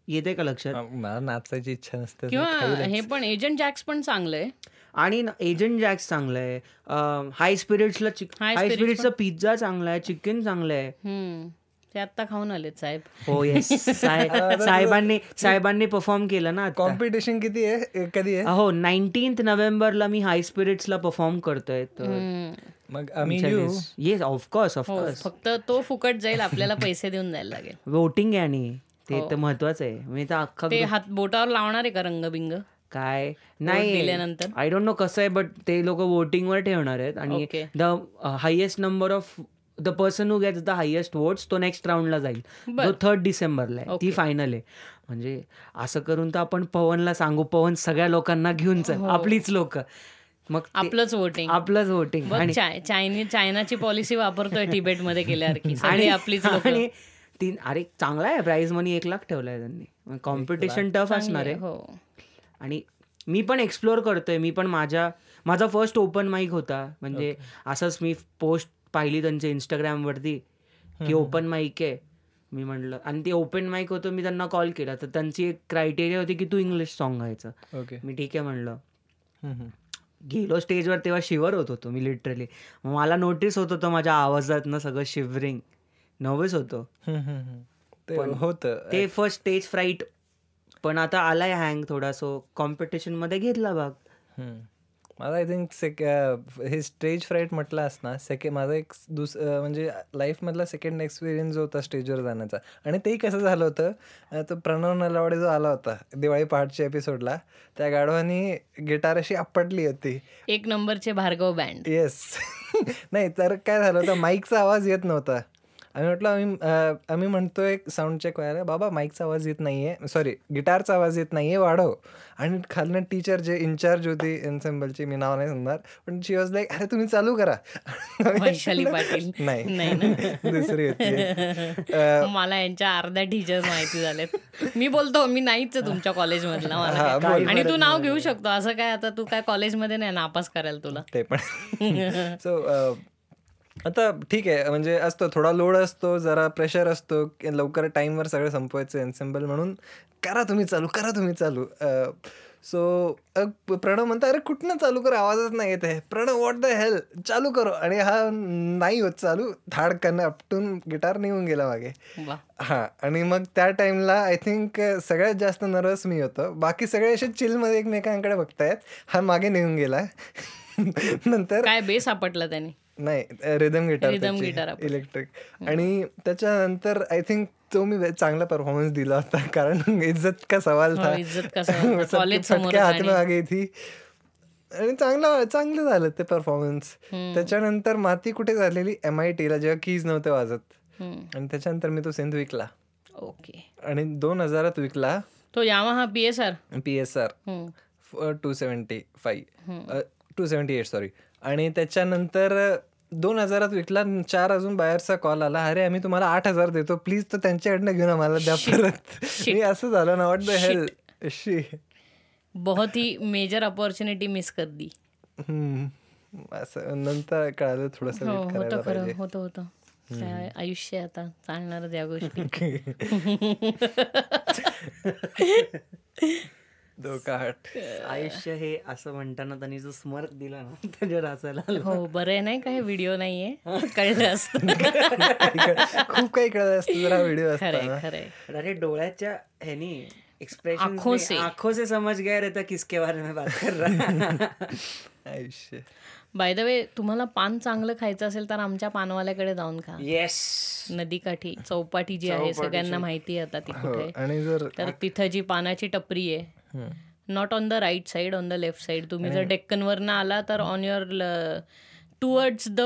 Speaker 3: येते का लक्षात?
Speaker 2: मला नाचायची इच्छा नसते
Speaker 1: किंवा हे पण एजंट जॅक्स पण चांगलं आहे
Speaker 3: आणि एजंट जॅक्स चांगलं आहे हाय स्पिरिट्सला
Speaker 1: High
Speaker 3: हाय
Speaker 1: Spirits
Speaker 3: स्पिरिट्सचा पिझ्झा चांगला आहे चिकन चांगलं आहे.
Speaker 1: ते आता खाऊन आलेत साहेब.
Speaker 3: हो येस *laughs* साहेबांनी साहेबांनी परफॉर्म केलं ना आता.
Speaker 2: कॉम्पिटिशन किती आहे? कधी आहे?
Speaker 3: हो नाईन्टीन्थ नोव्हेंबरला मी हाय स्पिरिट्सला परफॉर्म करतोय.
Speaker 2: मग
Speaker 3: येस ऑफकोर्स ऑफकोर्स
Speaker 1: फक्त तो फुकट जाईल आपल्याला पैसे देऊन जायला लागेल.
Speaker 3: वोटिंग आहे आणि. ते
Speaker 1: हो.
Speaker 3: तर महत्वाचं आहे. मी तर अख्खा
Speaker 1: ते हात बोटावर लावणार आहे का रंगबिंग?
Speaker 3: काय? नाही? आय डोंट नो कसं आहे बट ते लोक वोटिंगवर ठेवणार आहेत. आणि. The highest number of the person who gets the highest votes तो नेक्स्ट राऊंडला जाईल. जो थर्ड डिसेंबरला आहे ती फायनल आहे. म्हणजे असं करून तर आपण पवनला सांगू पवन सगळ्या लोकांना घेऊन चल आपलीच लोक. मग
Speaker 1: आपलंच वोटिंग
Speaker 3: आपलंच वोटिंग
Speaker 1: चाय चायनी चायनाची पॉलिसी वापरतोय तिबेटमध्ये केल्यावर की सगळी आपलीच लोक.
Speaker 3: आणि तीन अरे चांगला आहे प्राइस मनी एक लाख ठेवलाय त्यांनी. कॉम्पिटिशन टफ असणार आहे.
Speaker 1: हो.
Speaker 3: आणि मी पण एक्सप्लोअर करतोय. मी पण माझ्या माझा फर्स्ट ओपन माईक होता. म्हणजे असंच मी पोस्ट पाहिली त्यांच्या इंस्टाग्रामवरती की ओपन माईक आहे. मी म्हटलं आणि ते ओपन माईक होतं मी त्यांना कॉल केला. तर त्यांची एक क्रायटेरिया होती की तू इंग्लिश सॉन्ग गायचं.
Speaker 2: ओके
Speaker 3: मी ठीक आहे म्हणलं. गेलो स्टेजवर तेव्हा शिवर होत होतो मी लिटरली मला नोटीस होत होतं माझ्या आवाजातनं सगळं शिवरिंग नर्वस होतो.
Speaker 2: ते होतं.
Speaker 3: ते फर्स्ट स्टेज फ्राईट पण आता आलाय हँग थोडा सो कॉम्पिटिशनमध्ये घेतला भाग.
Speaker 2: मला आय थिंक सेक हे स्टेज फ्राईट म्हटलं ना सेकंड माझा एक दुस म्हणजे लाईफमधला सेकंड एक्सपिरियन्स जो होता स्टेजवर जाण्याचा. आणि तेही कसं झालं होतं अं, तो प्रणव नलावडे जो आला होता दिवाळी पहाटच्या एपिसोडला त्या गाढवानी गिटार अशी आपटली होती.
Speaker 1: एक नंबरचे भार्गव बँड
Speaker 2: येस *laughs* नाही तर काय झालं होतं माईकचा आवाज येत नव्हता. आम्ही म्हटलं आम्ही आम्ही म्हणतोय साऊंड चेक व्हायला बाबा माईकचा आवाज येत नाहीये सॉरी गिटारचा आवाज येत नाहीये वाढव. आणि खालनं टीचर जे इन्चार्ज होती एन्सेम्बलची मी नाव नाही सांगणार पण शी वॉज लाईक अरे तुम्ही चालू करा. *laughs* *laughs* नाही.
Speaker 1: नाही ना? *laughs*
Speaker 2: दुसरी होती.
Speaker 1: मला यांच्या अर्ध्या टीचर्स माहिती झालेत. मी बोलतो मी नाहीच आहे तुमच्या कॉलेजमधला. आणि तू नाव घेऊ शकतो. असं काय आता तू काय कॉलेजमध्ये नाही नापास करायला तुला.
Speaker 2: ते पण. सो आता ठीक आहे म्हणजे असतो थोडा लोड असतो जरा प्रेशर असतो लवकर टाईमवर सगळं संपवायचं एन्सेम्बल म्हणून. करा तुम्ही चालू करा तुम्ही चालू. सो प्रणव म्हणता अरे कुठनं चालू कर? आवाजच नाही येत आहे. प्रणव वॉट द हेल चालू करो. आणि हा नाही होत चालू. धाडकन आपटून गिटार निघून गेला मागे. हां आणि मग त्या टाइमला आय थिंक सगळ्यात जास्त नर्वस मी होतो. बाकी सगळे असे चिलमध्ये एकमेकांकडे बघतायत. हा मागे निघून गेला. *laughs* नंतर
Speaker 1: काय बेस सापडला त्याने?
Speaker 2: नाही रिदम गिटार. इलेक्ट्रिक आणि त्याच्यानंतर आय थिंक तो मी चांगला परफॉर्मन्स दिला होता कारण *laughs* इज्जत का सवाल था?
Speaker 1: हो, इज्जत का *laughs*
Speaker 2: हात
Speaker 1: आणि-
Speaker 2: में आ गई थी. आणि चांगलं चांगलं झालं ते परफॉर्मन्स त्याच्यानंतर माती कुठे झालेली? एम आय टीला जेव्हा कीज नव्हते वाजत. आणि त्याच्यानंतर मी तो सिंध विकला.
Speaker 1: ओके.
Speaker 2: आणि दोन हजारात विकला.
Speaker 1: तो Yamaha P S R
Speaker 2: P S R two seventy five two seventy eight sorry आणि त्याच्यानंतर दोन हजारात विकला चार अजून बाहेरचा कॉल आला. अरे आम्ही तुम्हाला आठ हजार देतो. प्लीज तर त्यांच्याकडनं घेऊन आम्हाला द्या परत. मी असं झालं ना वॉट द हेल शी
Speaker 1: बहुत ही मेजर अपॉर्च्युनिटी मिस कर दी.
Speaker 2: असं नंतर कळालं थोडस
Speaker 1: हो होतं खरं होतं होतं. आयुष्य आता चालणारच या गोष्टी. *laughs* *laughs* *laughs* *laughs*
Speaker 3: आयुष्य हे असं म्हणताना त्यांनी जो स्मर्क दिला ना *laughs* त्याच्यावर हसायला आलं.
Speaker 1: हो बरं आहे नाही का? हे व्हिडिओ नाहीये. *laughs* कळलं असतं.
Speaker 2: खूप काही कळत असतं जर हा व्हिडिओ
Speaker 1: खरंय
Speaker 2: असताना
Speaker 1: खरंय
Speaker 3: अरे डोळ्याच्या ह्यानी एक्सप्रेशन
Speaker 1: आँखों से.
Speaker 3: आंखों से समझ गया रहता किसके बारे में बात कर रहा.
Speaker 2: आयुष्य.
Speaker 1: बाय द वे तुम्हाला पान चांगलं खायचं असेल तर आमच्या पानवाल्याकडे जाऊन खा.
Speaker 3: येस
Speaker 1: नदीकाठी चौपाटी जी आहे सगळ्यांना माहिती आहे आता ती
Speaker 2: हो
Speaker 1: कुठे
Speaker 2: आणि जर
Speaker 1: तर तिथं जी पानाची टपरी आहे. Not on the right side on the left side तुम्ही जर डेक्कनवरनं आला तर on your towards the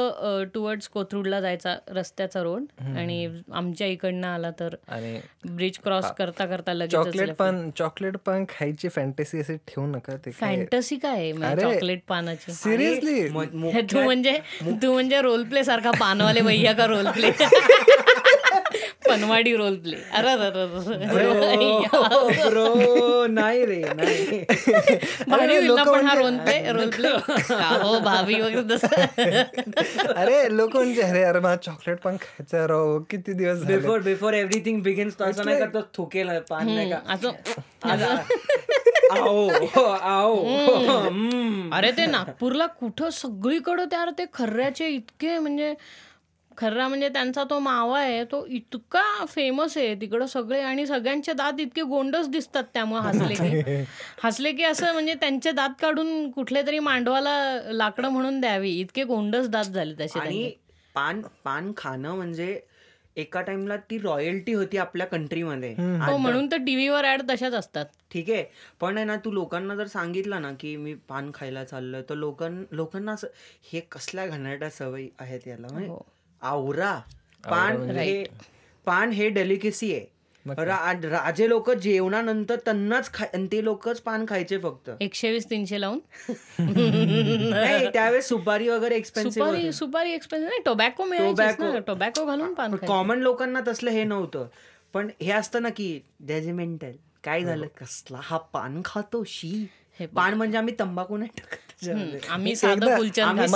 Speaker 1: towards कोथरूडला जायचा रस्त्याचा रोड आणि आमच्या इकडनं आला तर
Speaker 2: आणि
Speaker 1: ब्रिज क्रॉस करता करता लगेच
Speaker 2: चॉकलेट पण चॉकलेट पण खायची फॅन्टसी असे ठेवू नका ते
Speaker 1: फॅन्टसी काय आहे? म्हणजे चॉकलेट पानाची.
Speaker 2: सिरियसली
Speaker 1: हे तू म्हणजे तू म्हणजे रोल प्ले सारखा पानवाले भैया का रोल प्ले *laughs* पनवाडी रोल प्ले अरे अरे, अरे, अरे.
Speaker 3: ब्रो नाही रे नाही
Speaker 1: पण
Speaker 2: म्हणजे
Speaker 1: हा रोल प्ले रोल प्ले हो भाभी वगैरे
Speaker 2: अरे लोक म्हणजे अरे अरे मला चॉकलेट पण खायचं राव किती दिवस
Speaker 3: बिफोर बिफोर एव्हरीथिंग बिगिन्स तो असं नाही करतो थुकेल पान नाही का
Speaker 1: असं. अरे ते नागपूरला कुठं सगळीकडं त्या ते खर्ऱ्याचे इतके म्हणजे खर्रा म्हणजे त्यांचा तो मावा आहे तो इतका फेमस आहे तिकडं सगळे आणि सगळ्यांचे दात इतके गोंडच दिसतात त्यामुळे हसले की. *laughs* हसले की असं म्हणजे त्यांचे दात काढून कुठल्या तरी मांडवाला लाकडं म्हणून द्यावी. इतके गोंडच दात झाले तसे
Speaker 3: आणि
Speaker 1: त्यांचे.
Speaker 3: पान पान खाणं म्हणजे एका टाइमला ती रॉयल्टी होती आपल्या कंट्रीमध्ये.
Speaker 1: हो म्हणून तर टीव्हीवर ऍड तशाच असतात.
Speaker 3: ठीक आहे. पण आहे ना तू लोकांना जर सांगितलं ना की मी पान खायला चाललोय तर लोकां लोकांना असं हे कसल्या घाणेरड्या सवयी आहेत याला म्हणजे
Speaker 1: हो.
Speaker 3: आवरा. पान हे पान हे डेलिकेसी आहे. रा- राजे लोक जेवणानंतर त्यांनाच खा ते लोकच पान खायचे फक्त.
Speaker 1: एकशे वीस तीनशे लावून?
Speaker 3: नाही त्यावेळेस सुपारी वगैरे एक्सपेन्सिव्ह
Speaker 1: सुपारी सुपारी एक्सपेन्सिव्ह नाही टोबॅको मिळायचे टोबॅको घालून पान.
Speaker 3: कॉमन लोकांना तसलं हे नव्हतं. पण हे असतं ना की जजमेंटल काय झालं? कसला हा पान खातो शी
Speaker 1: हे
Speaker 3: पान म्हणजे आम्ही तंबाखू नाही टाकत.
Speaker 1: आम्ही साधं फुलचंद
Speaker 3: आम्ही.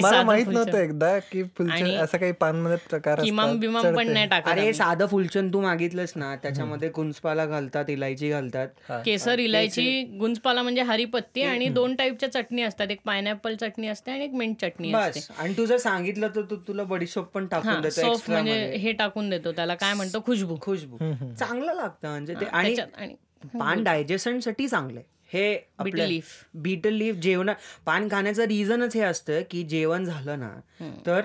Speaker 2: मला माहीत नव्हतं एकदा की फुलचंद असं काही पानमध्ये प्रकार
Speaker 1: किमाम
Speaker 2: असतात
Speaker 1: बिमाम पण नाही टाकत
Speaker 3: अरे. साधं फुलचंद तू मागितलंस ना त्याच्यामध्ये कुंचपाला घालतात इलायची घालतात.
Speaker 1: केसर इलायची गुंजपाला म्हणजे हरिपत्ती आणि दोन टाईपच्या चटणी असतात. एक पायनॅपल चटणी असते आणि एक मिंट चटणी असते.
Speaker 3: आणि तू जर सांगितलं तर तू तुला बडीशोप पण टाकून देतो
Speaker 1: म्हणजे
Speaker 3: मध्ये.
Speaker 1: हे टाकून देतो. त्याला काय म्हणतो? खुशबू.
Speaker 3: खुशबू. चांगलं लागतं. म्हणजे ते आणि पान डायजेशनसाठी चांगले हे आपल्या
Speaker 1: leaf.
Speaker 3: बीटल लीफ जेवण पान खाण्याचं रिझनच हे असतं की जेवण झालं ना तर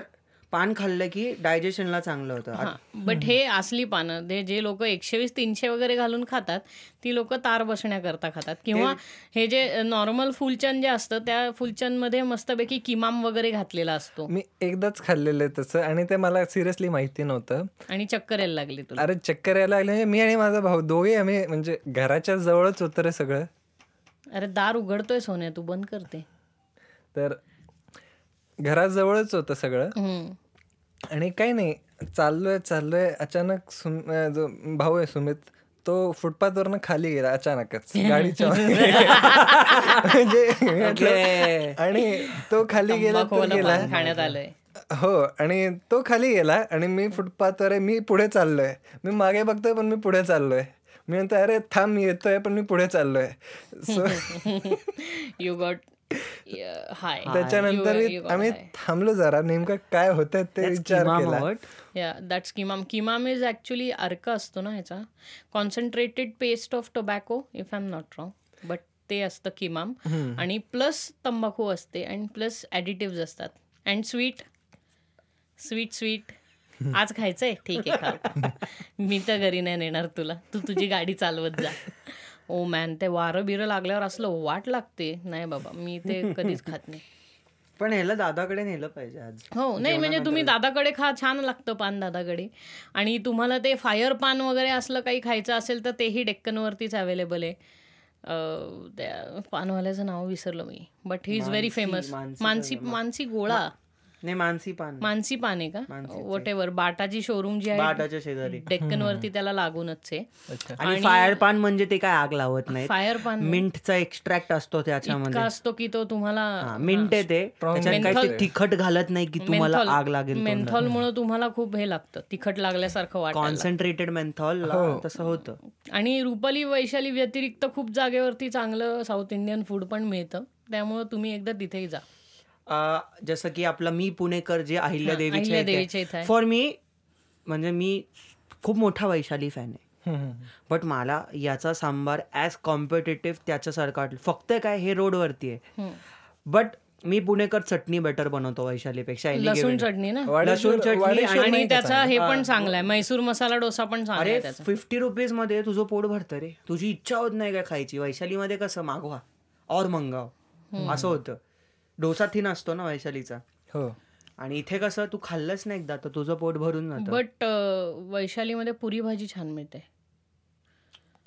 Speaker 3: पान खाल्लं की डायजेशनला चांगलं होतं.
Speaker 1: हा बट हे असली पानं ते जे लोक एकशे वीस तीनशे वगैरे घालून खातात ती लोक तार बसण्याकरता खातात. किंवा हे जे नॉर्मल फुलचंद जे असतं त्या फुलचंदमध्ये मस्तपैकी किमाम वगैरे घातलेला असतो.
Speaker 2: मी एकदाच खाल्लेलं आहे तसं आणि ते मला सिरियसली माहिती नव्हतं.
Speaker 1: आणि चक्कर यायला लागली तुला.
Speaker 2: अरे चक्कर यायला लागले मी आणि माझा भाऊ दोघे आम्ही म्हणजे घराच्या जवळच होतं रे सगळं.
Speaker 1: अरे दार उघडतोय सोन्या तू बंद करते.
Speaker 2: तर घराजवळच होतं सगळं. आणि काही नाही चाललोय चाललोय अचानक सुम जो भाऊ आहे सुमित तो फुटपाथवरनं खाली गेला अचानकच *laughs* गाडीच्या. *laughs* म्हणजे आणि तो खाली गेला गेला.
Speaker 1: खाण्यात आलंय.
Speaker 2: हो आणि तो खाली गेला आणि मी फुटपाथवर आहे मी पुढे चाललोय. मी मागे बघतोय पण मी पुढे चाललोय. मी म्हणतो अरे थांब मी येतोय पण मी पुढे चाललोय. सो
Speaker 1: यू गॉट हाय
Speaker 2: त्याच्यानंतर आम्ही थांबलो जरा. नेमकं काय होतं ते विचार केला.
Speaker 1: Yeah that's kimam kimam is actually अर्क असतो ना ह्याचा. Concentrated paste of tobacco if I am not wrong but ते असतं किमाम आणि प्लस तंबाखू असते आणि प्लस ॲडिटिव्ह असतात. अँड स्वीट स्वीट स्वीट आज खायचंय? ठीक आहे खा मी तर घरी नाही नेणार तुला. तू तुझी गाडी चालवत जा. ओ मॅन ते वारं बिरं लागल्यावर असलं वाट लागते. नाही बाबा मी ते कधीच खात नाही.
Speaker 3: पण ह्याला दादाकडे नेलं पाहिजे आज.
Speaker 1: हो नाही म्हणजे तुम्ही दादाकडे खा छान लागतं पान दादाकडे. आणि तुम्हाला ते फायर पान वगैरे असलं काही खायचं असेल तर तेही डेक्कनवरतीच अवेलेबल आहे. त्या पानवाल्याचं नाव विसरलं मी. But he is very famous
Speaker 3: Mansi
Speaker 1: Mansi गोळा.
Speaker 3: नाही मानसी पान.
Speaker 1: मानसी पान आहे का? वॉट एव्हर बाटाची शोरूम जी आहे
Speaker 3: बाटाच्या शेजारी.
Speaker 1: डेक्कन वरती त्याला लागूनच आहे.
Speaker 2: अच्छा.
Speaker 3: आणि फायर पान म्हणजे ते काय आग लावत नाही
Speaker 1: फायर पान
Speaker 3: मिंटचा एक्स्ट्रॅक्ट असतो त्याच्यामध्ये.
Speaker 1: असतो की तो तुम्हाला
Speaker 3: हा, मिंट आहे ते. त्याच्यात तिखट घालत नाही की तुम्हाला आग लागेल
Speaker 1: मेन्थॉल मुळे तुम्हाला खूप हे लागतं तिखट लागल्यासारखं वाटतं
Speaker 3: कॉन्सन्ट्रेटेड मेन्थॉल तसं होतं.
Speaker 1: आणि रुपाली वैशाली व्यतिरिक्त खूप जागेवरती चांगलं साऊथ इंडियन फूड पण मिळतं. त्यामुळे तुम्ही एकदा तिथेही जा.
Speaker 3: अं, जसं की आपलं मी पुणेकर जे
Speaker 1: इथे आहे.
Speaker 3: फॉर मी म्हणजे मी खूप मोठा वैशाली फॅन आहे. बट मला याचा सांबार ॲज कॉम्पिटेटिव्ह त्याच्यासारखा वाटलं फक्त काय हे रोडवरती आहे. बट मी पुणेकर चटणी बेटर बनवतो वैशालीपेक्षा any
Speaker 1: लसूण
Speaker 3: given.
Speaker 1: चटणी ना?
Speaker 3: लसूण चटणी
Speaker 1: आणि त्याचा? हे पण चांगला आहे. मैसूर मसाला डोसा पण चांगला
Speaker 3: अरे
Speaker 1: आहे त्याचा.
Speaker 3: फिफ्टी रुपीजमध्ये तुझं पोट भरतं रे. तुझी इच्छा होत नाही काय खायची? वैशालीमध्ये कसं मागवा. और मंगाव. असं होतं. डोसा थिन असतो ना वैशालीचा.
Speaker 2: हो.
Speaker 3: आणि इथे कसं तू खाल्लंच नाही एकदा तर तुझं पोट भरून जातं.
Speaker 1: बट वैशालीमध्ये पुरी भाजी छान मिळते.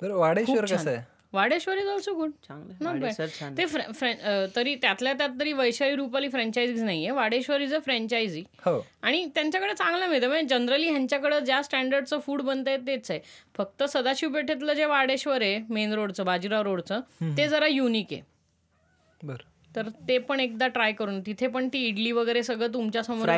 Speaker 2: वाडेश्वर कसं आहे?
Speaker 1: वाडेश्वर इज ऑल्सो गुड
Speaker 3: चांगलं
Speaker 1: Not bad.
Speaker 3: वाडेसर छान
Speaker 1: ते फ्रॅ- फ्रॅ- अं, तरी त्यातल्या त्यात तरी वैशाली रुपाली फ्रँचायझीज नाहीये. वाडेश्वर इज अ फ्रँचायझी
Speaker 2: हो.
Speaker 1: आणि त्यांच्याकडे चांगलं मिळतं. म्हणजे जनरली ह्यांच्याकडे ज्या स्टँडर्डचं फूड बनतंय तेच आहे. फक्त सदाशिव पेठेतलं जे वाडेश्वर आहे मेन रोडचं बाजीराव रोडचं ते जरा युनिक आहे.
Speaker 2: बर.
Speaker 1: तर ते पण एकदा ट्राय करून तिथे पण ती इडली वगैरे सगळं
Speaker 3: तुमच्यासमोर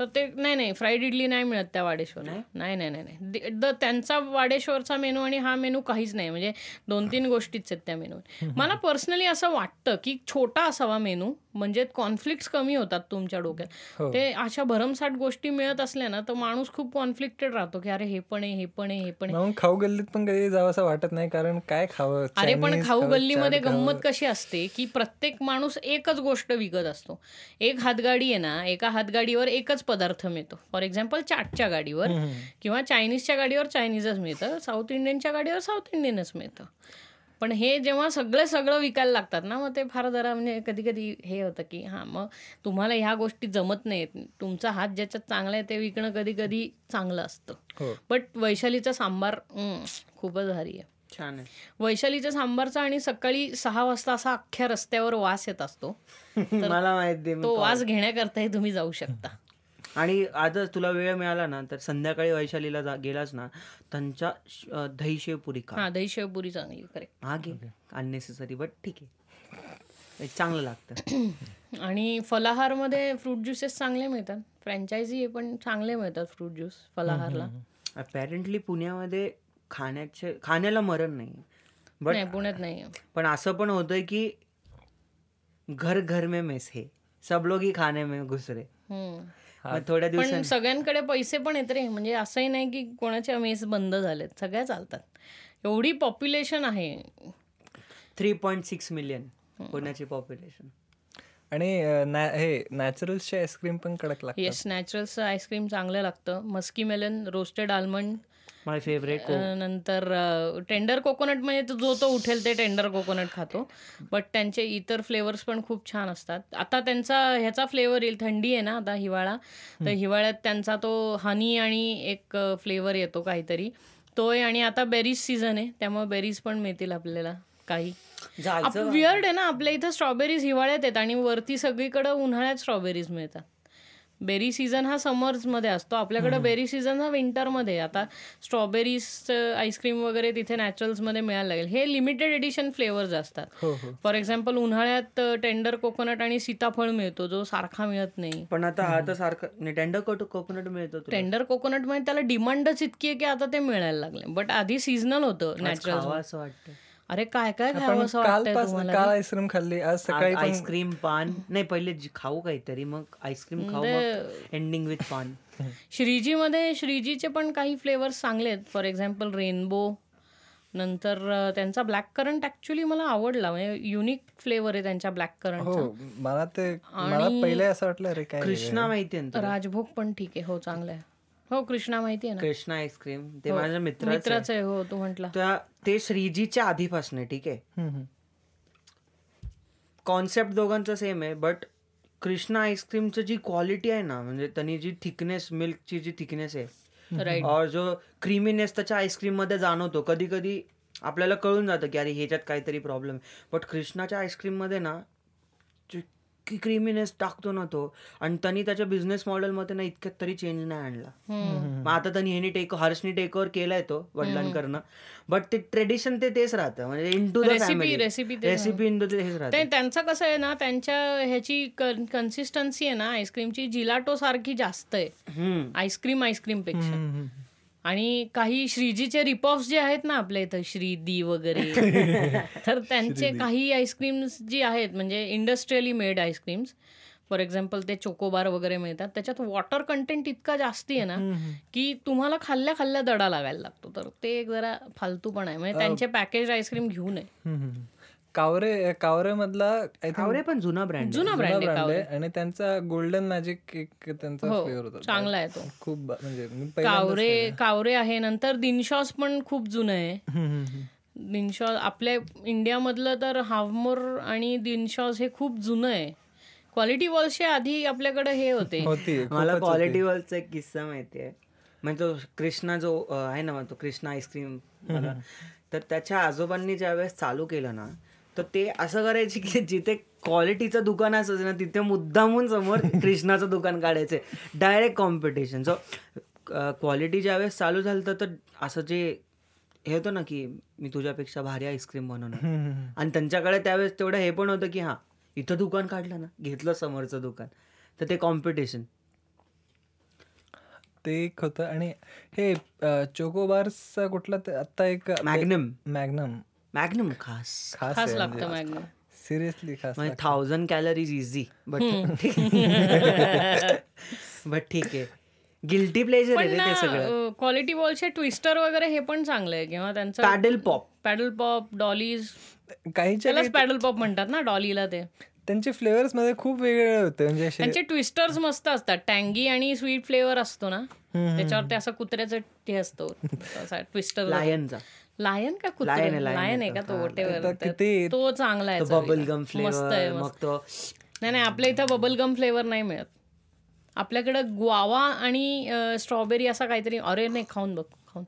Speaker 1: तर ते नाही नाही फ्राईड इडली नाही मिळत त्या वाडेश्वर नाही? नाही नाही नाही दे- त्यांचा वाडेश्वरचा मेनू आणि हा मेनू काहीच नाही. म्हणजे दोन तीन गोष्टीच आहेत त्या मेनू मला पर्सनली असं वाटतं की छोटा असावा मेनू म्हणजे कॉन्फ्लिक्ट कमी होतात तुमच्या डोक्यात.
Speaker 2: हो.
Speaker 1: ते अशा भरमसाठ गोष्टी मिळत असल्या ना तर माणूस खूप कॉन्फ्लिक्टेड राहतो की अरे हे पण आहे हे पण आहे हे पण आहे.
Speaker 2: खाऊ गल्लीत पण कधी जावं असं वाटत नाही कारण काय खावं?
Speaker 1: अरे पण खाऊ गल्लीमध्ये. गंमत कशी असते की प्रत्येक माणूस एकच गोष्ट विकत असतो. एक हातगाडी आहे ना एका हातगाडीवर एकच पदार्थ मिळतो. फॉर एक्झाम्पल चाटच्या गाडीवर किंवा चायनीजच्या गाडीवर चायनीजच मिळतं साऊथ इंडियनच्या गाडीवर साऊथ इंडियनच मिळतं. पण हे जेव्हा सगळं सगळं विकायला लागतात ना मग ते फार जरा म्हणजे कधी कधी हे होतं की हां मग तुम्हाला ह्या गोष्टी जमत नाहीत. तुमचा हात ज्याच्यात चांगला आहे ते विकणं कधी कधी चांगलं असतं.
Speaker 2: हो.
Speaker 1: बट वैशालीचा सांबार खूपच भारी आहे.
Speaker 3: छान आहे.
Speaker 1: वैशालीच्या सांबारचा आणि सकाळी सहा वाजता असा अख्ख्या रस्त्यावर वास येत असतो. *laughs*
Speaker 3: मला माहिती आहे.
Speaker 1: तो वास घेण्याकरताही तुम्ही जाऊ शकता.
Speaker 3: आणि आजच तुला वेळ मिळाला ना तर संध्याकाळी वैशालीला जा- गेलास ना त्यांच्या श- दही शेव पुरी खा.
Speaker 1: हा दही शेवपुरी चांगली करेक्ट
Speaker 3: हा घे. अननेसेसरी बट ठीक आहे. हे चांगलं लागतं. *clears throat*
Speaker 1: आणि फलाहारमध्ये फ्रूट ज्युसेस चांगले मिळतात. फ्रँचायझी आहे पण चांगले मिळतात फ्रूट ज्यूस फलाहारला.
Speaker 3: अपॅरेंटली पुण्यामध्ये खाण्याचे खाण्याला मरण नाही. बट
Speaker 1: नाही पुण्यात नाही.
Speaker 3: पण असं पण होतंय की घर घर में मेस है. सब लोग ही खाने में घुस रहे.
Speaker 1: हम्म.
Speaker 3: मग थोड्या
Speaker 1: पण
Speaker 3: दिवसांनी.
Speaker 1: सगळ्यांकडे पैसे पण येत रे. म्हणजे असंही नाही की कोणाच्या मेस बंद झालेत. सगळ्या चालतात. एवढी पॉप्युलेशन आहे.
Speaker 3: थ्री पॉईंट सिक्स मिलियन पुण्याची पॉप्युलेशन
Speaker 2: आणि हे नॅचरल्सचे आईस्क्रीम पण कडक लागतात.
Speaker 1: येस नॅचरलचं आईस्क्रीम चांगलं लागतं. Musky melon roasted almond
Speaker 3: my favourite
Speaker 1: नंतर टेंडर कोकोनट म्हणजे तो जो तो उठेल ते टेंडर कोकोनट खातो. बट त्यांचे इतर फ्लेवर्स पण खूप छान असतात. आता त्यांचा ह्याचा फ्लेवर येईल थंडी आहे ना आता हिवाळा. तर हिवाळ्यात त्यांचा तो हनी आणि एक फ्लेवर येतो काहीतरी. तो आहे आणि आता बेरीज सीझन आहे त्यामुळे बेरीज पण मिळतील आपल्याला काही. विअर्ड आहे ना आपल्या इथं स्ट्रॉबेरीज हिवाळ्यात येतात आणि वरती सगळीकडे उन्हाळ्यात स्ट्रॉबेरीज मिळतात. बेरी सीझन हा समर्समध्ये असतो. आपल्याकडे बेरी सीझन हा विंटरमध्ये आहे. आता स्ट्रॉबेरीज आईस्क्रीम वगैरे तिथे नॅचरल्समध्ये मिळायला लागेल. हे लिमिटेड एडिशन फ्लेवर्स असतात.
Speaker 2: हो हो.
Speaker 1: फॉर एक्झाम्पल उन्हाळ्यात टेंडर कोकोनट आणि सीताफळ मिळतो जो सारखा मिळत नाही.
Speaker 3: पण आता हा तर सारखं टेंडर कोट कोकोनट मिळतो.
Speaker 1: टेंडर कोकोनटमध्ये त्याला डिमांडच इतकी आहे की आता ते मिळायला लागले बट आधी सीझनल होतं नॅचरल
Speaker 3: असं वाटतं
Speaker 1: अरे काय काय खावं असं
Speaker 2: काल
Speaker 1: वाटतंय
Speaker 2: पास
Speaker 1: तुम्हाला?
Speaker 2: काल आईस्क्रीम खाल्ली. आज सकाळी
Speaker 3: आईस्क्रीम पान. नाही पहिले खाऊ काहीतरी मग आईस्क्रीम खाऊ मग एंडिंग विथ पान. *laughs*
Speaker 1: श्रीजीमध्ये श्रीजीचे पण काही फ्लेवर्स चांगले आहेत. फॉर एक्झाम्पल रेनबो नंतर त्यांचा ब्लॅक करंट ऍक्च्युली मला आवडला. म्हणजे युनिक फ्लेवर आहे त्यांच्या ब्लॅक करंट
Speaker 2: हो मला ते मला पहिले असं वाटलं अरे काय
Speaker 3: कृष्णा माहिती?
Speaker 1: राजभोग पण ठीक आहे. हो चांगलं आहे. हो कृष्णा माहिती आहे ना?
Speaker 3: कृष्णा आईस्क्रीम ते माझ्या मित्राचं
Speaker 1: मित्राचं आहे हो तू म्हटला.
Speaker 3: त्या ते श्रीजीच्या आधीपासून ठीक आहे?
Speaker 2: हम्म, हम्म.
Speaker 3: कॉन्सेप्ट दोघांचा सेम आहे बट कृष्णा आईस्क्रीमचं जी क्वालिटी आहे ना म्हणजे त्यांनी जी थिकनेस मिल्कची जी थिकनेस आहे
Speaker 1: राईट
Speaker 3: और जो क्रीमीनेस त्याच्या आईस्क्रीममध्ये जाणवतो. कधी कधी आपल्याला कळून जातं की अरे ह्याच्यात काहीतरी प्रॉब्लेम आहे. बट कृष्णाच्या आईस्क्रीममध्ये ना इतकी क्रिमीनेस टाकतो ना तो. आणि त्यांनी त्याच्या बिझनेस मॉडेलमध्ये ना इतक्यात तरी चेंज नाही आणला. मग आता त्यांनी ह्यानी टेक हर्षनी टेक ओव्हर केलाय तो वडिलांकडनं. बट ते ट्रेडिशन ते तेच राहतं. म्हणजे इन टू
Speaker 1: recipe तेच
Speaker 3: रेसिपी इन टू हेच
Speaker 1: ते
Speaker 3: राहतं
Speaker 1: त्यांचं कसं आहे ना त्यांच्या ह्याची कन्सिस्टन्सी आहे ना आईस्क्रीमची जिलाटो सारखी जास्त आहे. आईस्क्रीम आईस्क्रीमपेक्षा. आणि काही श्रीजीचे रिपॉफ्स जे आहेत ना आपल्या इथं श्रीदी वगैरे *laughs* तर त्यांचे काही आईस्क्रीम्स जी आहेत म्हणजे industrially made ice creams for example ते चोकोबार वगैरे मिळतात त्याच्यात वॉटर कंटेंट इतका जास्ती आहे ना की तुम्हाला खाल्ल्या खाल्ल्या दडा लागायला लागतो. तर ते एक जरा फालतू पण आहे. म्हणजे त्यांचे पॅकेज आईस्क्रीम घेऊ नये.
Speaker 2: कावरे कावरे मधला
Speaker 3: कावरे पण जुना ब्रँड
Speaker 1: जुना ब्रँड आहे
Speaker 2: आणि त्यांचा गोल्डन मॅजिक एक त्यांचा
Speaker 1: हो,
Speaker 2: फ्लेवर होता.
Speaker 1: चांगला आहे तो.
Speaker 2: खूप म्हणजे
Speaker 1: कावरे कावरे आहे. नंतर दिनशॉस पण खूप जुनं आहे. दिनशॉस आपल्या इंडियामधलं तर हावमोर आणि दिनशॉस हे खूप जुनं आहे. क्वालिटी वॉल्सचे आधी आपल्याकडे हे होते. *laughs*
Speaker 2: होती
Speaker 3: मला क्वालिटी वॉलचा एक किस्सा माहितीये. म्हणजे तो कृष्णा जो आहे ना तो कृष्णा आईस्क्रीम तर त्याच्या आजोबांनी ज्यावेळेस चालू केलं ना तर ते असं करायचे की जिथे क्वालिटीचं दुकान असायचं ना तिथे मुद्दामून समोर *laughs* कृष्णाचं दुकान काढायचे. डायरेक्ट कॉम्पिटिशन सो क्वालिटी ज्यावेळेस चालू झालं तर असं जे हे होतं ना की मी तुझ्यापेक्षा भारी आईस्क्रीम बनवणार.
Speaker 2: हम्म.
Speaker 3: आणि त्यांच्याकडे त्यावेळेस तेवढं हे पण होतं की हां इथं दुकान काढलं ना घेतलं समोरचं दुकान. तर ते कॉम्पिटिशन
Speaker 2: ते एक होतं. आणि हे चोकोबार्सचा कुठला ते- आता एक
Speaker 3: मॅग्नम
Speaker 2: मॅग्नम
Speaker 3: मॅग्नम खास.
Speaker 2: खास
Speaker 1: खास लागतं मॅग्नम
Speaker 2: सिरियसली खास
Speaker 3: म्हणजे thousand calories easy but but ठीक आहे. गिल्टी प्लेजर आहे. ते सगळं.
Speaker 1: क्वालिटी वॉलचे ट्विस्टर वगैरे हे पण चांगलं आहे. किंवा त्यांचं
Speaker 3: paddle pop
Speaker 1: paddle pop dollies त्यालाच पॅडल पॉप म्हणतात ना डॉलीला ते.
Speaker 2: त्यांचे फ्लेवर्समध्ये खूप वेगळे होते. म्हणजे
Speaker 1: त्यांचे ट्विस्टर्स मस्त असतात. टँगी आणि स्वीट फ्लेवर असतो ना. त्याच्यावर ते असं कुत्र्याचं ते असतो. ट्विस्टर
Speaker 3: लायनचा
Speaker 1: लायन का
Speaker 3: आहे, lion
Speaker 1: लायन आहे का तो
Speaker 3: तो.
Speaker 1: वटेवर तो चांगला आहे
Speaker 3: बबल. गम
Speaker 1: मस्त
Speaker 3: फ्लेवर
Speaker 1: आहे
Speaker 3: मग
Speaker 1: मस्त.
Speaker 3: तो
Speaker 1: नाही नाही आपल्या इथं बबल गम फ्लेवर नाही मिळत. आपल्याकडं ग्वावा आणि स्ट्रॉबेरी असा काहीतरी अरे नाही खाऊन बघ खाऊन.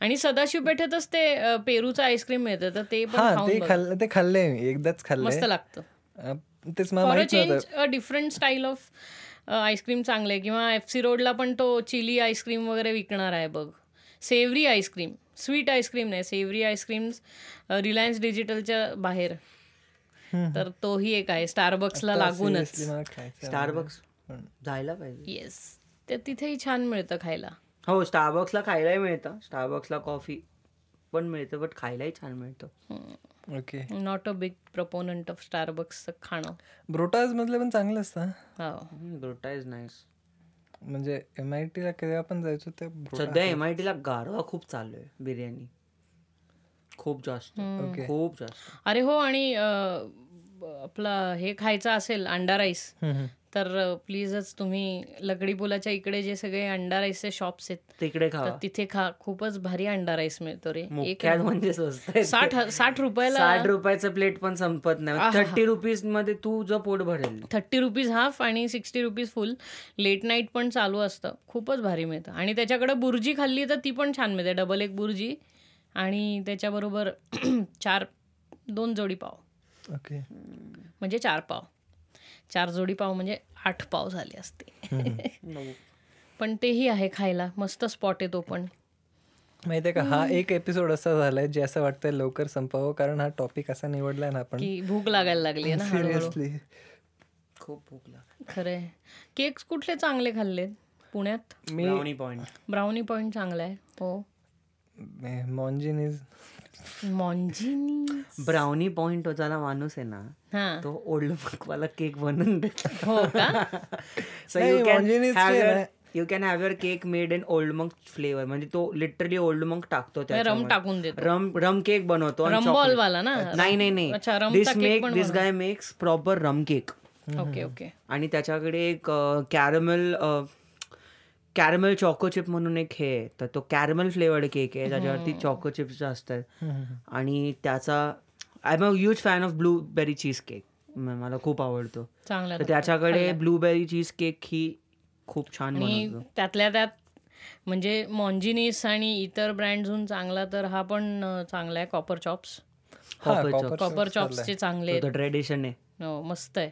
Speaker 1: आणि सदाशिव पेठेतच ते पेरूचं आईस्क्रीम मिळतं तर ते पण
Speaker 2: ते खाल्लं एकदाच
Speaker 1: मस्त
Speaker 2: खाल्लंय
Speaker 1: लागतं
Speaker 2: तेच मला
Speaker 1: डिफरंट स्टाईल ऑफ आईस्क्रीम चांगले किंवा एफ सी रोडला पण तो चिली आईस्क्रीम वगैरे विकणार आहे बघ. Savoury ice cream sweet ice cream नाही सेवरी आईस्क्रीम रिलायन्स डिजिटलच्या बाहेर. तर तोही एक आहे स्टारबक्सला लागूनच.
Speaker 3: स्टारबक्स जायला पाहिजे.
Speaker 1: येस ते तिथेही छान मिळतं खायला.
Speaker 3: हो स्टारबक्सला खायलाही मिळतं. स्टारबक्सला कॉफी पण मिळतं बट खायलाही छान मिळतं.
Speaker 2: Okay
Speaker 1: not a big proponent of स्टारबक्सचं खाणं.
Speaker 2: ब्रोटाज मधले पण चांगलं असतं
Speaker 1: हो.
Speaker 3: ब्रोटा इज नाईस
Speaker 2: म्हणजे एम आय टी ला केव्हा आपण जायचो ते
Speaker 3: सध्या एम आय टीला गारवा खूप चालू आहे बिर्याणी. खूप जास्त खूप जास्त.
Speaker 1: अरे हो आणि आपला हे खायचं असेल अंडा राईस. तर प्लीजच तुम्ही लकडी पुलाच्या इकडे जे सगळे अंडा राईसचे शॉप्स आहेत
Speaker 3: तिकडे
Speaker 1: तर
Speaker 3: खावा
Speaker 1: तिथे खा. खूपच भारी अंडा राईस मिळतो रे. एक
Speaker 3: म्हणजे स्वस्त आहे.
Speaker 1: साठ साठ रुपयाला
Speaker 3: साठ रुपयाचं प्लेट पण संपत नाही. थर्टी रुपीजमध्ये तुझं पोट भरेल.
Speaker 1: थर्टी रुपीज हाफ आणि sixty rupees full. Late night पण चालू असतं. खूपच भारी मिळतं. आणि त्याच्याकडे बुर्जी खाल्ली तर ती पण छान मिळते. डबल एक बुर्जी आणि त्याच्याबरोबर *clears throat* चार दोन जोडी पाव.
Speaker 2: ओके.
Speaker 1: म्हणजे चार पाव. चार जोडी पाव म्हणजे आठ पाव झाले असते. पण तेही आहे खायला. मस्त स्पॉट आहे तो पण.
Speaker 2: माहितीये का हा एक एपिसोड असा झालाय जे असं वाटतंय लवकर संपावं कारण हा टॉपिक असा निवडलाय ना आपण.
Speaker 1: की भूक लागायला लागली आहे ना
Speaker 2: सिरियसली
Speaker 3: खूप भूक लागते
Speaker 1: खरंय. केक्स कुठले चांगले खाल्लेत पुण्यात?
Speaker 2: मी
Speaker 3: ब्राउनी पॉइंट
Speaker 1: ब्राउनी पॉइंट चांगला आहे. हो.
Speaker 2: Monginis is
Speaker 1: Monginis
Speaker 3: brownie point होताना माणूस आहे ना तो ओल्ड वाला केक बनवून देतो.
Speaker 1: हो
Speaker 3: so you can have your
Speaker 2: नाही.
Speaker 3: You can have your cake made in Old Monk flavour म्हणजे तो लिटरली ओल्ड मंक टाकतो
Speaker 1: रम. टाकून देतो.
Speaker 3: रम रम केक बनवतो
Speaker 1: वाला ना?
Speaker 3: नाही नाही नाही. This make this guy makes proper rum cake
Speaker 1: okay okay.
Speaker 3: आणि त्याच्याकडे एक कॅरमेल कॅरमेल चॉको चिप म्हणून एक हे आहे. तर तो कॅरमेल फ्लेवर्ड केक आहे त्याच्यावरती चॉको चिप्स असतात. आणि त्याचा I am a huge fan of blueberry cheesecake मला खूप आवडतो.
Speaker 1: चांगला
Speaker 3: तर त्याच्याकडे ब्लूबेरी चीज केक ही खूप छान
Speaker 1: त्यातल्या त्यात म्हणजे मॉन्जिनिस आणि इतर ब्रँडहून चांगला तर हा पण चांगला आहे कॉपर चॉप्स कॉपर चॉप्सचे चांगले आहेत.
Speaker 3: ट्रेडिशन आहे.
Speaker 1: हो मस्त आहे.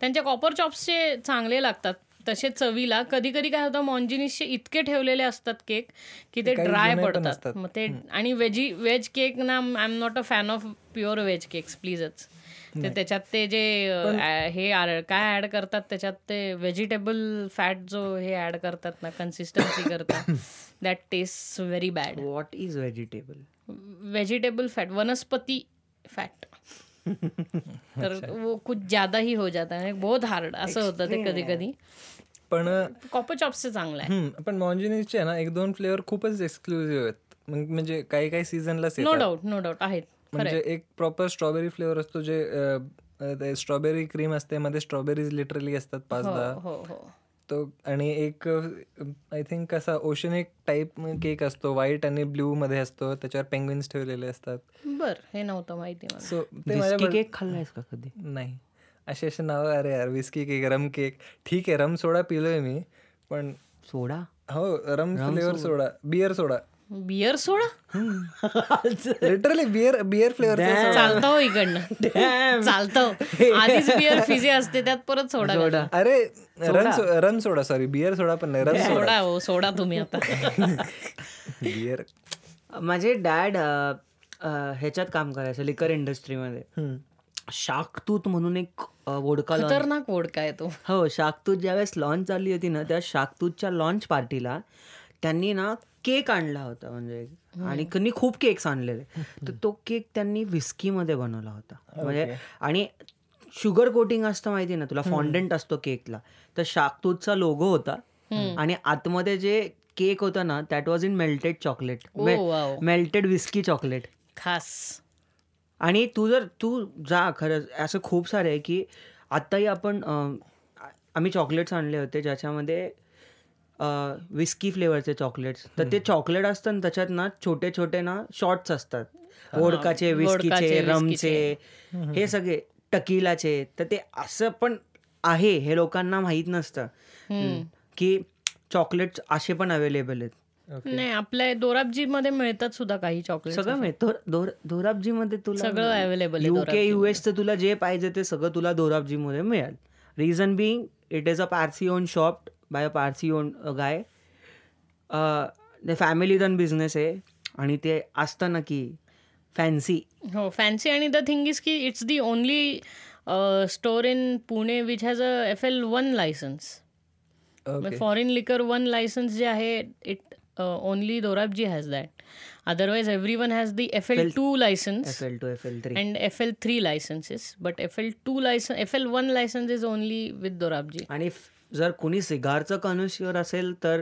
Speaker 1: त्यांच्या कॉपर चॉप्सचे चांगले लागतात. तसे चवीला कधी कधी काय होतं मॉन्जिनिसचे इतके ठेवलेले असतात केक की ते ड्राय पडतात. मग ते आणि व्हेजी व्हेज केक ना I am not a fan of pure veg cakes प्लीजच ते त्याच्यात ते जे हे काय ऍड करतात त्याच्यात ते व्हेजिटेबल फॅट जो हे ऍड करतात ना कन्सिस्टन्सी करतात that taste very bad
Speaker 3: what is vegetable
Speaker 1: vegetable fat वनस्पति फैट तर वो कुछ ज्यादा ही हो जाता है बहुत हार्ड असं होतं ते कधी कधी
Speaker 2: पण
Speaker 1: कॉपर चॉप्सचे चांगलं आहे.
Speaker 2: हम्म, पण मॉन्जिनीसचे ना एक दोन फ्लेवर खूपच एक्सक्लुझिव्ह आहेत. म्हणजे काही काही सीझनलाच
Speaker 1: नो डाऊट नो डाऊट आहेत.
Speaker 2: म्हणजे एक प्रॉपर स्ट्रॉबेरी फ्लेवर असतो जे स्ट्रॉबेरी क्रीम असते मध्ये स्ट्रॉबेरीज लिटरली असतात पाच
Speaker 1: हो
Speaker 2: दहा.
Speaker 1: हो हो.
Speaker 2: तो आणि एक आय थिंक कसा ओशनिक टाईप केक असतो व्हाईट आणि ब्ल्यू मध्ये असतो त्याच्यावर पेंग्विन्स ठेवलेले असतात.
Speaker 1: बर हे नव्हतं माहिती मला.
Speaker 2: सो ते
Speaker 3: केक खाल्लायस का कधी?
Speaker 2: नाही. असे असे नाव अरे यार विस्की केक रम केक ठीक आहे रम सोडा पिलोय मी पण
Speaker 3: सोडा
Speaker 2: हो rum flavour soda beer soda
Speaker 1: beer soda
Speaker 2: literally beer beer flavour
Speaker 1: चालतं हो इकडनं. चालतं *laughs* आधीच बियर फिजे असते त्यात परत सोडा घाला.
Speaker 2: अरे so- rum soda sorry beer soda पण नाही रम सोडा
Speaker 1: सोडा हो सोडा तुम्ही आता. *laughs*
Speaker 2: बियर
Speaker 3: माझे डॅड ह्याच्यात काम करायचं लिकर इंडस्ट्रीमध्ये शाकतूत म्हणून एक वोडका लॉन्च
Speaker 1: खतरनाक वोड काय तो.
Speaker 3: हो शाकतूत ज्यावेळेस लॉन्च झाली होती ना त्या शाकतूतच्या लॉन्च पार्टीला त्यांनी ना केक आणला होता म्हणजे आणि त्यांनी खूप केक्स आणलेले. तर तो केक त्यांनी विस्कीमध्ये बनवला होता. म्हणजे आणि शुगर कोटिंग असतं माहिती ना तुला? फॉन्डंट असतो केकला तर शाकतूतचा लोगो होता. आणि आतमध्ये जे केक होता ना that was in melted chocolate
Speaker 1: oh wow
Speaker 3: melted whisky chocolate
Speaker 1: खास.
Speaker 3: आणि तू जर तू जा खरंच. असं खूप सारे आहे की आत्ताही आपण आम्ही चॉकलेट्स आणले होते ज्याच्यामध्ये विस्की फ्लेवरचे चॉकलेट्स. तर ते चॉकलेट असतं ना त्याच्यात ना छोटे छोटे ना शॉर्ट्स असतात. वोडकाचे विस्कीचे रमचे हे सगळे टकीलाचे तर ते असं पण आहे हे लोकांना माहीत नसतं. की चॉकलेट्स असे पण अवेलेबल आहेत.
Speaker 1: नाही आपल्या दोराबजी मध्ये मिळतात सुद्धा काही चॉकलेट
Speaker 3: सगळं मिळतं दोराबजी मध्ये तुला
Speaker 1: सगळं आहे
Speaker 3: युके युएस तुला जे पाहिजे ते सगळं तुला दोराबजी मध्ये मिळेल reason being it is a Parsi own shop by a Parsi own guy ते फॅमिली रन बिझनेस आहे आणि ते असतं ना की फॅन्सी
Speaker 1: हो फॅन्सी आणि द थिंग इज की it's the only store in Pune which has a F L one licence foreign liquor one licence जे आहे it only Dorabjee has that otherwise every one has the F L two licence
Speaker 3: F L two F L three
Speaker 1: and F L three licences but F L two licence F L one licence is only with Dorabjee
Speaker 3: आणि f- जर कोणी सिगारचं कन्युशियर असेल तर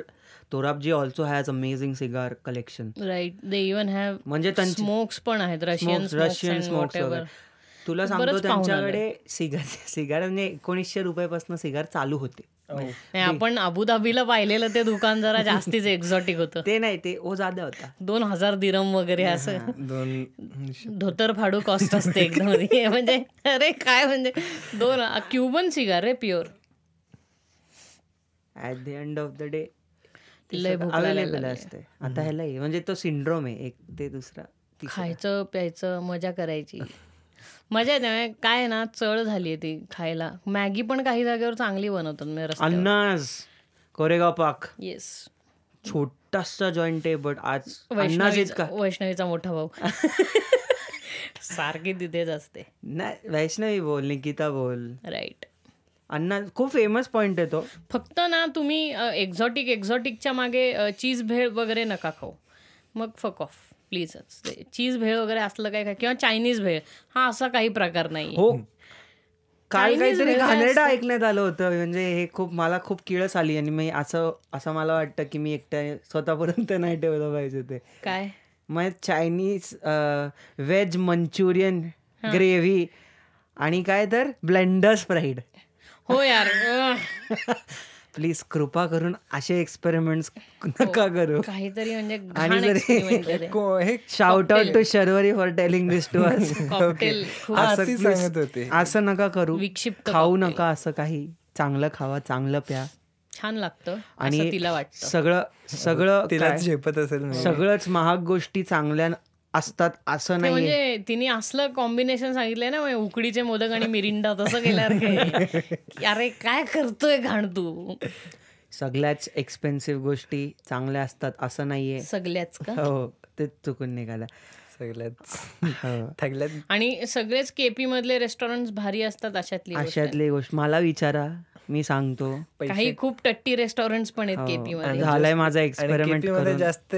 Speaker 3: Dorabjee also has amazing cigar collection
Speaker 1: right they even have
Speaker 3: म्हणजे
Speaker 1: स्मोक्स पण आहेत रशियन
Speaker 3: रशियन स्मोक्स तुला सांगतो त्यांच्याकडे सिगार सिगार म्हणजे एकोणीसशे रुपयापासून सिगार चालू होते.
Speaker 1: नाही आपण अबुधाबीला पाहिलेलं ते दुकान जरा जास्तीच एक्झॉटिक होतं.
Speaker 3: ते नाही ते ओ जादा होता.
Speaker 1: दोन हजार दिरम वगैरे असं.
Speaker 2: दोन
Speaker 1: धोतर फाडू कॉस्ट असते एकदम. *laughs* हे म्हणजे अरे काय म्हणजे दोन Cuban cigar ray pure
Speaker 3: at the end of the day available. असते आता ह्यालाही म्हणजे तो सिंड्रोम आहे एक ते दुसरा. तिसरा.
Speaker 1: खायचं प्यायचं मजा करायची. मजा येते. म्हणजे काय ना चळ झाली ती खायला. मॅगी पण काही जागेवर चांगली बनवतात म्हणजे
Speaker 3: अन्नाज कोरेगाव पाक.
Speaker 1: येस
Speaker 3: छोटासा जॉईंट आहे बट आज
Speaker 1: वैष्णवीचा मोठा भाऊ. *laughs* सारखी तिथेच असते.
Speaker 3: नाही वैष्णवी बोल निकिता बोल.
Speaker 1: राईट
Speaker 3: अन्ना खूप फेमस पॉइंट आहे तो.
Speaker 1: फक्त ना तुम्ही एक्झॉटिक एक्झॉटिकच्या मागे चीज भेळ वगैरे नका खाऊ. मग फक ऑफ प्लीजच. चीज भेळ वगैरे असलं काय काय किंवा चायनीज भेळ हा असा काही प्रकार नाही.
Speaker 3: हो. काल
Speaker 1: Chinese
Speaker 3: काहीतरी घाणेरडं. ऐकण्यात आलं होतं म्हणजे हे खूप मला खूप किळस आली आणि मी असं असं मला वाटतं की मी एकट्या स्वतःपर्यंत नाही ठेवलं पाहिजे ते.
Speaker 1: काय?
Speaker 3: मग चायनीज व्हेज मंचुरियन ग्रेव्ही आणि काय तर ब्लेंडर्स फ्राईड
Speaker 1: हो यार *laughs*
Speaker 3: प्लीज कृपा करून असे एक्सपेरिमेंट्स नका करू.
Speaker 1: काहीतरी म्हणजे
Speaker 3: आणि जरी *laughs*
Speaker 2: को- हे
Speaker 3: shout out to Sharvari for telling this to us
Speaker 2: हा, सांगत होते.
Speaker 3: असं नका करू.
Speaker 1: विक्षिप्त
Speaker 3: खाऊ नका असं काही. चांगलं खावा चांगलं प्या.
Speaker 1: छान लागतं.
Speaker 3: आणि
Speaker 1: तिला वाटतं.
Speaker 3: सगळं सगळं
Speaker 2: तिलाच
Speaker 3: काय?
Speaker 2: झेपत असेल
Speaker 3: सगळंच महाग गोष्टी चांगल्या असतात असं
Speaker 1: ते
Speaker 3: नाहीये.
Speaker 1: म्हणजे तिने असलं कॉम्बिनेशन सांगितलंय ना म्हणजे उकडीचे मोदक आणि मिरिंडा तसं केल्यासारखं की *laughs* अरे काय करतोय घाण तू?
Speaker 3: सगळ्याच एक्सपेन्सिव्ह गोष्टी चांगल्या असतात असं नाहीये.
Speaker 1: सगळ्याच का?
Speaker 3: हो तेच चुकून निघाला.
Speaker 2: सगळ्यात
Speaker 3: हो.
Speaker 1: आणि सगळेच केपी मधले रेस्टॉरंट भारी असतात अशातली.
Speaker 3: अशातली गोष्ट. मला विचारा मी सांगतो.
Speaker 1: काही खूप टट्टी रेस्टॉरंट पण आहेत केपी मध्ये.
Speaker 3: झालाय माझा
Speaker 2: एक्सपेरिमेंटमध्ये जास्त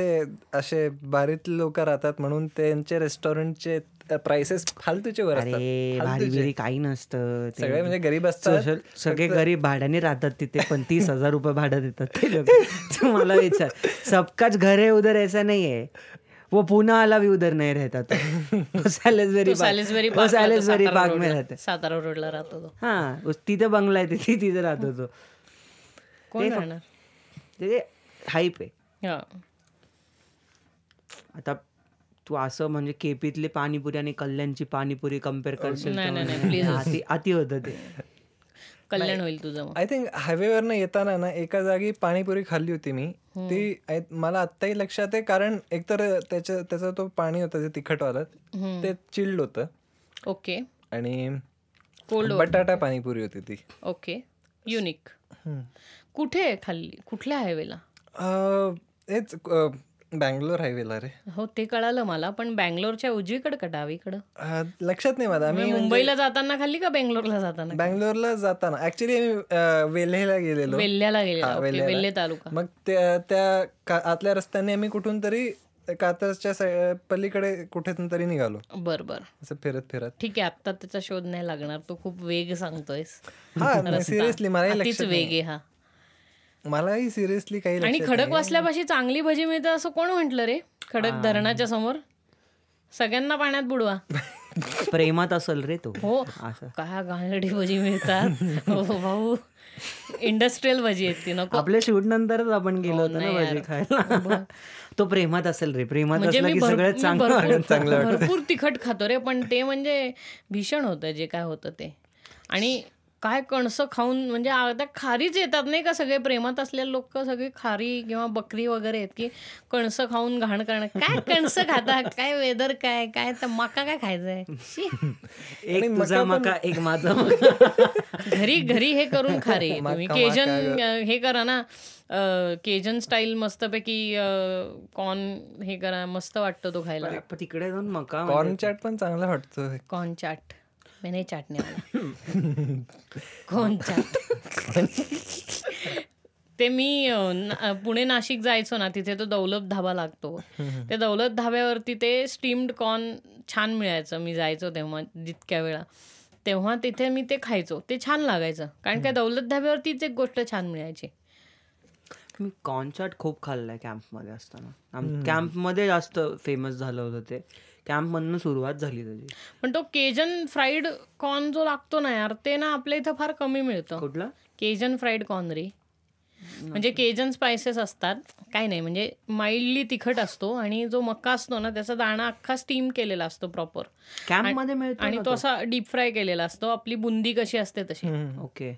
Speaker 2: असे बारीतले लोक राहतात म्हणून त्यांचे रेस्टॉरंटचे प्राइसेस फालतूचे वर असतात.
Speaker 3: अरे भारी काही नसतं.
Speaker 2: सगळे म्हणजे गरीब असतात.
Speaker 3: सगळे गरीब भाड्याने राहतात तिथे पण तीस *laughs* हजार रुपये भाडं देतात ते लोक. तुम्हाला विचार. सबकाच घर है उधर ऐसा नहीं है वो पुणे वाला भी उधर नहीं रहता तो। सैलिसबरी *laughs* वो सैलिसबरी बाग में रहता।
Speaker 1: सातारा रोडला राहतो तो.
Speaker 3: हा उस- तिथे बंगला आहे तिथे तिथे राहतो तो.
Speaker 1: कोण राहणार?
Speaker 3: ते हाईप आहे. आता तू असं म्हणजे केपीतली पाणीपुरी आणि कल्याणची पाणीपुरी कंपेअर करशील अति होतं ते. *laughs*
Speaker 1: कल्याण होईल तुझं
Speaker 2: आय थिंक हायवेवरनं येताना ना एका जागी पाणीपुरी खाल्ली होती मी. ती मला आत्ताही लक्षात आहे कारण एकतर त्याच्या त्याचा तो पाणी होतं जे तिखटवालं ते चिल्ड होतं.
Speaker 1: ओके.
Speaker 2: आणि
Speaker 1: कोल्ड
Speaker 2: बटाटा पाणीपुरी होती ती.
Speaker 1: ओके. युनिक. कुठे खाल्ली? कुठल्या हायवेला
Speaker 2: हेच बँगलोर हायवेला रे.
Speaker 1: हो ते कळालं मला पण बँगलोरच्या उजवीकडं का डावीकडं?
Speaker 2: लक्षात नाही माझा. आम्ही
Speaker 1: म्हणजे मुंबईला जाताना खाल्ली का बेंगलोरला जाताना
Speaker 2: बँगलोरला जाताना. ऍक्च्युली आम्ही वेल्हेला गेलेलो.
Speaker 1: वेल्ह्याला गेलेला. वेल्हे तालुका.
Speaker 2: मग त्या त्या आतल्या रस्त्याने आम्ही कुठून तरी कात्रजच्या साई- पलीकडे कुठेतून तरी निघालो.
Speaker 1: बर बर.
Speaker 2: असं फिरत फिरत.
Speaker 1: ठीक आहे आता त्याचा शोध नाही लागणार. तू खूप वेग सांगतोयस.
Speaker 2: हा सिरियसली लक्षात
Speaker 1: वेग आहे हा.
Speaker 2: मलाही सिरियसली काही
Speaker 1: आणि खडक वाचल्यापाशी चांगली भजी मिळते असं कोण म्हंटल रे? खडक धरणाच्या समोर सगळ्यांना पाण्यात बुडवा.
Speaker 3: प्रेमात असेल रे तो.
Speaker 1: हो.
Speaker 3: असं.
Speaker 1: काय घाणेरडी भजी मिळतात? हो भाऊ. इंडस्ट्रीयल भजी आहेत ती नको.
Speaker 3: आपल्या शूट नंतरच आपण गेलो होतो ना भजी खायला. तो प्रेमात असेल रे. प्रेमात
Speaker 1: म्हणजे
Speaker 3: असला
Speaker 1: मी
Speaker 3: की
Speaker 1: भर-
Speaker 3: सगळं
Speaker 1: मी
Speaker 3: चांगलं
Speaker 1: भरपूर भरपूर तिखट खातो रे पण ते म्हणजे भीषण होतं जे काय होतं ते. आणि काय कणसं खाऊन म्हणजे आता खारीच येतात नाही का सगळे? प्रेमात असलेले लोक सगळे खारी किंवा बकरी वगैरे आहेत की कणसं खाऊन घाण करणं काय कणसं खाता? काय वेदर काय? काय तर मका काय खायचंय.
Speaker 3: एक तुझा मका एक माझा
Speaker 1: घरी घरी हे करून खा रे *laughs* तुम्ही केजन हे करा ना केजन स्टाईल मस्तपैकी कॉर्न हे करा मस्त वाटतो तो खायला.
Speaker 3: पण तिकडे जाऊन मका
Speaker 2: कॉर्न चाट पण चांगला वाटतो.
Speaker 1: कॉर्न चाट. मैं नहीं चाटने वाला। कॉर्न चाट? ते मी पुणे नाशिक जायचो ना तिथे तो दौलत धाबा लागतो. त्या दौलत धाब्यावरती ते स्टीम्ड कॉर्न छान मिळायचं. मी जायचो तेव्हा जितक्या वेळा. तेव्हा तिथे मी ते खायचो. ते छान लागायचं. कारण काय दौलत धाब्यावरतीच एक गोष्ट छान मिळायची.
Speaker 3: मी कॉर्नचाट खूप खाल्लाय कॅम्पमध्ये असताना. कॅम्पमध्ये जास्त फेमस झालं होतं ते. कॅम्पमधनं सुरुवात झाली त्याची.
Speaker 1: पण तो केजन फ्राईड कॉर्न जो लागतो ना यार ते ना आपल्या इथं फार कमी मिळतं.
Speaker 3: कुठला?
Speaker 1: केजन फ्राईड कॉर्न रे. म्हणजे केजन स्पायसेस असतात. काय नाही म्हणजे माइल्डली तिखट असतो आणि जो मक्का असतो ना त्याचा दाणा अख्खा स्टीम केलेला असतो प्रॉपर
Speaker 3: कॅम्पमध्ये मिळतो
Speaker 1: आणि तो असा डीप फ्राय केलेला असतो. आपली बुंदी कशी असते तशी.
Speaker 3: ओके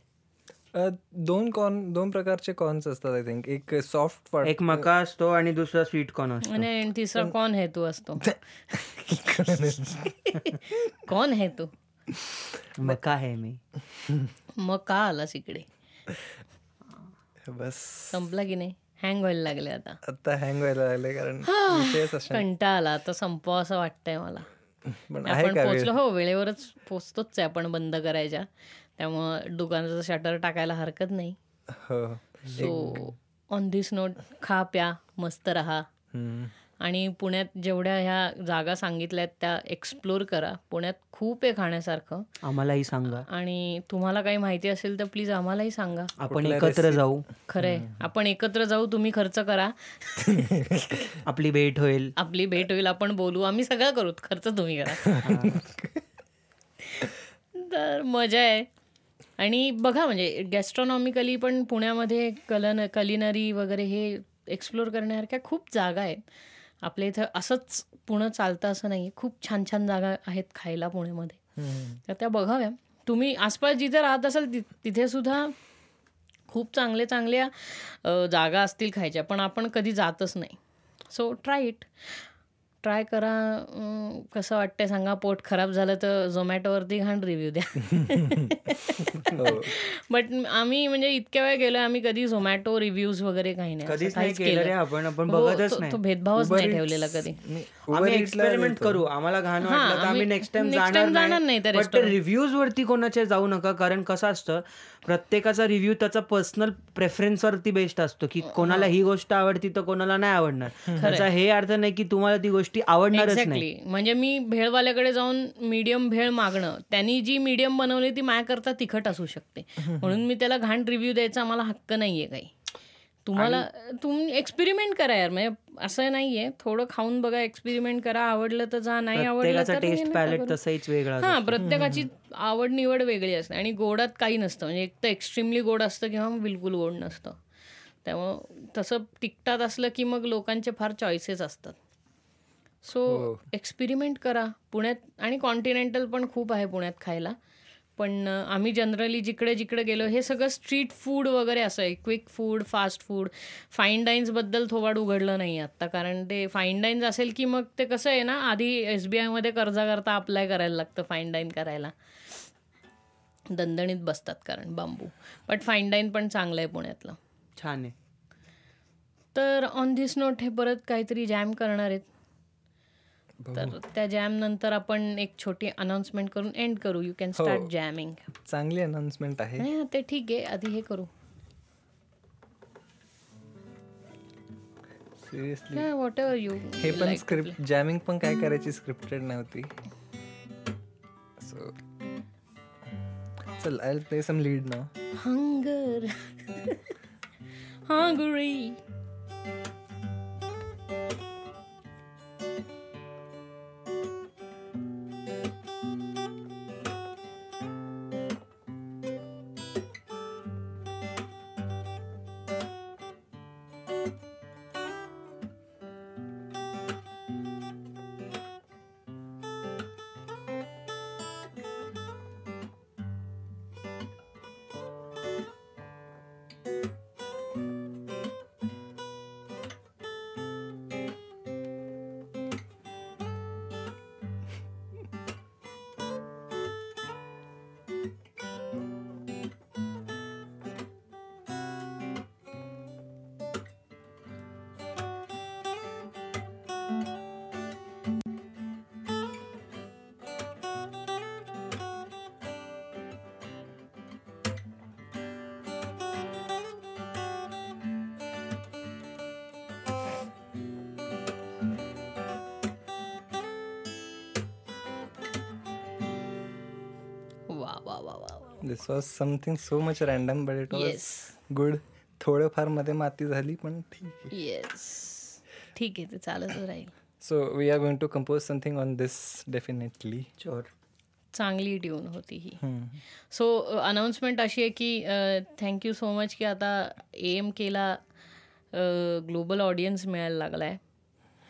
Speaker 2: दोन कॉर्न दोन प्रकारचे कॉर्न्स असतात आय थिंक एक सॉफ्ट
Speaker 3: एक मका असतो आणि दुसरा स्वीट कॉर्न असतो.
Speaker 1: आणि तिसरा कॉन है तू असतो. कॉन है तू
Speaker 3: मका आहे मी.
Speaker 1: मग का आलास इकडे.
Speaker 2: बस.
Speaker 1: संपला की नाही? हँग व्हायला लागले आता.
Speaker 2: आता हँग व्हायला लागले कारण
Speaker 1: कंटाळा आला. आता संपवा असं वाटतंय मला. आपण पोचलो हो वेळेवरच पोचतोच आहे आपण बंद करायच्या. त्यामुळं दुकानाचं शटर टाकायला हरकत नाही. सो ऑन दिस नोट खा प्या मस्त राहा. आणि पुण्यात जेवढ्या ह्या जागा सांगितल्यात त्या एक्सप्लोर करा. पुण्यात खूप आहे खाण्यासारखं.
Speaker 3: आम्हालाही सांगा.
Speaker 1: आणि तुम्हाला काही माहिती असेल तर प्लीज आम्हालाही सांगा.
Speaker 3: आपण एकत्र जाऊ.
Speaker 1: खरंय. आपण एकत्र जाऊ तुम्ही खर्च करा. *laughs*
Speaker 3: आपली भेट होईल.
Speaker 1: आपली भेट होईल आपण बोलू. आम्ही सगळं करू. खर्च तुम्ही करा. तर मजा आहे. आणि बघा म्हणजे गॅस्ट्रॉनॉमिकली पण पुण्यामध्ये कलन कलिनरी वगैरे हे एक्सप्लोर करण्यासारख्या खूप जागा आहेत. आपल्या इथं असंच पुणं चालतं असं नाही खूप छान छान जागा आहेत खायला पुण्यामध्ये. तर त्या बघाव्या. तुम्ही आसपास जिथे राहत असाल तिथे सुद्धा खूप चांगले चांगल्या जागा असतील खायच्या. पण आपण कधी जातच नाही. सो ट्राय इट ट्राय करा कसं वाटतंय सांगा पोट खराब झालं तर झोमॅटोवरती घाण रिव्ह्यू द्या.
Speaker 2: हो.
Speaker 1: बट आम्ही म्हणजे इतक्या वेळ गेलो आम्ही कधी झोमॅटो रिव्ह्यूज वगैरे काही नाही. हो, भेदभावच नाही ठेवलेला कधी.
Speaker 3: आम्ही एक्सपेरिमेंट. करू. आम्हाला घाण
Speaker 1: हां,
Speaker 3: वाटलं तर आम्ही नेक्स्ट टाइम जाणार
Speaker 1: नाही. restaurant.
Speaker 3: रिव्ह्यूज वरती कोणाचे जाऊ नका कारण कसं असतं प्रत्येकाचा रिव्ह्यू त्याचा पर्सनल प्रेफरन्स वरती बेस्ट असतो की कोणाला ही गोष्ट आवडती तर कोणाला नाही आवडणार. त्याचा हे अर्थ नाही की तुम्हाला ती गोष्टी आवडणारच नाही.
Speaker 1: म्हणजे मी भेळवाल्याकडे जाऊन मीडियम भेळ मागणं त्यांनी जी मीडियम बनवली ती माझ्याकरता तिखट असू शकते. म्हणून मी त्याला घाण रिव्ह्यू द्यायचा मला हक्क नाहीये काही. तुम्हाला तुम्ही एक्सपेरिमेंट करा यार. म्हणजे असं नाहीये. थोडं खाऊन बघा एक्सपेरिमेंट करा. आवडलं तर जा नाही आवडलं
Speaker 3: टेस्ट पॅलेट. तसाच वेगळा
Speaker 1: हा प्रत्येकाची आवड निवड वेगळी असते. आणि गोडात काही नसतं. म्हणजे एक तर एक्स्ट्रीमली गोड असतं किंवा बिलकुल गोड नसतं. त्यामुळं तसं तिकटात असलं की मग लोकांचे फार चॉईसेस असतात. सो एक्सपेरिमेंट करा. पुण्यात आणि कॉन्टिनेंटल पण खूप आहे पुण्यात खायला. पण आम्ही जनरली जिकडे जिकडे गेलो हे सगळं स्ट्रीट फूड वगैरे असं आहे. Quick food fast food. Fine डाईन्सबद्दल थोबाड उघडलं नाही आत्ता कारण ते फाईन डाईन्स असेल की मग ते कसं आहे ना आधी एस बी आयमध्ये कर्जा करता अप्लाय करायला लागतं फाईन डाईन करायला. दणदणीत बसतात कारण बांबू. बट फाईन डाईन पण चांगलं आहे पुण्यातलं.
Speaker 3: छान आहे.
Speaker 1: तर ऑन धिस नोट हे परत काहीतरी जॅम करणार आहेत. तर त्या जॅम नंतर आपण एक छोटी अनाउन्समेंट करून एंड करू. यू कॅन स्टार्ट जॅमिंग
Speaker 2: चांगली अनाउन्समेंट आहे.
Speaker 1: ते ठीक आहे. आधी हे करू.
Speaker 2: सिरियसली
Speaker 1: वॉट एव्हर यू
Speaker 2: हे पण स्क्रिप्ट जॅमिंग पण काय करायची स्क्रिप्टेड नव्हती. सो चल I play some lead now
Speaker 1: hunger hungry.
Speaker 2: This was something so much random but it was good थोडंफारमध्ये माती झाली पण ठीक आहे.
Speaker 1: येस ठीक आहे ते चालतच राहील.
Speaker 2: So we are going to compose something on this definitely
Speaker 3: चोर
Speaker 1: चांगली ट्यून होती ही. सो अनाऊन्समेंट अशी आहे की थँक्यू सो मच की आता एम केला ग्लोबल ऑडियन्स मिळायला लागला आहे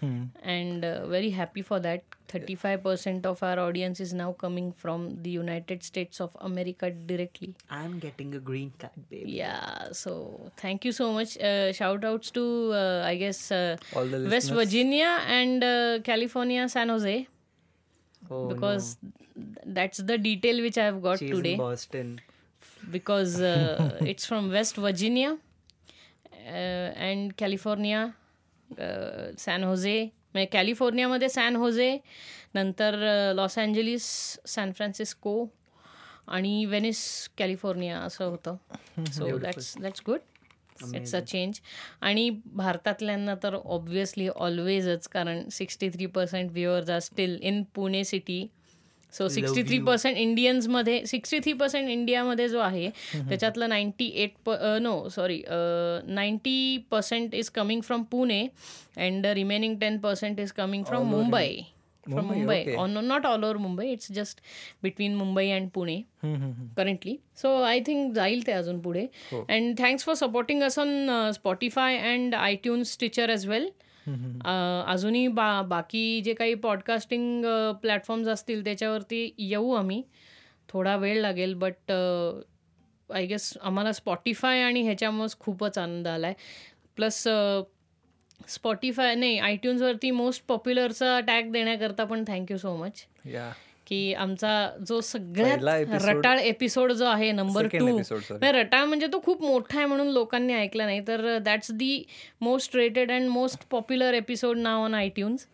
Speaker 1: and uh, very happy for that. 35% of our audience is now coming from the united states of america
Speaker 3: directly. I'm getting a green card baby.
Speaker 1: Yeah so thank you so much. Uh, shout outs to uh, i guess uh, west virginia and uh, california san jose.
Speaker 3: Oh,
Speaker 1: because no. that's the detail which i have got She's today.
Speaker 3: Boston.
Speaker 1: Because uh, *laughs* it's from west virginia and california. San Jose. म्हणजे कॅलिफोर्नियामध्ये सॅन होजे नंतर लॉस एंजलिस सॅन फ्रान्सिस्को आणि वेनिस कॅलिफोर्निया असं होतं. So that's that's good it's a change आणि भारतातल्यांना तर ऑब्वियसली ऑलवेजच कारण sixty three percent viewers are still in Pune city so sixty three percent इंडियन्समध्ये sixty three percent इंडियामध्ये जो आहे त्याच्यातलं नाईन्टी एट प no sorry ninety percent is coming from Pune and remaining ten percent is coming from Mumbai from Mumbai on not all over Mumbai it's just between Mumbai and Pune currently so I think जाईल ते अजून पुढे. And thanks for supporting us on Spotify and iTunes Stitcher as well अजूनही बा बाकी जे काही पॉडकास्टिंग प्लॅटफॉर्म्स असतील त्याच्यावरती येऊ आम्ही. थोडा वेळ लागेल बट आय गेस आम्हाला स्पॉटीफाय आणि ह्याच्यामुळेच खूपच आनंद आला आहे प्लस स्पॉटीफाय नाही आयट्यून्सवरती मोस्ट पॉप्युलरचा टॅग देण्याकरता पण थँक्यू सो मच
Speaker 2: या
Speaker 1: की आमचा जो सगळ्यात रटाळ एपिसोड जो आहे नंबर टू. रटाळ म्हणजे तो खूप मोठा आहे म्हणून लोकांनी ऐकला नाही. तर that's the most rated and most popular episode now on iTunes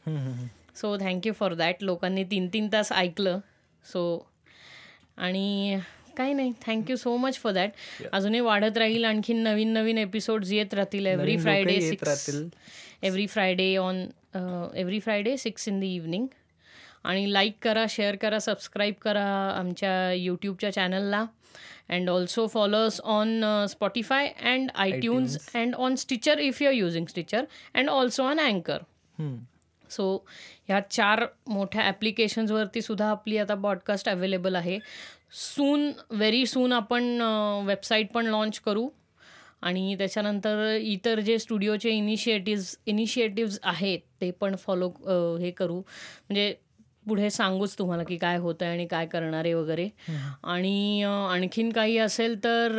Speaker 1: so thank you for that लोकांनी तीन तीन तास ऐकलं. सो आणि काही नाही. Thank you so much for that अजूनही वाढत राहील आणखीन नवीन नवीन एपिसोड्स येत राहतील every Friday six. Every Friday on every Friday six in the evening आणि लाईक करा शेअर करा सबस्क्राईब करा आमच्या यूट्यूबच्या चॅनलला and also follow us on Spotify and iTunes and on Stitcher if you are using Stitcher and also on अँकर सो ह्या चार मोठ्या ॲप्लिकेशन्सवरती सुद्धा आपली आता पॉडकास्ट अवेलेबल आहे. सून व्हेरी सून आपण वेबसाईट पण लॉन्च करू. आणि त्याच्यानंतर इतर जे स्टुडिओचे इनिशिएटिव्ज इनिशिएटिव्ज आहेत ते पण फॉलो हे करू. म्हणजे पुढे सांगूच तुम्हाला की काय होतं आहे आणि काय करणार आहे वगैरे. आणि आणखीन काही असेल तर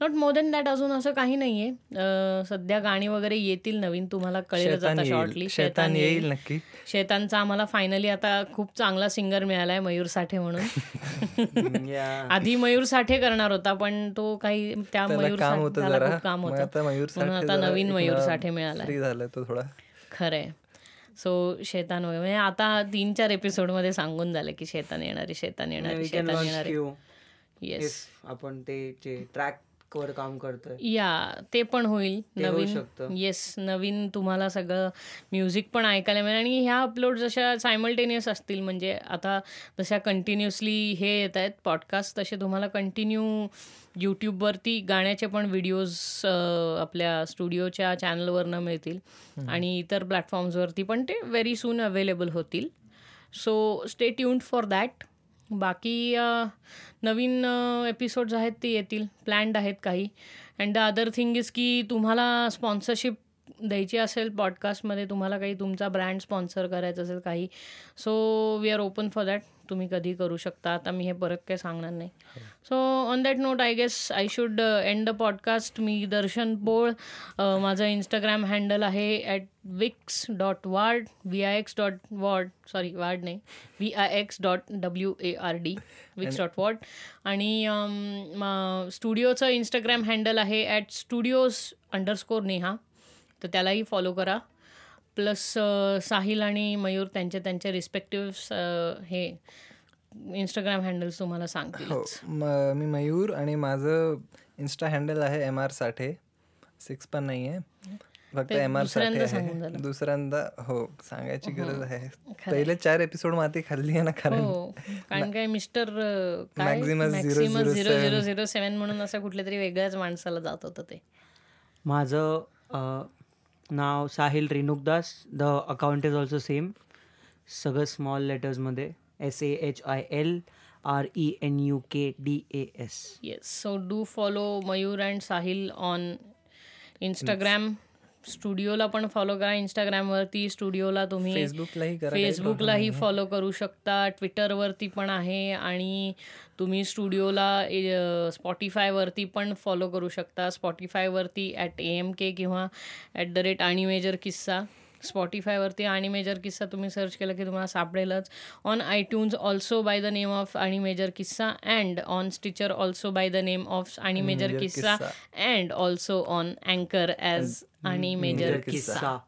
Speaker 1: नॉट मोर दॅन दॅट अजून असं काही नाही आहे सध्या गाणी वगैरे येतील नवीन तुम्हाला कळेलच
Speaker 2: शैतान
Speaker 1: आता
Speaker 2: येईल.
Speaker 1: शॉर्टली
Speaker 2: शैतान येईल नक्की.
Speaker 1: शेतांचा आम्हाला फायनली आता खूप चांगला सिंगर मिळालाय मयूर साठे म्हणून. *laughs* आधी मयूर साठे करणार होता पण तो काही त्या मयूर
Speaker 2: काम
Speaker 1: साठे-
Speaker 2: होतं
Speaker 1: म्हणून
Speaker 2: साठे
Speaker 1: आता नवीन मयूर साठे
Speaker 2: थोडा.
Speaker 1: खरंय. सो शेतान वगैरे. म्हणजे आता तीन चार एपिसोडमध्ये सांगून झालं की शेतान येणारी शेतान येणारी शेतान येणारी. येस
Speaker 3: आपण ते जे ट्रॅक वर काम करतोय.
Speaker 1: या ते पण होईल. नवीन. येस नवीन तुम्हाला सगळं म्युझिक पण ऐकायला मिळेल. आणि ह्या अपलोड जशा सायमल्टेनियस असतील म्हणजे आता जशा कंटिन्युअसली हे येत आहेत पॉडकास्ट तसे तुम्हाला कंटिन्यू यूट्यूबवरती गाण्याचे पण व्हिडिओज आपल्या स्टुडिओच्या चॅनलवरनं मिळतील. आणि इतर प्लॅटफॉर्म्सवरती पण ते व्हेरी सून अवेलेबल होतील. So stay tuned for that बाकी नवीन एपिसोड्स आहेत ते येतील. प्लॅन्ड आहेत काही. And the other thing is की तुम्हाला स्पॉन्सरशिप द्यायची असेल पॉडकास्टमध्ये तुम्हाला काही तुमचा ब्रँड स्पॉन्सर करायचं असेल काही. So we are open for that तुम्ही कधी करू शकता. आता मी हे परत काही सांगणार नाही. So on that note I guess I should end the podcast मी दर्शन पोळ अ, माझं इंस्टाग्राम हँडल आहे at vix dot ward V I X dot ward sorry ward नाही V I X dot W A R D vix dot ward आणि स्टुडिओचं इंस्टाग्राम हँडल आहे ॲट स्टुडिओज अंडरस्कोर नेहा तर त्यालाही फॉलो करा. प्लस साहिल आणि मयूर त्यांचे त्यांचे रिस्पेक्टिव्ह हे इंस्टाग्राम हँडल्स तुम्हाला सांगतील
Speaker 2: हो म- मी मयूर आणि माझं इन्स्टा हँडल आहे एम आर साठे सिक्स पण नाही आहे फक्त एम आर साठे
Speaker 1: दुसऱ्यांदा
Speaker 2: हो सांगायची गरज आहे. पहिले चार एपिसोड माती खाल्ली आहे ना कारण
Speaker 1: हो कारण काय mister
Speaker 2: 007.
Speaker 1: Zero zero zero seven म्हणून असं कुठल्या तरी वेगळ्याच माणसाला जात होतं ते.
Speaker 3: माझं नाव Sahil Renukdas. The account is also same सगळं small लेटर्समध्ये S A H I L R E N U K D A S
Speaker 1: yes so do follow Mayur and Sahil on Instagram स्टुडिओला पण फॉलो करा. इंस्टाग्रामवरती स्टुडिओला तुम्ही
Speaker 2: फेसबुकलाही
Speaker 1: फेसबुकलाही फॉलो करू शकता. ट्विटरवरती पण आहे आणि तुम्ही स्टुडिओला स्पॉटीफायवरती पण फॉलो करू शकता. स्पॉटीफायवरती ॲट ए एम के किंवा ॲट द रेट आणि मेजर किस्सा स्पॉटीफायवरती आणि मेजर किस्सा तुम्ही सर्च केलं की तुम्हाला सापडेलच. On iTunes also by the name of आणि मेजर किस्सा and on Stitcher also by the name of आणि मेजर किस्सा अँड ऑल्सो ऑन अँकर ॲज आणि मेजर किस्सा.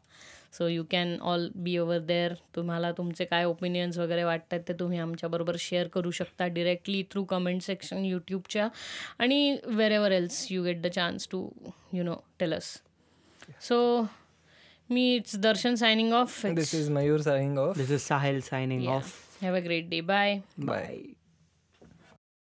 Speaker 1: So you can all be over there तुम्हाला तुमचे काय ओपिनियन्स वगैरे वाटतात ते तुम्ही आमच्याबरोबर शेअर करू शकता डिरेक्टली थ्रू कमेंट सेक्शन यूट्यूबच्या आणि wherever else you get the chance to you know tell us so Me, it's Darshan signing off.
Speaker 2: It's this is Mayur signing
Speaker 3: off. This is Sahil signing
Speaker 1: yeah. off. Have a great
Speaker 2: day. Bye. Bye. Bye.